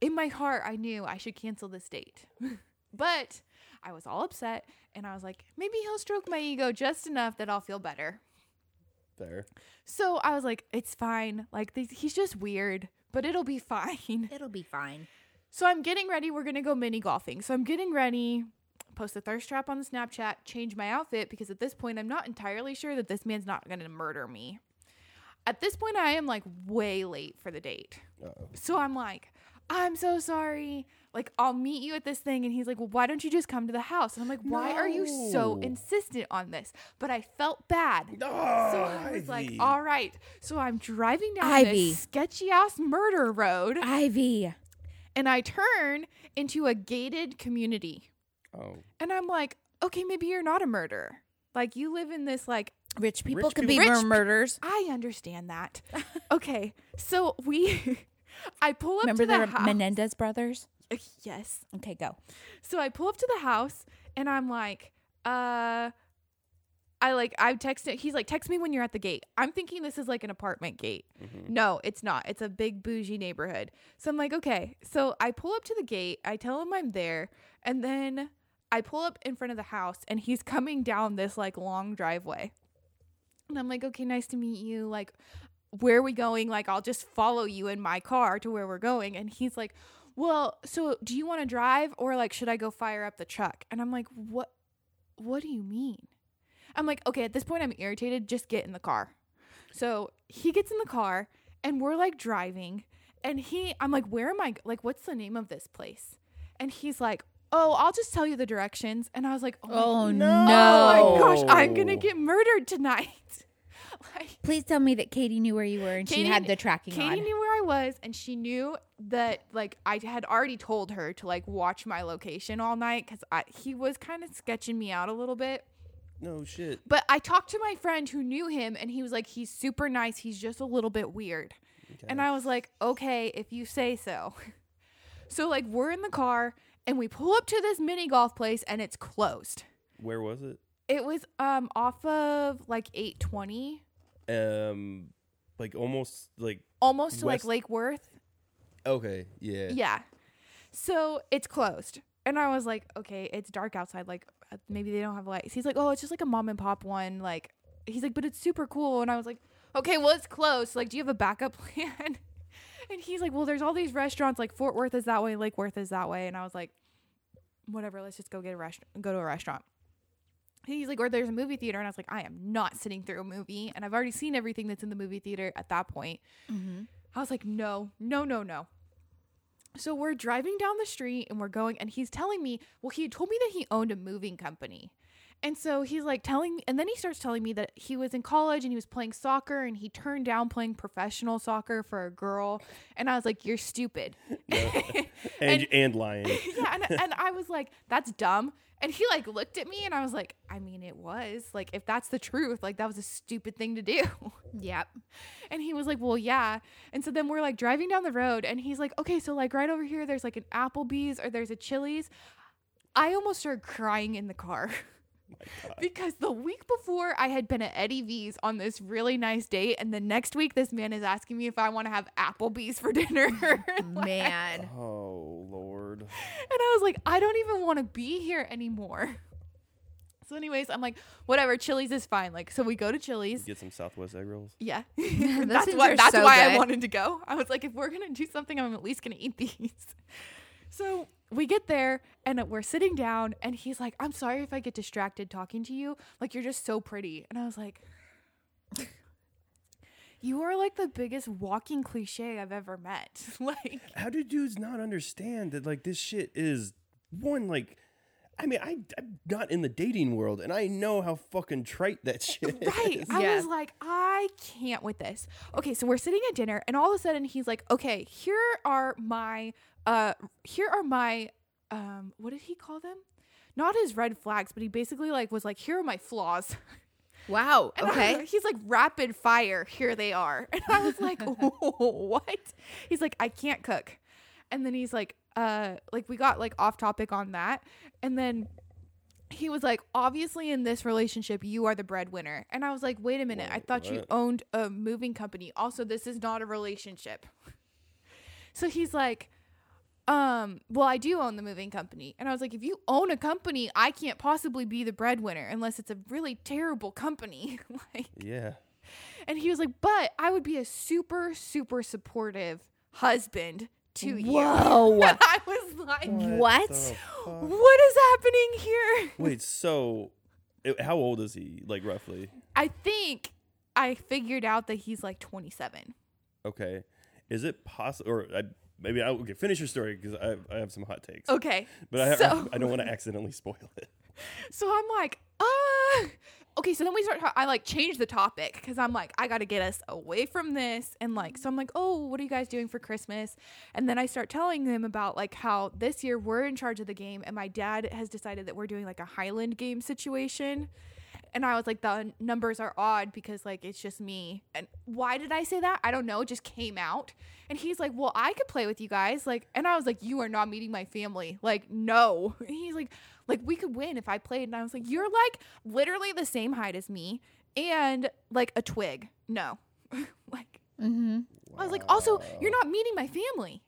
in my heart, I knew I should cancel this date. but I was all upset and I was like, maybe he'll stroke my ego just enough that I'll feel better. Fair. So I was like, it's fine. Like, th- he's just weird, but it'll be fine. It'll be fine. So I'm getting ready. We're going to go mini golfing. So I'm getting ready, post a thirst trap on the Snapchat, change my outfit because at this point, I'm not entirely sure that this man's not going to murder me. At this point, I am like way late for the date. Uh-oh. So I'm like, I'm so sorry. Like, I'll meet you at this thing. And he's like, Well, why don't you just come to the house? And I'm like, Why are you so insistent on this? But I felt bad. Oh, So I was like, All right. So I'm driving down Ivy. this sketchy ass murder road Ivy. and I turn into a gated community. Oh. And I'm like, Okay, maybe you're not a murderer. Like, you live in this, like, Rich people Rich could people- be Rich mur- murders. I understand that. okay. So we, I pull up Remember to the, the house. Menendez brothers? yes. Okay, go. So I pull up to the house and I'm like, uh I like I texted he's like, text me when you're at the gate. I'm thinking this is like an apartment gate. No, it's not. It's a big bougie neighborhood. So I'm like, okay. So I pull up to the gate, I tell him I'm there, and then I pull up in front of the house and he's coming down this like long driveway. And I'm like, okay, nice to meet you. Like, where are we going? Like, I'll just follow you in my car to where we're going. And he's like, well, so do you want to drive or like should I go fire up the truck? And I'm like, what what do you mean? I'm like, okay, at this point I'm irritated, just get in the car. So he gets in the car and we're like driving and he I'm like, where am I like what's the name of this place? And he's like, Oh, I'll just tell you the directions. And I was like, Oh, Oh my, no. oh my gosh, I'm gonna get murdered tonight. like Please tell me that Katie knew where you were and she had the tracking Katie on. knew where I was, and she knew that like I had already told her to like watch my location all night because he was kind of sketching me out a little bit. No shit. But I talked to my friend who knew him, and he was like, "He's super nice. He's just a little bit weird." And I was like, "Okay, if you say so." so like we're in the car, and we pull up to this mini golf place, and it's closed. Where was it? It was um off of like 820, Um, like almost like almost to like Lake Worth. okay, yeah. Yeah. So it's closed. And I was like, okay, it's dark outside. Like, uh, maybe they don't have lights. He's like, oh, it's just like a mom and pop one. Like, he's like, but it's super cool. And I was like, okay, well, it's closed. Like, do you have a backup plan? And he's like, well, there's all these restaurants. Like, Fort Worth is that way, Lake Worth is that way. And I was like, whatever, let's just go get a restaurant, go to a restaurant. And He's like, or there's a movie theater. And I was like, I am not sitting through a movie. And I've already seen everything that's in the movie theater at that point. Mm-hmm. I was like, no, no, no, no. So we're driving down the street and we're going, and he's telling me, well, he told me that he owned a moving company. And so he's like telling me, and then he starts telling me that he was in college and he was playing soccer and he turned down playing professional soccer for a girl. And I was like, you're stupid. And and lying. yeah. And, and I was like, that's dumb. And he like looked at me and I was like, I mean, it was like, if that's the truth, like that was a stupid thing to do. Yep. And he was like, Well, yeah. And so then we're like driving down the road, and he's like, Okay, so like right over here, there's like an Applebee's or there's a Chili's. I almost started crying in the car. because the week before I had been at Eddie V's on this really nice date, and the next week this man is asking me if I want to have Applebee's for dinner. and Man. Oh Lord. And I was like, I don't even want to be here anymore. So, anyways, I'm like, whatever, Chili's is fine. Like, so we go to Chili's. Get some Southwest egg rolls. Yeah, that's things why. That's so why I wanted to go. I was like, if we're gonna do something, I'm at least gonna eat these. So we get there and we're sitting down, and he's like, "I'm sorry if I get distracted talking to you. Like you're just so pretty." And I was like, "You are like the biggest walking cliche I've ever met." like, How do dudes not understand that like this shit is one like I mean I I'm not in the dating world and I know how fucking trite that shit right? is. Right. I Yeah. was like, I can't with this. Okay, so we're sitting at dinner, and all of a sudden he's like, "Okay, here are my uh, here are my um, what did he call them? Not his red flags, but he basically like was like, here are my flaws." Wow. And I- Okay. he's like rapid fire. Here they are. And I was like, what? He's like, I can't cook. And then he's like, uh, like we got like off topic on that. And then he was like, obviously in this relationship, you are the breadwinner. And I was like, wait a minute. I thought you owned a moving company. Also, this is not a relationship. So he's like, um, well, I do own the moving company. And I was like, if you own a company, I can't possibly be the breadwinner unless it's a really terrible company. like, Yeah. and he was like, but I would be a super, super supportive husband to you. Whoa. And I was like, What? the what is happening here? Wait, so it- how old is he like roughly? I think I figured out that he's like 27. Okay. Is it possible or I, maybe I okay, finish your story because I, I have some hot takes. Okay. But I, so, I, I don't want to accidentally spoil it. so I'm like, uh okay, so then we start I like change the topic because I'm like, I gotta get us away from this. And like, so I'm like, oh, what are you guys doing for Christmas? And then I start telling them about like how this year we're in charge of the game and my dad has decided that we're doing like a Highland game situation. And I was like, the numbers are odd because like it's just me. And why did I say that? I don't know. It just came out. And he's like, well, I could play with you guys. Like, and I was like, you are not meeting my family. Like, no. And he's like, like we could win if I played. And I was like, you're like literally the same height as me and like a twig. No. like, Mm-hmm. I was like, also, you're not meeting my family.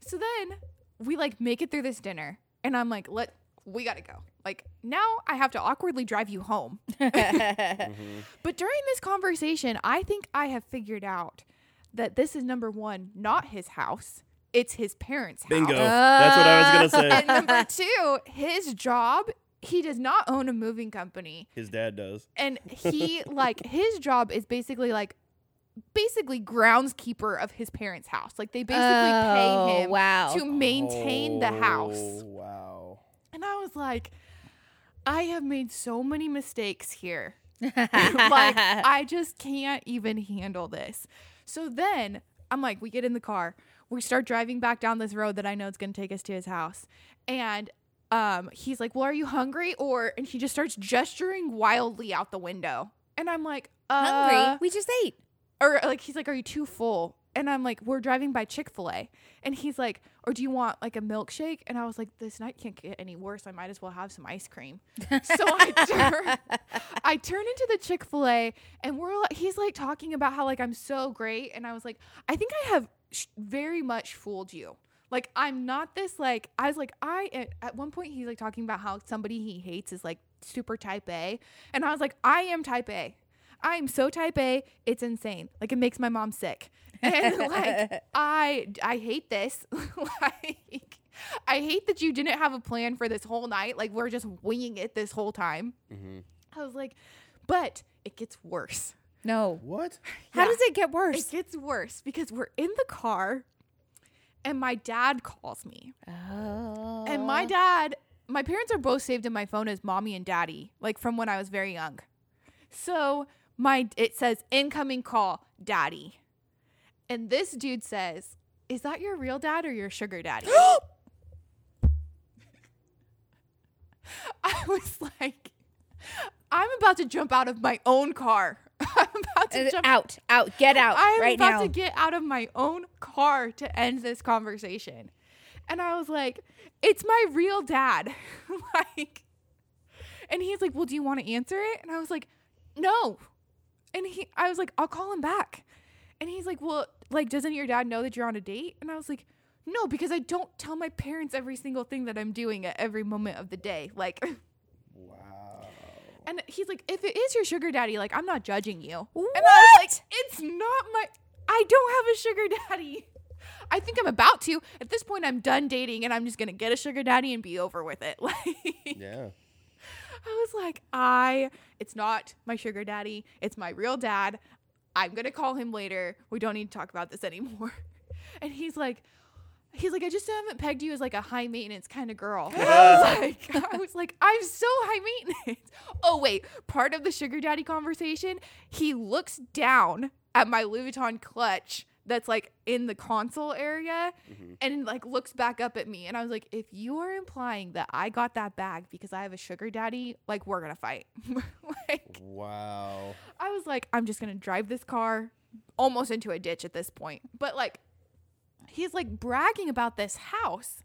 So then we like make it through this dinner, and I'm like, let we gotta go. Like now I have to awkwardly drive you home. But during this conversation, I think I have figured out that this is number one, not his house. It's his parents' house. Bingo. That's what I was gonna say. And say. number two, his job, he does not own a moving company. His dad does. And he like his job is basically like basically groundskeeper of his parents' house. Like they basically Oh, pay him wow. to maintain the oh, house. Oh, Wow. And I was like, I have made so many mistakes here. like, I just can't even handle this. So then I'm like, we get in the car, we start driving back down this road that I know is going to take us to his house. And um, he's like, Well, are you hungry? Or, and he just starts gesturing wildly out the window. And I'm like, uh, Hungry? We just ate. or like he's like, "Are you too full?" And I'm like, "We're driving by Chick Fil A," and he's like, "Or do you want like a milkshake?" And I was like, "This night can't get any worse. I might as well have some ice cream." so I turn, I turn into the Chick Fil A, and we're like, he's like talking about how like I'm so great, and I was like, "I think I have very much fooled you." Like I'm not this like I was like I at, at one point he's like talking about how somebody he hates is like super type A, and I was like I am type A. I am so type A, it's insane. Like it makes my mom sick. And like I I hate this. like I hate that you didn't have a plan for this whole night. Like we're just winging it this whole time. hmm I was like, but it gets worse. No. What? How Yeah. does it get worse? It gets worse because we're in the car and my dad calls me. oh. And my dad, my parents are both saved in my phone as mommy and daddy, like from when I was very young. So my it says incoming call, daddy. And this dude says, Is that your real dad or your sugar daddy? I was like, I'm about to jump out of my own car. I'm about to Uh, jump out, out, get out I am right about now. to get out of my own car to end this conversation. And I was like, it's my real dad. like, and he's like, well, do you want to answer it? And I was like, no. And he, I was like, I'll call him back. And he's like, well, like, doesn't your dad know that you're on a date? And I was like, no, because I don't tell my parents every single thing that I'm doing at every moment of the day. Like. And he's like, if it is your sugar daddy, like I'm not judging you. And I was like, it's not my. I don't have a sugar daddy. I think I'm about to. At this point, I'm done dating, and I'm just gonna get a sugar daddy and be over with it. Like, Yeah. I was like, I. It's not my sugar daddy. It's my real dad. I'm gonna call him later. We don't need to talk about this anymore. And he's like, he's like, I just haven't pegged you as like a high maintenance kind of girl. I was like, I was like, I'm so high maintenance. Oh wait, part of the sugar daddy conversation, he looks down at my Louis Vuitton clutch that's like in the console area mm-hmm. and like looks back up at me and I was like if you are implying that I got that bag because I have a sugar daddy like we're going to fight like Wow. I was like, I'm just gonna drive this car almost into a ditch at this point. But like, he's like bragging about this house.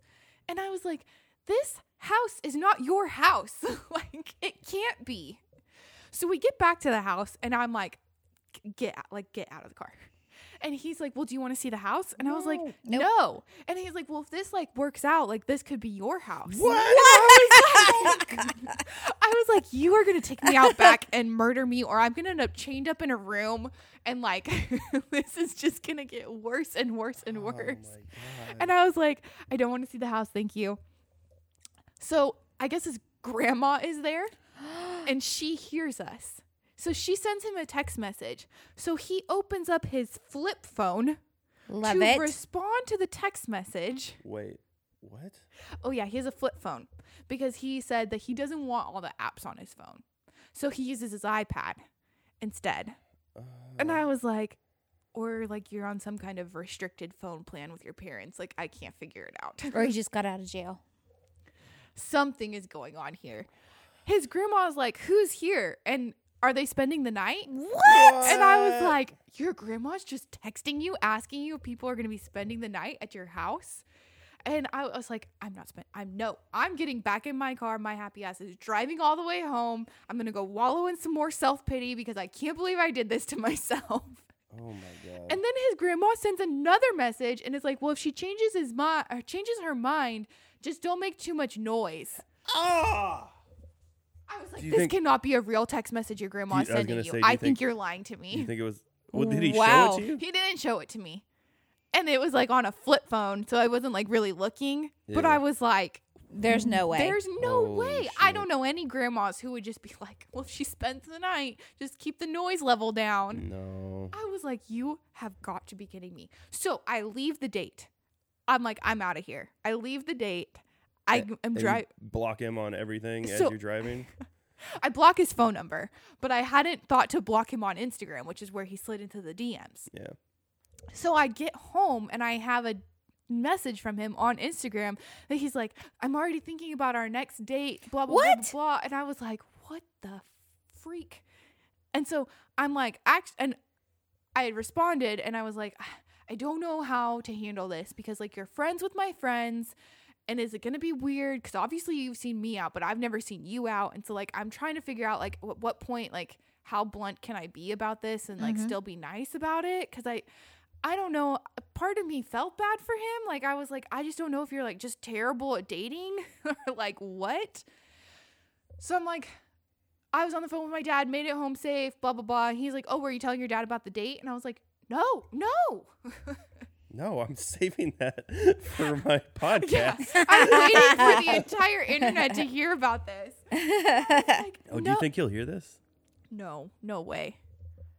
And I was like, this house is not your house. like, it can't be. So we get back to the house and I'm like, get out, like, get out of the car. And he's like, Well, do you want to see the house? And I was like, Nope. No. And he's like, Well, if this like works out, like this could be your house. What? I was like, I was like, you are gonna take me out back and murder me, or I'm gonna end up chained up in a room, and like, this is just gonna get worse and worse and worse. Oh my god. and I was like, I don't want to see the house, thank you. So I guess his grandma is there, and she hears us. So she sends him a text message. So he opens up his flip phone Love to it. respond to the text message. Wait. What? Oh yeah, he has a flip phone because he said that he doesn't want all the apps on his phone. So he uses his iPad instead. Uh, and I was like or like you're on some kind of restricted phone plan with your parents. Like I can't figure it out. or he just got out of jail. Something is going on here. His grandma's like, "Who's here?" And are they spending the night? What? And I was like, Your grandma's just texting you, asking you if people are going to be spending the night at your house. And I was like, I'm not spending, I'm no, I'm getting back in my car. My happy ass is driving all the way home. I'm going to go wallow in some more self pity because I can't believe I did this to myself. Oh my god. And then his grandma sends another message and is like, Well, if she changes his mind changes her mind, just don't make too much noise. ah. I was like, This think- cannot be a real text message your grandma's Do you- sending gonna you. say, do I think, think- you're lying to me. You think it was? Well, did he show Wow. it to you? He didn't show it to me. And it was like on a flip phone, so I wasn't like really looking. But I was like, There's no way. there's no Holy way. I don't know any grandmas who would just be like, well, if she spends the night, just keep the noise level down. No. I was like, you have got to be kidding me. So I leave the date. I'm like, I'm out of here. I leave the date. I am driving. block him on everything as you're driving. I block his phone number, but I hadn't thought to block him on Instagram, which is where he slid into the DMs. Yeah. So I get home and I have a message from him on Instagram that he's like, I'm already thinking about our next date, blah, blah, blah, blah, blah. And I was like, what the freak? And so I'm like, act, and I had responded and I was like, I don't know how to handle this because, like, you're friends with my friends. And is it going to be weird? Because obviously you've seen me out, but I've never seen you out. And so, like, I'm trying to figure out, like, at what point, like, how blunt can I be about this and, like, mm-hmm. still be nice about it? Because I, I don't know. Part of me felt bad for him. Like I was like, I just don't know if you're like just terrible at dating or like what. So I'm like, I was on the phone with my dad, made it home safe, blah blah blah. And he's like, Oh, were you telling your dad about the date? And I was like, No, no. No, I'm saving that for my podcast. yeah, I'm waiting for the entire internet to hear about this. Like, Oh, do you think he'll hear this? no, no way,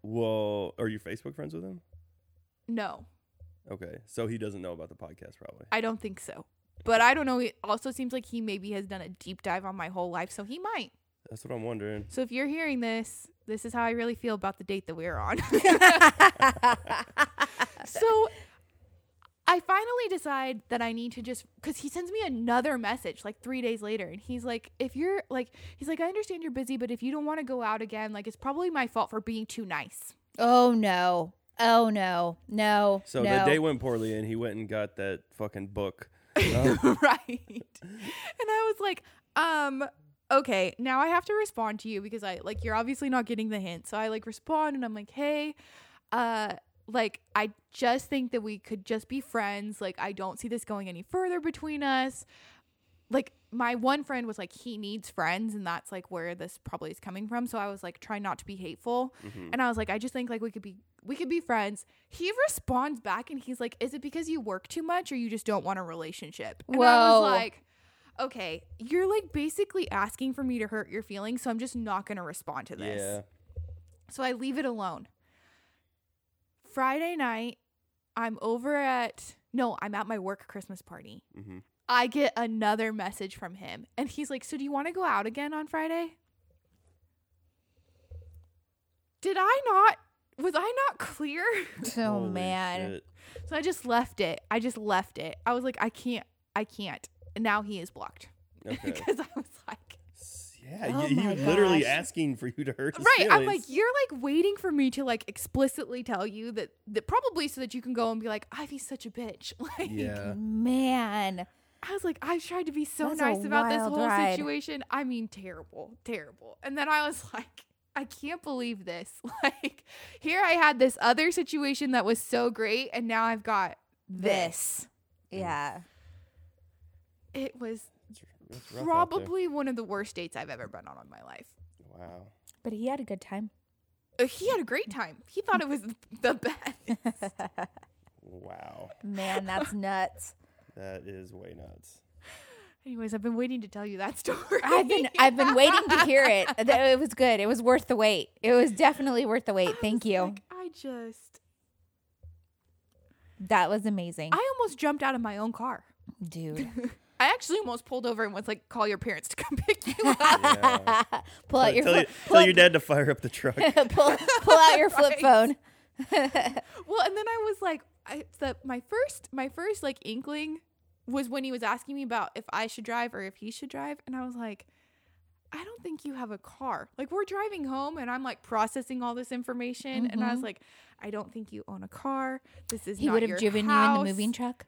Well, are you Facebook friends with him? no. Okay, so he doesn't know about the podcast, probably. I don't think so. But I don't know. It also seems like he maybe has done a deep dive on my whole life, so he might. That's what I'm wondering. So if you're hearing this, this is how I really feel about the date that we are on. so I finally decide that I need to just because he sends me another message like three days later, and he's like, "If you're like, he's like, I understand you're busy, but if you don't want to go out again, like, it's probably my fault for being too nice." oh no. Oh no. No. So no. the day went poorly, and he went and got that fucking book. Um, right. And I was like, um, okay, now I have to respond to you because I like you're obviously not getting the hint. So I like respond and I'm like, hey, uh, like I just think that we could just be friends. Like I don't see this going any further between us. like my one friend was like he needs friends and that's like where this probably is coming from so i was like trying not to be hateful Mm-hmm. and i was like i just think like we could be we could be friends he responds back and he's like is it because you work too much or you just don't want a relationship and i was like okay you're like basically asking for me to hurt your feelings so i'm just not going to respond to this Yeah. so I leave it alone. Friday night, I'm over at no, I'm at my work Christmas party. Mhm. I get another message from him, and he's like, "So do you want to go out again on Friday?" Did I not? Was I not clear? Oh Holy man. shit. so I just left it. I just left it. I was like, I can't. I can't. And now he is blocked Okay. because I was like, Yeah, Oh you, my you literally gosh. asking for you to hurt his right i'm like you're like waiting for me to like explicitly tell you that that probably so that you can go and be like ivy's such a bitch like yeah. Man. i was like i've tried to be so That's nice about this whole ride. situation i mean terrible terrible and then i was like I can't believe this. Like, here I had this other situation that was so great, and now I've got this. Yeah. It was probably one of the worst dates I've ever been on in my life. Wow. But he had a good time. Uh, he had a great time. He thought it was the best. Wow. Man, that's nuts. That is way nuts. Anyways, I've been waiting to tell you that story. I've been I've been waiting to hear it. It was good. It was worth the wait. It was definitely worth the wait. I Thank was you. like, I just, That was amazing. I almost jumped out of my own car. Dude. I actually almost pulled over and was like, "Call your parents to come pick you up." Yeah. pull out your tell, flip, you- pull, tell your dad to fire up the truck. pull, pull out your flip Right. phone. well, and then I was like, I, the, my first, my first like inkling was when he was asking me about if I should drive or if he should drive, and I was like, I don't think you have a car. Like we're driving home, and I'm like processing all this information, and I was mm-hmm. like, I don't think you own a car. This is He not would have your driven you in the moving truck.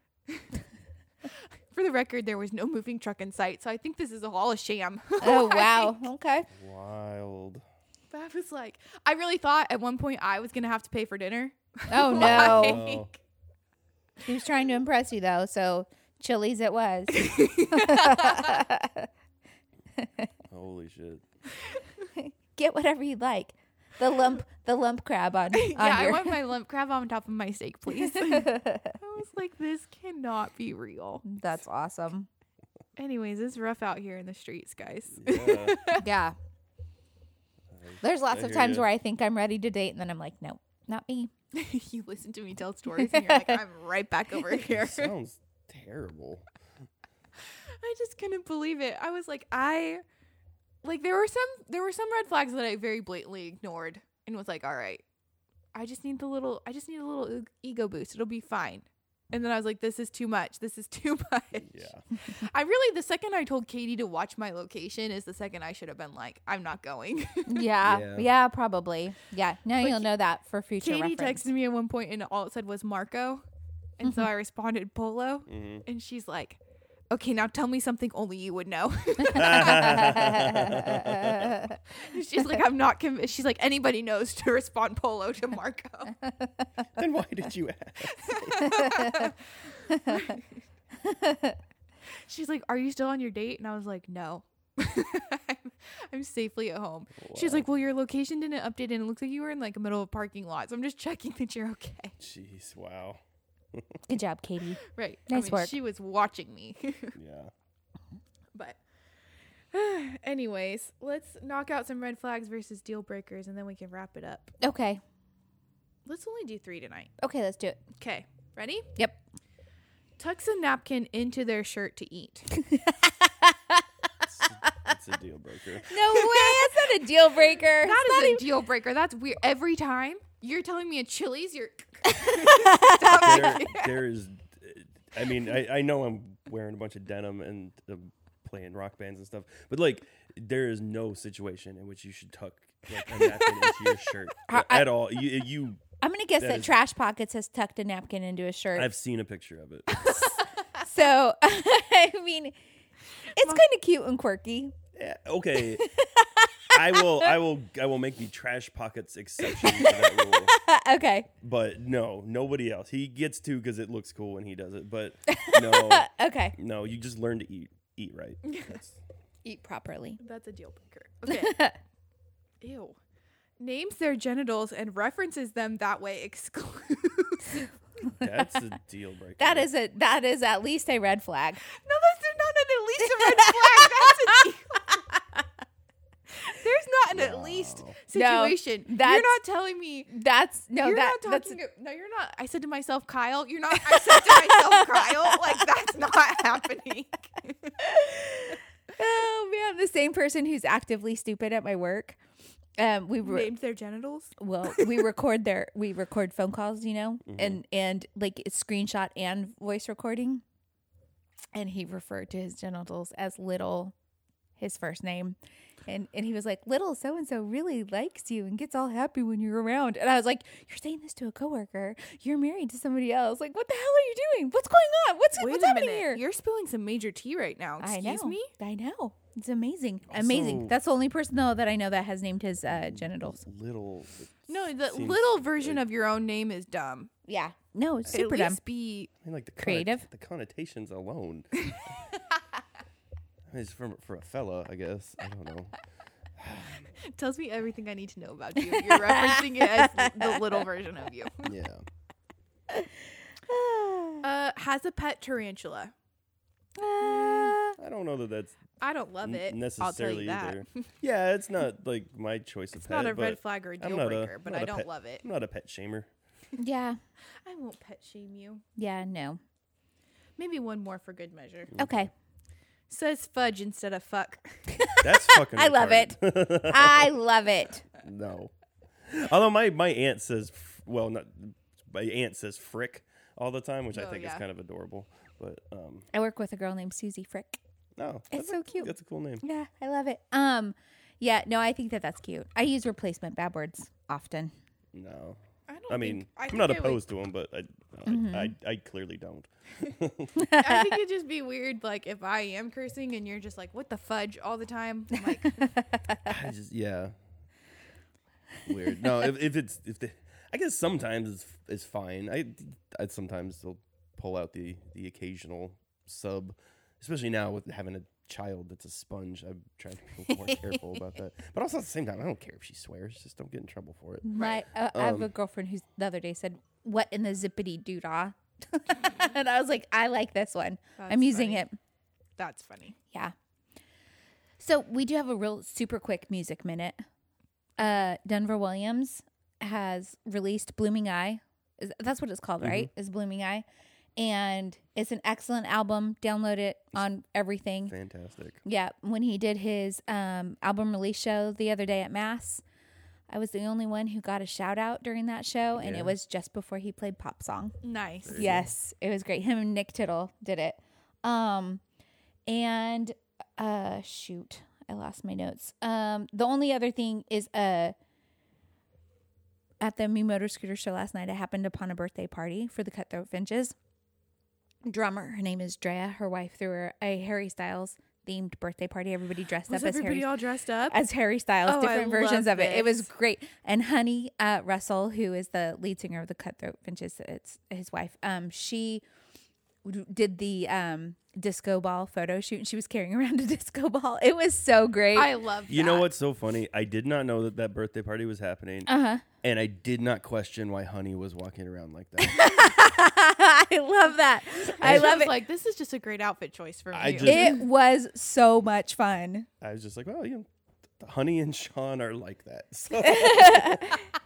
For the record, there was no moving truck in sight, so I think this is all a sham. Oh Like, wow. Okay. Wild. But I was like, I really thought at one point I was gonna have to pay for dinner. Oh no. Like, He was trying to impress you though, so Chili's it was. Holy shit. Get whatever you'd like. The lump the lump crab on, on yeah, I want my lump crab on top of my steak, please. I was like, this cannot be real. That's awesome. Anyways, it's rough out here in the streets, guys. Yeah. Yeah. There's lots I of times ya. where I think I'm ready to date and then I'm like, nope, not me. you listen to me tell stories, and you're like, I'm right back over here. Sounds terrible. I just couldn't believe it. I was like, I like there were some there were some red flags that I very blatantly ignored and was like, all right, I just need the little I just need a little ego boost. It'll be fine. And then I was like, this is too much. This is too much. Yeah. I really the second I told Katie to watch my location is the second I should have been like, I'm not going. Yeah. Yeah. Yeah, probably. Yeah. Now But you'll know that for future Katie reference. texted me at one point and all it said was Marco. And so I responded Polo. hmm And she's like, Okay, now tell me something only you would know. She's like, I'm not convinced. She's like, anybody knows to respond polo to Marco. then why did you ask? She's like, Are you still on your date? And I was like, No. I'm, I'm safely at home. She's like, Well, your location didn't update and it looks like you were in like the middle of a parking lot. So I'm just checking that you're okay. Jeez. Wow. Good job, Katie. Right. Nice I mean, work. She was watching me. Yeah. but anyways, let's knock out some red flags versus deal breakers and then we can wrap it up. Okay. Let's only do three tonight. Okay, let's do it. Okay. Ready? Yep. Tucks a napkin into their shirt to eat. It's a deal breaker. No way. That's not a deal breaker. That It's is not a even- deal breaker. That's weird. Every time you're telling me at Chili's, you're there, there is. I mean, I, I know I'm wearing a bunch of denim and uh, playing rock bands and stuff, but like, there is no situation in which you should tuck like a napkin into your shirt I- at all. You, you, I'm gonna guess That that, is- Trash Pockets has tucked a napkin into his shirt. I've seen a picture of it. so I mean, it's kind of cute and quirky. Yeah, okay. I will, I will, I will make the trash pockets exception to that rule. Okay. But no, nobody else. He gets to because it looks cool when he does it. But no, Okay. no, you just learn to eat. eat right. That's, Eat properly. That's a deal breaker. Okay. Ew. Names their genitals and references them that way exclusive. that's a deal breaker. That is a that is at least a red flag. No, that's not an at least a red flag. That's a deal. There's not an at least situation. No, situation. you're not telling me. That's no you're that not that's talking. no, you're not. I said to myself, Kyle. You're not. I said to myself, Kyle. Like that's not happening. oh man, the same person who's actively stupid at my work. Um, we were Named their genitals. well, we record their we record phone calls, you know, Mm-hmm. and and like it's screenshot and voice recording. And he referred to his genitals as little, his first name. And and he was like, Little so and so really likes you and gets all happy when you're around. And I was like, You're saying this to a coworker. You're married to somebody else. Like, what the hell are you doing? What's going on? What's Wait what's a happening minute. here? You're spilling some major tea right now. I Excuse know. me. I know. It's amazing. Amazing. Also- That's the only person though that I know that has named his uh, genitals. little. No, the little version like- of your own name is dumb. Yeah. No, it's At super dumb. be I mean, like the connot- Creative. the connotations alone. I mean, it's for for a fella, I guess. I don't know. tells me everything I need to know about you. You're referencing it as the little version of you. Yeah. Uh, has a pet tarantula. Uh, I don't know that that's I don't love n- it. I'll tell necessarily you that. either. Yeah, it's not like my choice of It's pet. not a but red flag or a I'm deal not a- breaker, but not I a don't pet- love it. I'm not a pet shamer. yeah. I won't pet shame you. Yeah. No. Maybe one more for good measure. Okay. Says fudge instead of fuck. That's fucking. I love it. retarded. I love it. no. Although my my aunt says, f- well, not my aunt says frick all the time, which I Oh, think yeah. is kind of adorable. But um, I work with a girl named Susie Frick. no, It's that's so a, cute. That's a cool name. Yeah, I love it. Um, yeah. No, I think that that's cute. I use replacement bad words often. No, I I mean think, I I'm think not it would- opposed to them, but I, Mm-hmm. I, I I clearly don't. I think it'd just be weird, like if I am cursing and you're just like, "What the fudge?" all the time. I'm like, I just yeah. Weird. No, if, if it's if the, I guess sometimes it's it's fine. I I sometimes they'll pull out the the occasional sub, especially now with having a child that's a sponge. I'm trying to be a little more careful about that. But also at the same time, I don't care if she swears. Just don't get in trouble for it. My, uh, I have a Um, girlfriend who's the other day said, "What in the zippity doo dah?" and I was like, "I like this one. I'm using funny. it." "That's funny." Yeah. So we do have a real super quick music minute. Uh, Denver Williams has released "Blooming Eye." Is, that's what it's called, right? Is "Blooming Eye," and it's an excellent album. Download it on everything. Fantastic. Yeah, when he did his um, album release show the other day at Mass, I was the only one who got a shout out during that show, and Yeah. it was just before he played pop song. Nice. Yes, it was great. Him and Nick Tittle did it. Um, and uh, shoot, I lost my notes. Um, the only other thing is uh. At the Me Motor Scooter show last night, I happened upon a birthday party for the Cutthroat Finches. Drummer, her name is Drea. Her wife threw her a Harry Styles themed birthday party. Everybody dressed Was up as everybody Harry all dressed up? as Harry Styles, Oh, I different versions of it. It was great. And Honey uh, Russell, who is the lead singer of the Cutthroat Finches, it's his wife. Um, she did the um disco ball photo shoot, and she was carrying around a disco ball. It was so great. I love. You know what's so funny? I did not know that that birthday party was happening, uh huh. and I did not question why Honey was walking around like that. I love that. I She love was it. Like this is just a great outfit choice for me. it was so much fun. I was just like, well, you know, Honey and Sean are like that. So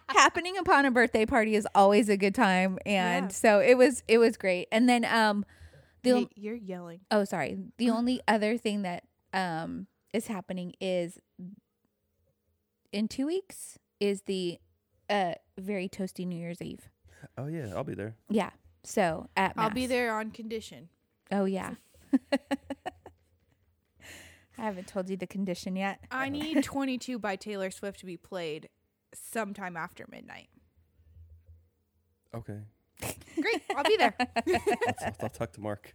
happening upon a birthday party is always a good time and Yeah. so it was it was great and then um the Hey, you're yelling. oh sorry the only other thing that um is happening is in two weeks is the uh very toasty new year's eve oh yeah, I'll be there. yeah so at I'll be there on condition. oh yeah i haven't told you the condition yet I need 22 by Taylor Swift to be played sometime after midnight. Okay, Great. I'll be there. I'll, I'll talk to Mark.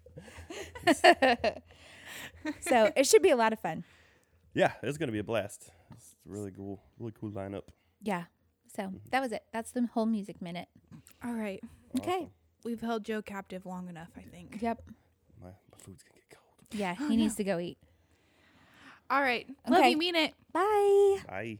so it should be a lot of fun Yeah, it's gonna be a blast. It's really cool, really cool lineup. yeah so mm-hmm. that was it that's the whole music minute All right. okay We've held Joe captive long enough, I think. yep My, my food's gonna get cold. Yeah, he needs to go eat. All right. Love Okay. you. Mean it. Bye. Bye.